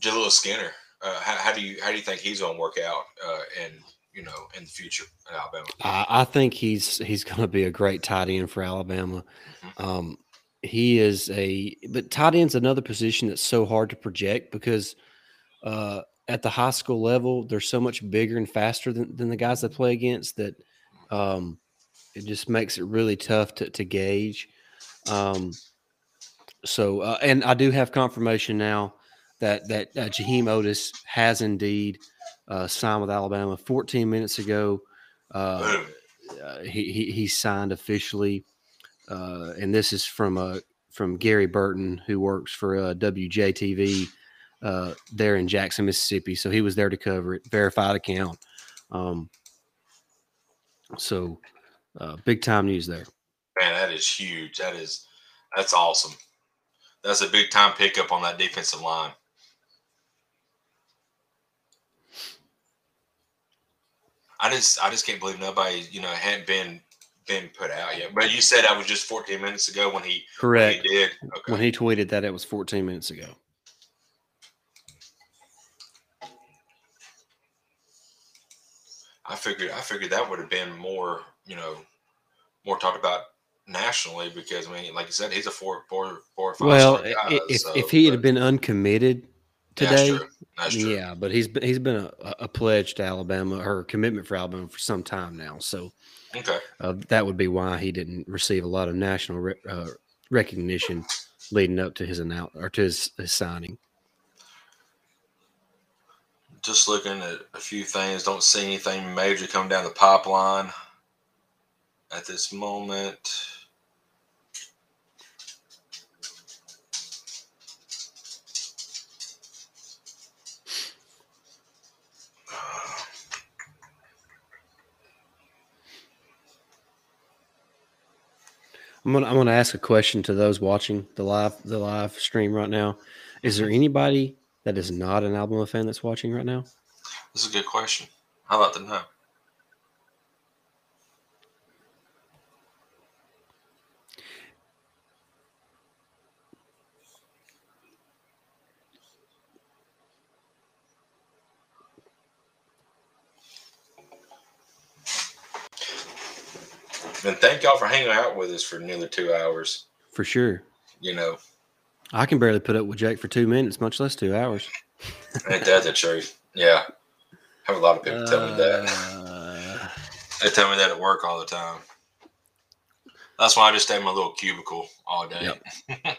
[SPEAKER 2] Jaleel Skinner? Uh, how, how, do you how do you think he's going to work out uh, in you know in the future at Alabama?
[SPEAKER 1] I, I think he's he's going to be a great tight end for Alabama. Mm-hmm. Um, he is a but tight end's another position that's so hard to project because uh, at the high school level they're so much bigger and faster than, than the guys they play against that um, it just makes it really tough to, to gauge. Um, so, uh, and I do have confirmation now that that uh, Jaheim Oatis has indeed uh, signed with Alabama 14 minutes ago. Uh, uh, he, he, he signed officially, uh, and this is from uh, from Gary Burton, who works for WJTV uh, there in Jackson, Mississippi. So he was there to cover it, verified account. Um, so uh, big time news there.
[SPEAKER 2] Man, that is huge. That is that's awesome that's a big time pickup on that defensive line. I just I just can't believe nobody you know hadn't been been put out yet. But you said that was just 14 minutes ago when he
[SPEAKER 1] correct
[SPEAKER 2] when he did
[SPEAKER 1] okay. when he tweeted that it was 14 minutes ago.
[SPEAKER 2] I figured I figured that would have been more you know more talked about nationally because I mean, like you said, he's a four, four, four, five.
[SPEAKER 1] Well, guy, if so, if he but, had been uncommitted today, yeah, that's true. yeah, but he's been he's been a, a, pledge to Alabama or a commitment for Alabama for some time now. So,
[SPEAKER 2] okay,
[SPEAKER 1] uh, that would be why he didn't receive a lot of national re- uh, recognition leading up to his announce or to his, his signing.
[SPEAKER 2] Just looking at a few things, don't see anything major coming down the pipeline at this moment.
[SPEAKER 1] I'm gonna I'm gonna ask a question to those watching the live the live stream right now. Is there anybody that is not an album Alabama fan that's watching right now?
[SPEAKER 2] This is a good question. How about the know? And thank y'all for hanging out with us for nearly two hours.
[SPEAKER 1] For sure.
[SPEAKER 2] You know,
[SPEAKER 1] I can barely put up with Jake for two minutes, much less two hours.
[SPEAKER 2] Ain't that the truth? Yeah. I have a lot of people uh, tell me that. Uh. they tell me that at work all the time. That's why I just stay in my little cubicle all day. Yep.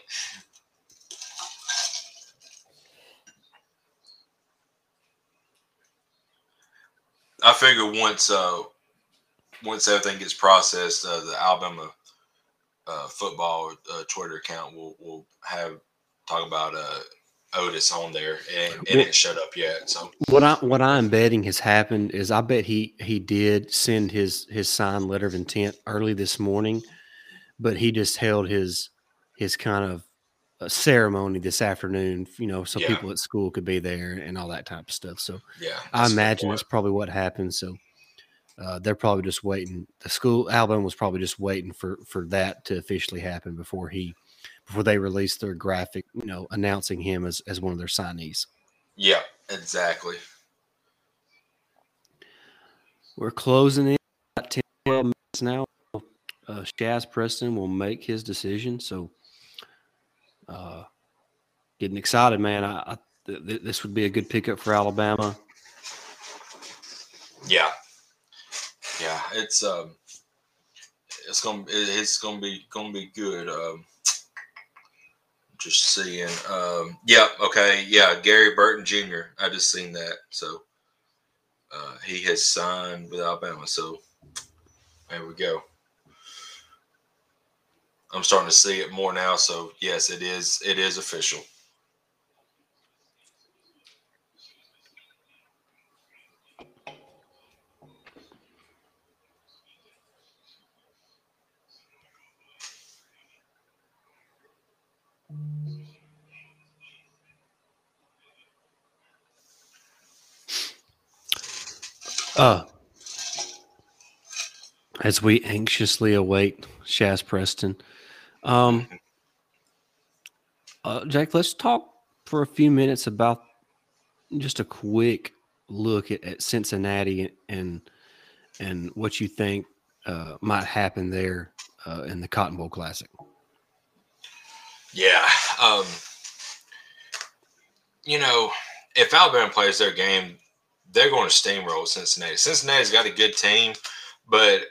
[SPEAKER 2] I figure once uh, once everything gets processed, uh, the Alabama uh, football uh, Twitter account will will have talk about uh, Oatis on there, and, and well, it shut up yet. So
[SPEAKER 1] what I what I'm betting has happened is I bet he he did send his his signed letter of intent early this morning, but he just held his his kind of uh, ceremony this afternoon, you know, so yeah. people at school could be there and all that type of stuff. So
[SPEAKER 2] yeah,
[SPEAKER 1] I imagine that's probably what happened. So uh, they're probably just waiting. The school Alabama was probably just waiting for for that to officially happen before he before they released their graphic, you know, announcing him as as one of their signees.
[SPEAKER 2] Yeah, exactly.
[SPEAKER 1] We're closing in about 10, 12 minutes now. Uh, Shazz Preston will make his decision. So, uh, getting excited, man. I, I th- this would be a good pickup for Alabama.
[SPEAKER 2] Yeah, yeah, it's um, it's gonna it's gonna be gonna be good. Um, just seeing. Um, yeah, okay, yeah, Gary Burton Jr. I just seen that, so uh, he has signed with Alabama. So there we go. I'm starting to see it more now. So yes, it is. It is official.
[SPEAKER 1] Uh, as we anxiously await Shazz Preston, um, uh, Jake, let's talk for a few minutes about just a quick look at, at Cincinnati and and what you think uh, might happen there uh, in the Cotton Bowl Classic.
[SPEAKER 2] Yeah, um, you know, if Alabama plays their game they're going to steamroll Cincinnati. Cincinnati's got a good team, but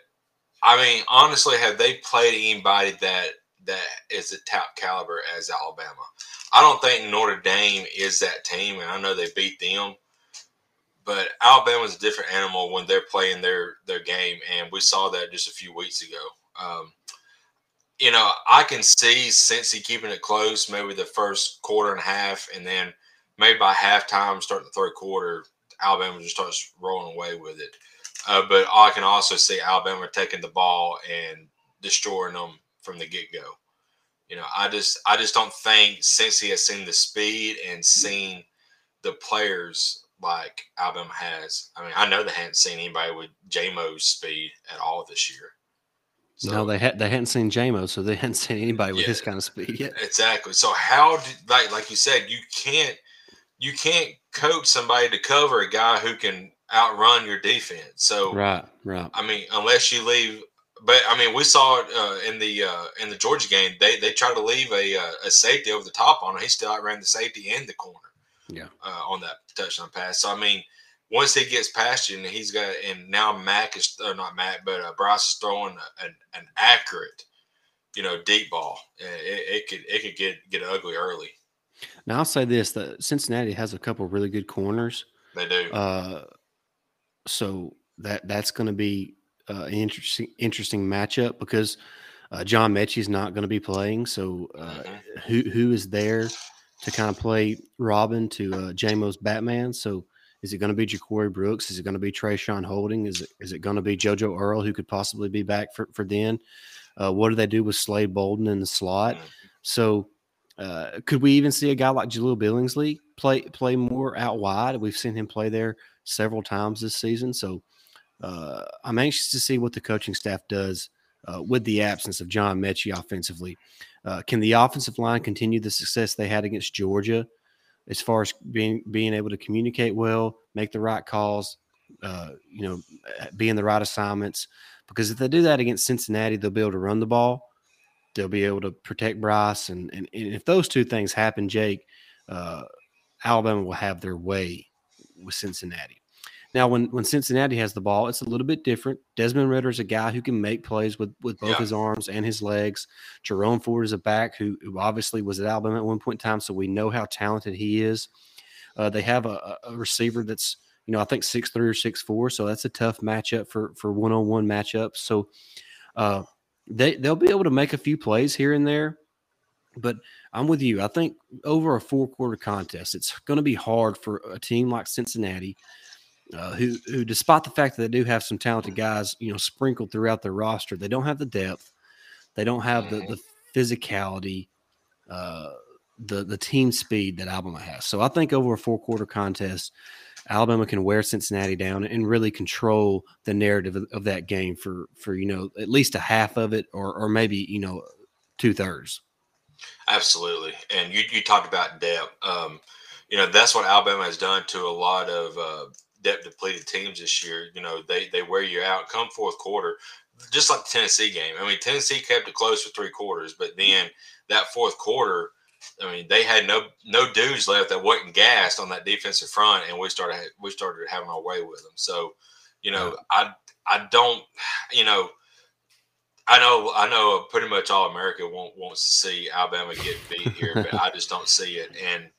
[SPEAKER 2] I mean, honestly, have they played anybody that that is a top caliber as Alabama? I don't think Notre Dame is that team, and I know they beat them. But Alabama's a different animal when they're playing their their game, and we saw that just a few weeks ago. Um, you know, I can see Cincy keeping it close, maybe the first quarter and a half, and then maybe by halftime, starting the third quarter, Alabama just starts rolling away with it. Uh, but I can also see Alabama taking the ball and destroying them from the get go. You know, I just I just don't think Cincy has seen the speed and seen the players like Alabama has. I mean, I know they hadn't seen anybody with JMO's speed at all this year.
[SPEAKER 1] So, no, they had they hadn't seen JMO, so they hadn't seen anybody with yeah, his kind of speed yet.
[SPEAKER 2] Exactly. So how did like like you said, you can't you can't coach somebody to cover a guy who can outrun your defense. So
[SPEAKER 1] right, right.
[SPEAKER 2] I mean, unless you leave, but I mean, we saw it uh, in the uh, in the Georgia game. They they tried to leave a uh, a safety over the top on him. He still outran the safety and the corner.
[SPEAKER 1] Yeah,
[SPEAKER 2] uh, on that touchdown pass. So I mean, once he gets past you, and he's got, and now Mac is or not Mac, but uh, Bryce is throwing an, an accurate, you know, deep ball. It, it could it could get get ugly early.
[SPEAKER 1] Now I'll say this: that Cincinnati has a couple really good corners.
[SPEAKER 2] They do.
[SPEAKER 1] Uh, so that that's going to be uh, an interesting interesting matchup because uh, John Metchie is not going to be playing. So uh, mm-hmm. who who is there to kind of play Robin to uh, JMO's Batman? So is it going to be Ja'Corey Brooks? Is it going to be Traeshon Holden? Is it is it going to be JoJo Earle who could possibly be back for for then? Uh, what do they do with Slade Bolden in the slot? Mm-hmm. So uh, could we even see a guy like Jahleel Billingsley play play more out wide? We've seen him play there several times this season. So uh, I'm anxious to see what the coaching staff does uh, with the absence of John Metchie offensively. Uh, can the offensive line continue the success they had against Georgia, as far as being being able to communicate well, make the right calls, uh, you know, be in the right assignments? Because if they do that against Cincinnati, they'll be able to run the ball they'll be able to protect Bryce. And, and, and if those two things happen, Jake, uh, Alabama will have their way with Cincinnati. Now, when, when Cincinnati has the ball, it's a little bit different. Desmond Ridder is a guy who can make plays with, with both yeah. his arms and his legs. Jerome Ford is a back who, who obviously was at Alabama at one point in time, so we know how talented he is. Uh, they have a, a, receiver that's, you know, I think six three or six four, so that's a tough matchup for for one on one matchups. So, uh, they they'll be able to make a few plays here and there. But I'm with you. I think over a four quarter contest, it's going to be hard for a team like Cincinnati, uh, who who despite the fact that they do have some talented guys, you know, sprinkled throughout their roster, they don't have the depth, they don't have the the physicality, uh, the the team speed that Alabama has. So I think over a four quarter contest, Alabama can wear Cincinnati down and really control the narrative of, of that game for for you know at least a half of it or or maybe you know two thirds.
[SPEAKER 2] Absolutely, and you you talked about depth. Um, you know that's what Alabama has done to a lot of uh, depth depleted teams this year. You know they they wear you out come fourth quarter, just like the Tennessee game. I mean Tennessee kept it close for three quarters, but then that fourth quarter I mean, they had no no dudes left that wasn't gassed on that defensive front, and we started we started having our way with them. So, you know, I I don't, you know, I know I know pretty much all America want, wants to see Alabama get beat here, but I just don't see it. And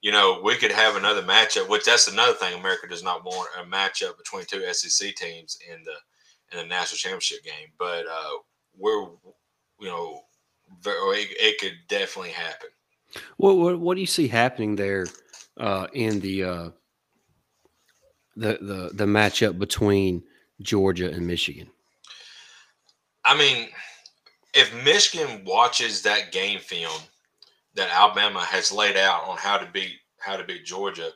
[SPEAKER 2] you know, we could have another matchup, which that's another thing America does not want a matchup between two SEC teams in the in the national championship game. But uh, we're you know, it, it could definitely happen.
[SPEAKER 1] What, what, what do you see happening there uh, in the uh, the the the matchup between Georgia and Michigan?
[SPEAKER 2] I mean, if Michigan watches that game film that Alabama has laid out on how to beat how to beat Georgia,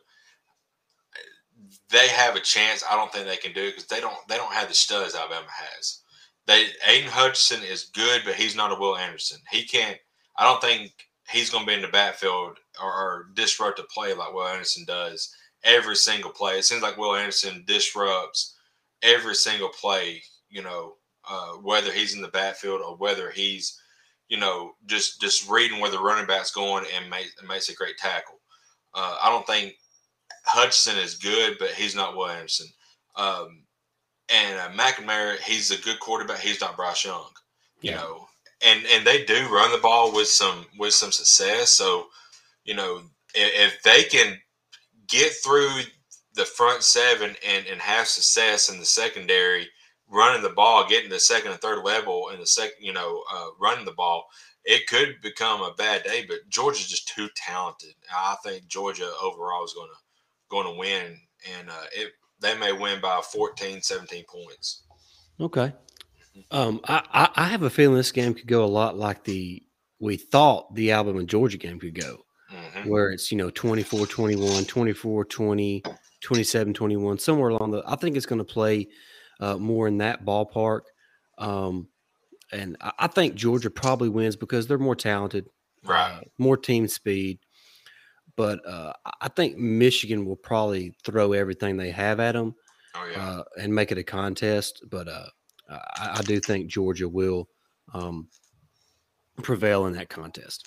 [SPEAKER 2] they have a chance. I don't think they can do it because they don't they don't have the studs Alabama has. They Aidan Hutchinson is good, but he's not a Will Anderson. He can't. I don't think he's going to be in the backfield or, or disrupt a play like Will Anderson does every single play. It seems like Will Anderson disrupts every single play, you know, uh, whether he's in the backfield or whether he's, you know, just just reading where the running back's going and, make, makes a great tackle. Uh, I don't think Hutchinson is good, but he's not Will Anderson. Um, and uh, McNamara, he's a good quarterback. He's not Bryce Young. You yeah. know, and and they do run the ball with some with some success. So, you know, if, if they can get through the front seven and, and have success in the secondary, running the ball, getting the second and third level in the second, you know, uh, running the ball, it could become a bad day. But Georgia's just too talented. I think Georgia overall is going to going to win, and uh, it they may win by 14, 17 points.
[SPEAKER 1] Okay. Um, I, I have a feeling this game could go a lot like the we thought the album Alabama Georgia game could go, mm-hmm. where it's you know 24 21, 24 20, 27 21, somewhere along the. I think it's going to play uh, more in that ballpark. Um, and I, I, think Georgia probably wins because they're more talented,
[SPEAKER 2] right? Uh,
[SPEAKER 1] more team speed. But uh, I think Michigan will probably throw everything they have at them
[SPEAKER 2] oh, yeah. Uh,
[SPEAKER 1] and make it a contest. But uh, I, I do think Georgia will um, prevail in that contest.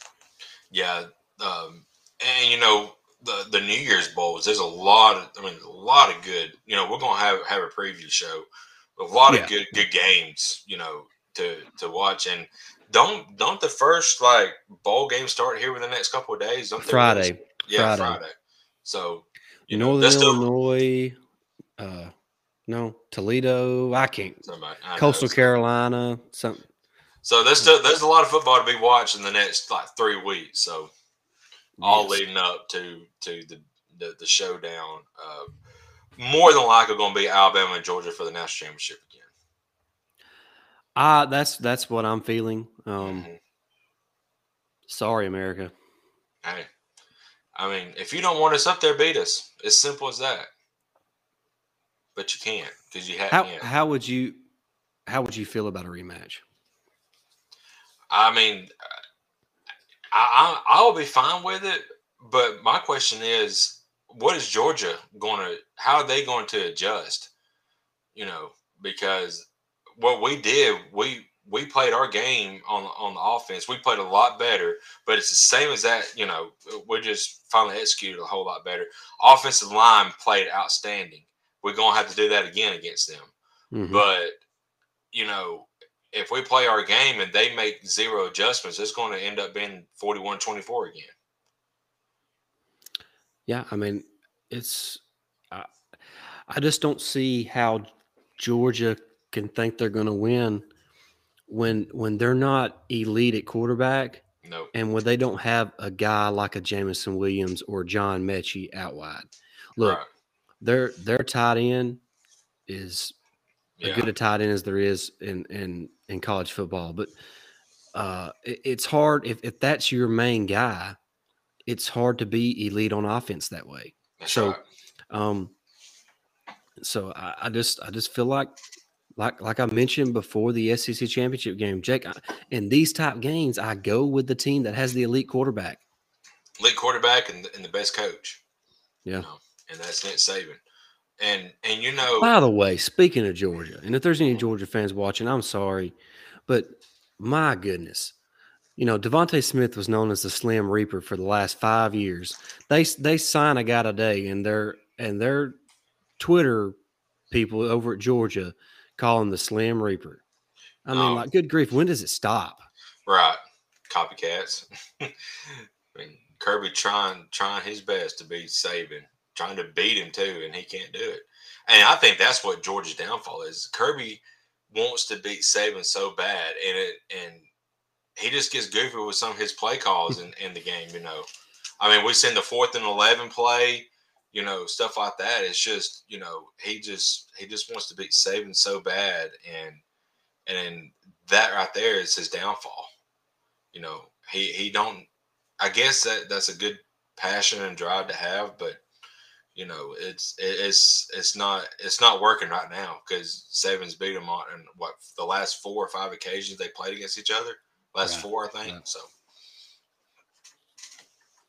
[SPEAKER 2] Yeah, um, and you know the the New Year's bowls. There's a lot of, I mean, a lot of good. You know, we're gonna have have a preview show. A lot yeah. of good good games. You know, to to watch and don't don't the first like bowl game start here within the next couple of days? Don't
[SPEAKER 1] Friday.
[SPEAKER 2] Yeah, Friday. Friday. So
[SPEAKER 1] you Northern know, Illinois, still, uh, no, Toledo. I can't. Somebody, I Coastal Carolina. Something.
[SPEAKER 2] So there's still, there's a lot of football to be watched in the next like three weeks. So all yes. leading up to to the the, the showdown. Uh, more than likely going to be Alabama and Georgia for the national championship again.
[SPEAKER 1] Ah, uh, that's that's what I'm feeling. Um, mm-hmm. Sorry, America.
[SPEAKER 2] Hey, I mean, if you don't want us up there, beat us. As simple as that but you can't because you have.
[SPEAKER 1] How how would you how would you feel about a rematch?
[SPEAKER 2] I mean, I, I I'll be fine with it, but my question is, what is Georgia going to? How are they going to adjust? You know, because what we did, we we played our game on on the offense. We played a lot better, but it's the same as that. You know, we just finally executed a whole lot better. Offensive line played outstanding we're gonna have to do that again against them. Mm-hmm. But you know, if we play our game and they make zero adjustments, it's going to end up being 41-24 again.
[SPEAKER 1] Yeah, I mean, it's I, I just don't see how Georgia can think they're going to win when when they're not elite at quarterback.
[SPEAKER 2] No.
[SPEAKER 1] And when they don't have a guy like a Jameson Williams or John Metchie out wide. Look, right their their tight end is yeah. as good a tight end as there is in in in college football. But uh, it, it's hard if if that's your main guy. It's hard to be elite on offense that way.
[SPEAKER 2] That's
[SPEAKER 1] so,
[SPEAKER 2] right.
[SPEAKER 1] um, So I, I just I just feel like like like I mentioned before the SEC championship game, Jake. I, in these type games, I go with the team that has the elite quarterback,
[SPEAKER 2] elite quarterback, and, and the best coach.
[SPEAKER 1] Yeah,
[SPEAKER 2] you know, and that's Nick Saban. And and you know,
[SPEAKER 1] by the way, speaking of Georgia, and if there's any Georgia fans watching, I'm sorry, but my goodness, you know, DeVonta Smith was known as the Slim Reaper for the last five years. They they sign a guy today, and their and their Twitter people over at Georgia call him the Slim Reaper. I mean, um, like, good grief, when does it stop?
[SPEAKER 2] Right, copycats. I mean, Kirby trying trying his best to be Saban, trying to beat him too, and he can't do it. And I think that's what Georgia's downfall is. Kirby wants to beat Saban so bad, and it and he just gets goofy with some of his play calls in, in the game. You know, I mean, we send the fourth and eleven play, you know, stuff like that. It's just you know he just he just wants to beat Saban so bad, and and that right there is his downfall. You know, he he don't. I guess that that's a good passion and drive to have, but you know, it's it's it's not it's not working right now because Saban's beat them on and what the last four or five occasions they played against each other. Last right. four, I think. Right. So,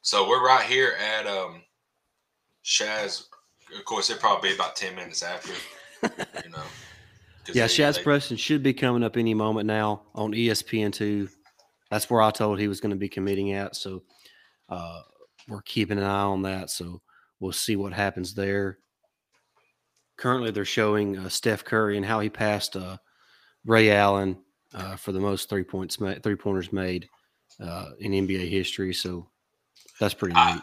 [SPEAKER 2] so we're right here at um, Shazz. Of course, it'll probably be about ten minutes after. you know.
[SPEAKER 1] Yeah, Shazz they, Preston should be coming up any moment now on ESPN two. That's where I told he was going to be committing at. So uh, we're keeping an eye on that. So we'll see what happens there. Currently, they're showing uh, Steph Curry and how he passed uh, Ray Allen uh, for the most three points ma- three pointers made uh, in NBA history. So that's pretty neat. I,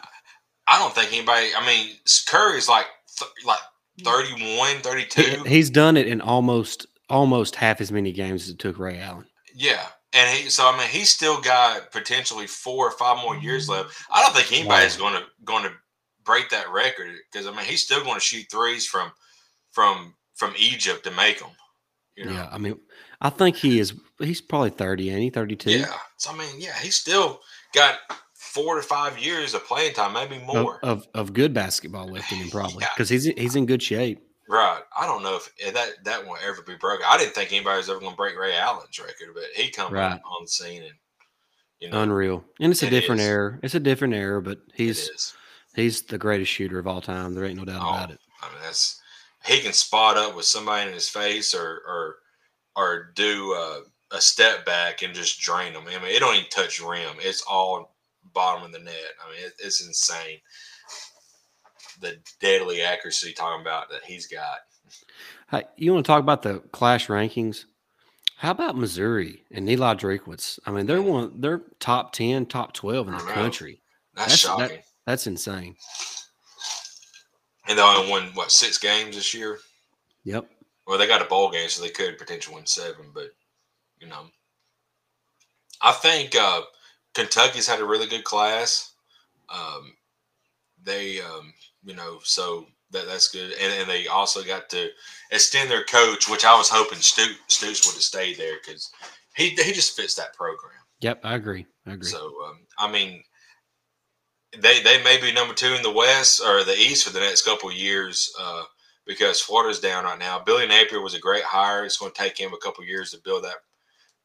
[SPEAKER 2] I don't think anybody. I mean, Curry's like th- like 31, 32.
[SPEAKER 1] He, he's done it in almost almost half as many games as it took Ray Allen.
[SPEAKER 2] Yeah. And he, so I mean, he's still got potentially four or five more years left. I don't think anybody's wow. going to going to break that record because I mean, he's still going to shoot threes from from from Egypt to make them.
[SPEAKER 1] You know? Yeah, I mean, I think he is. He's probably thirty, and he thirty-two.
[SPEAKER 2] Yeah, so I mean, yeah, he's still got four to five years of playing time, maybe more
[SPEAKER 1] of of, of good basketball left in him, probably because yeah. he's he's in good shape.
[SPEAKER 2] Right. I don't know if eh, that that won't ever be broken. I didn't think anybody was ever going to break Ray Allen's record, but he comes right. on the scene and
[SPEAKER 1] you know, unreal. And it's a it different is. era. It's a different era, but he's he's the greatest shooter of all time. There ain't no doubt oh, about it.
[SPEAKER 2] I mean, that's he can spot up with somebody in his face or or or do a step back and just drain them. I mean, it don't even touch rim. It's all bottom of the net. I mean, it, it's insane. The deadly accuracy talking about that he's got.
[SPEAKER 1] Hey, you want to talk about the clash rankings? How about Missouri and Eli Drinkwitz? I mean, they're mm. one. They're top ten, top twelve in the country.
[SPEAKER 2] That's, that's shocking. That,
[SPEAKER 1] that's insane.
[SPEAKER 2] And they only won what six games this year.
[SPEAKER 1] Yep.
[SPEAKER 2] Well, they got a bowl game, so they could potentially win seven. But you know, I think uh, Kentucky's had a really good class. Um, they, um, you know, so that that's good, and, and they also got to extend their coach, which I was hoping Stoops, Stoops would have stayed there because he he just fits that program.
[SPEAKER 1] Yep, I agree. I agree.
[SPEAKER 2] So, um, I mean, they they may be number two in the West or the East for the next couple of years. Uh, because Florida's down right now. Billy Napier was a great hire. It's going to take him a couple years to build that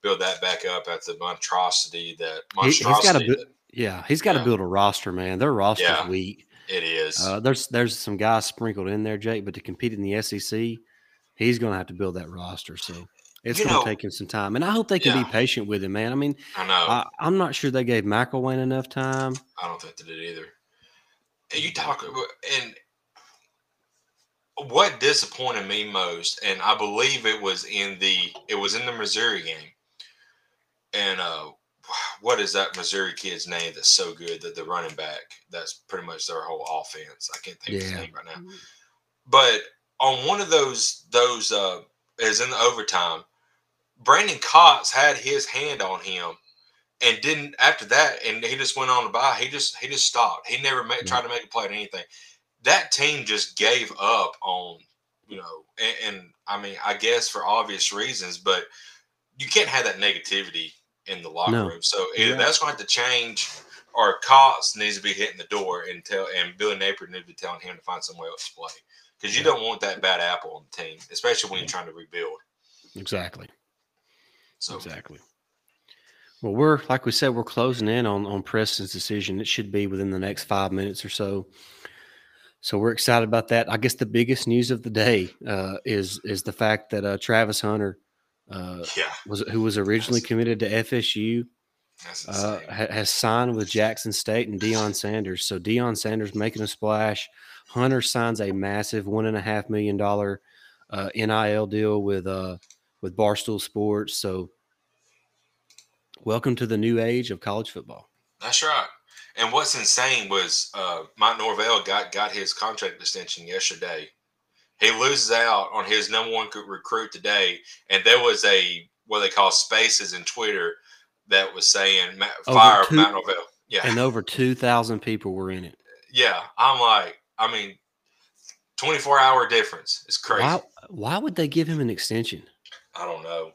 [SPEAKER 2] build that back up at the monstrosity that monstrosity.
[SPEAKER 1] He, he's got to, yeah, he's got to yeah. build a roster, man. Their roster's yeah, weak.
[SPEAKER 2] It is.
[SPEAKER 1] Uh, there's there's some guys sprinkled in there, Jake, but to compete in the SEC, he's going to have to build that roster. So it's going to take him some time, and I hope they can yeah. be patient with him, man. I mean,
[SPEAKER 2] I know I,
[SPEAKER 1] am not sure they gave McElwain enough time.
[SPEAKER 2] I don't think they did either. And you talk and what disappointed me most, and I believe it was in the it was in the Missouri game. And uh what is that Missouri kid's name that's so good that the running back that's pretty much their whole offense. I can't think yeah. of his name right now. Mm-hmm. But on one of those those uh is in the overtime, Brenton Cox had his hand on him and didn't after that and he just went on to buy. He just he just stopped. He never made, mm-hmm. tried to make a play or anything that team just gave up on, you know, and, and, I mean, I guess for obvious reasons, but you can't have that negativity in the locker no. room. So either yeah. that's going to have to change or Cox needs to be hitting the door and tell, and Billy Napier needs to be telling him to find somewhere else to play because you don't want that bad apple on the team, especially when you're trying to rebuild.
[SPEAKER 1] Exactly. So exactly. Well, we're like we said, we're closing in on on Preston's decision. It should be within the next five minutes or so. So we're excited about that. I guess the biggest news of the day uh, is is the fact that uh, Travis Hunter, uh, yeah. was who was originally committed to FSU, uh, ha- has signed with Jackson State and Deion Sanders. So Deion Sanders making a splash. Hunter signs a massive one and a half million dollar uh, NIL deal with uh, with Barstool Sports. So welcome to the new age of college football.
[SPEAKER 2] That's right. And what's insane was uh, Mike Norvell got got his contract extension yesterday. He loses out on his number one recruit today, and there was a what they call spaces in Twitter that was saying fire two, Matt Norvell.
[SPEAKER 1] Yeah, and over two thousand people were in it.
[SPEAKER 2] Yeah, I'm like, I mean, twenty four hour difference. It's crazy.
[SPEAKER 1] Why, why would they give him an extension?
[SPEAKER 2] I don't know.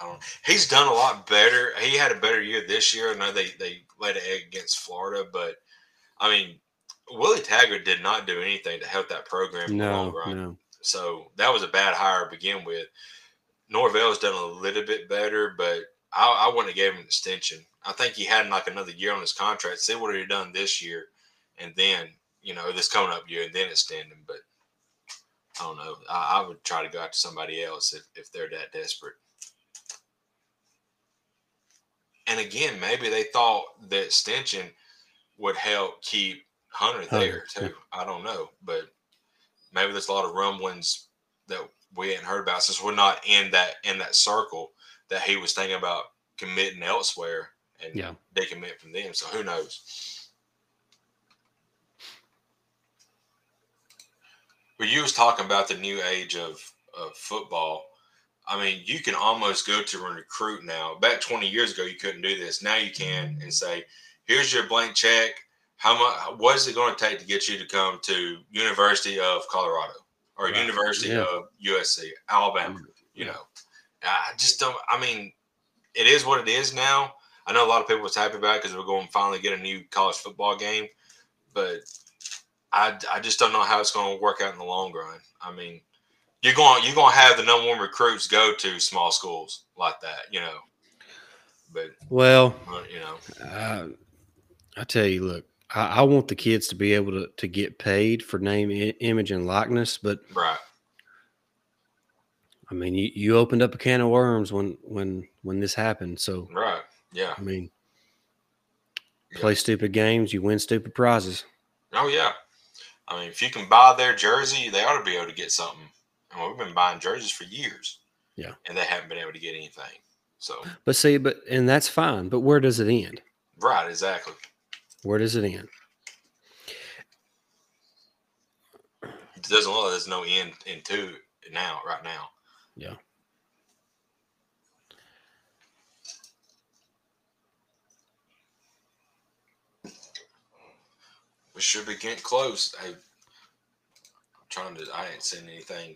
[SPEAKER 2] I don't. He's done a lot better. He had a better year this year. I know they they laid an egg against Florida, but I mean, Willie Taggart did not do anything to help that program no, in the long run. No. So that was a bad hire to begin with. Norvell's done a little bit better, but I, I wouldn't have gave him an extension. I think he had like another year on his contract. See what he done this year, and then you know this coming up year, and then extend him. But I don't know. I, I would try to go out to somebody else if, if they're that desperate. And again, maybe they thought the extension would help keep Hunter there too. I don't know, but maybe there's a lot of rumblings that we hadn't heard about since we're not in that in that circle that he was thinking about committing elsewhere and yeah. they commit from them. So who knows? But you was talking about the new age of, of football. I mean, you can almost go to a recruit now. Back 20 years ago, you couldn't do this. Now you can and say, here's your blank check. How much? What is it going to take to get you to come to University of Colorado or right. University yeah. of USC, Alabama? Mm, you know, I just don't. I mean, it is what it is now. I know a lot of people was happy about it because we're going to finally get a new college football game, but I, I just don't know how it's going to work out in the long run. I mean, you're going you're going to have the number one recruits go to small schools like that, you know. But
[SPEAKER 1] well,
[SPEAKER 2] you know,
[SPEAKER 1] uh, I tell you, look, I, I, want the kids to be able to to get paid for name, image, and likeness, but
[SPEAKER 2] right
[SPEAKER 1] I mean, you, you opened up a can of worms when when when this happened. So
[SPEAKER 2] right, yeah.
[SPEAKER 1] I mean, play yeah. stupid games, you win stupid prizes.
[SPEAKER 2] Oh yeah. I mean, if you can buy their jersey, they ought to be able to get something. And we've been buying jerseys for years.
[SPEAKER 1] Yeah.
[SPEAKER 2] And they haven't been able to get anything. So.
[SPEAKER 1] But see, but and that's fine. But where does it end?
[SPEAKER 2] Right. Exactly.
[SPEAKER 1] Where does it end?
[SPEAKER 2] It doesn't look like there's no end in two now. Right now.
[SPEAKER 1] Yeah.
[SPEAKER 2] We should be getting close. I, am trying to. I ain't seen anything.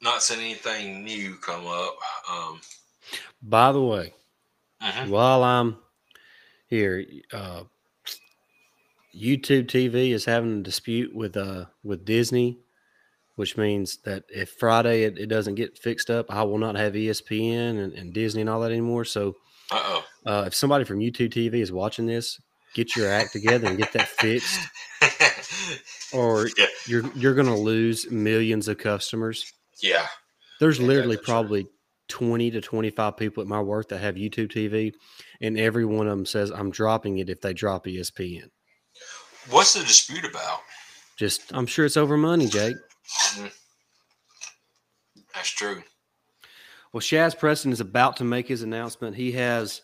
[SPEAKER 2] Not seen anything new come up. Um,
[SPEAKER 1] By the way, uh-huh. while I'm here, uh, YouTube TV is having a dispute with uh with Disney, which means that if Friday it, it doesn't get fixed up, I will not have ESPN and, and Disney and all that anymore. So,
[SPEAKER 2] Uh-oh.
[SPEAKER 1] uh, if somebody from YouTube TV is watching this, get your act together and get that fixed, or yeah. you're you're gonna lose millions of customers.
[SPEAKER 2] Yeah,
[SPEAKER 1] there's literally probably. 20 to 25 people at my work that have YouTube TV, and every one of them says I'm dropping it if they drop ESPN.
[SPEAKER 2] What's the dispute about?
[SPEAKER 1] Just, I'm sure it's over money, Jake.
[SPEAKER 2] Mm. That's true.
[SPEAKER 1] Well, Shazz Preston is about to make his announcement. He has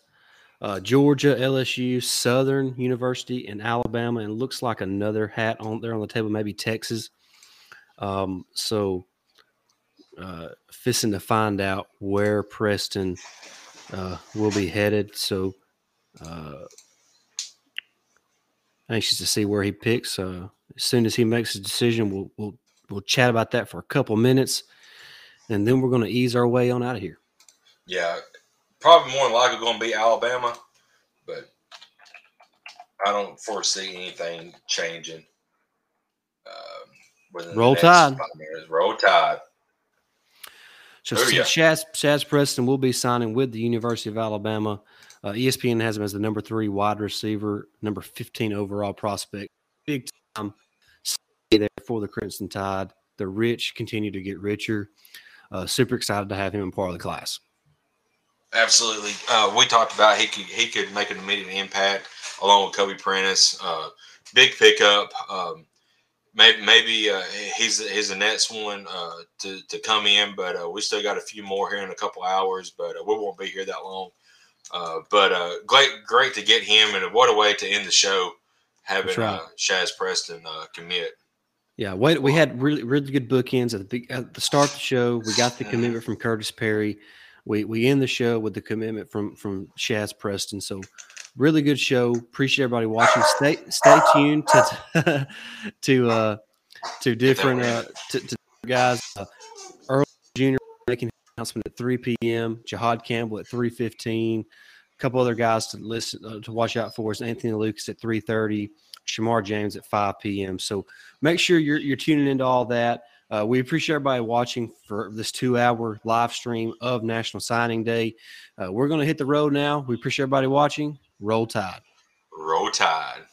[SPEAKER 1] uh, Georgia, LSU, Southern University, and Alabama, and looks like another hat on there on the table, maybe Texas. Um, so, uh, to find out where Preston uh, will be headed. So, uh, anxious to see where he picks. Uh, as soon as he makes his decision, we'll we'll we'll chat about that for a couple minutes, and then we're going to ease our way on out of here.
[SPEAKER 2] Yeah, probably more than likely going to be Alabama, but I don't foresee anything changing.
[SPEAKER 1] Um, Roll Tide.
[SPEAKER 2] Roll Tide.
[SPEAKER 1] So. Shazz, Shazz Preston will be signing with the University of Alabama. Uh, ESPN has him as the number three wide receiver, number 15 overall prospect. Big time there for the Crimson Tide. The rich continue to get richer. Uh, super excited to have him in part of the class.
[SPEAKER 2] Absolutely. Uh, we talked about he could he could make an immediate impact along with Kobe Prentice. Uh, big pickup. Um, maybe maybe uh, he's he's the next one uh, to to come in, but uh, we still got a few more here in a couple hours. But uh, we won't be here that long. Uh, but uh, great great to get him, and what a way to end the show having right. Shazz Preston commit.
[SPEAKER 1] Yeah, wait, we had really really good bookends at the at the start of the show. We got the commitment from Curtis Perry. We we end the show with the commitment from from Shazz Preston. So really good show. Appreciate everybody watching. Stay stay tuned to to uh to different uh to, to guys. Uh, Earl Junior making announcement at 3 p.m. Jihaad Campbell at 3:15. A couple other guys to listen uh, to watch out for is Anthony Lucas at 3:30. Shemar James at 5 p.m. So make sure you're, you're tuning into all that. Uh, we appreciate everybody watching for this two hour live stream of National Signing Day. Uh, we're going to hit the road now. We appreciate everybody watching. Roll Tide.
[SPEAKER 2] Roll Tide.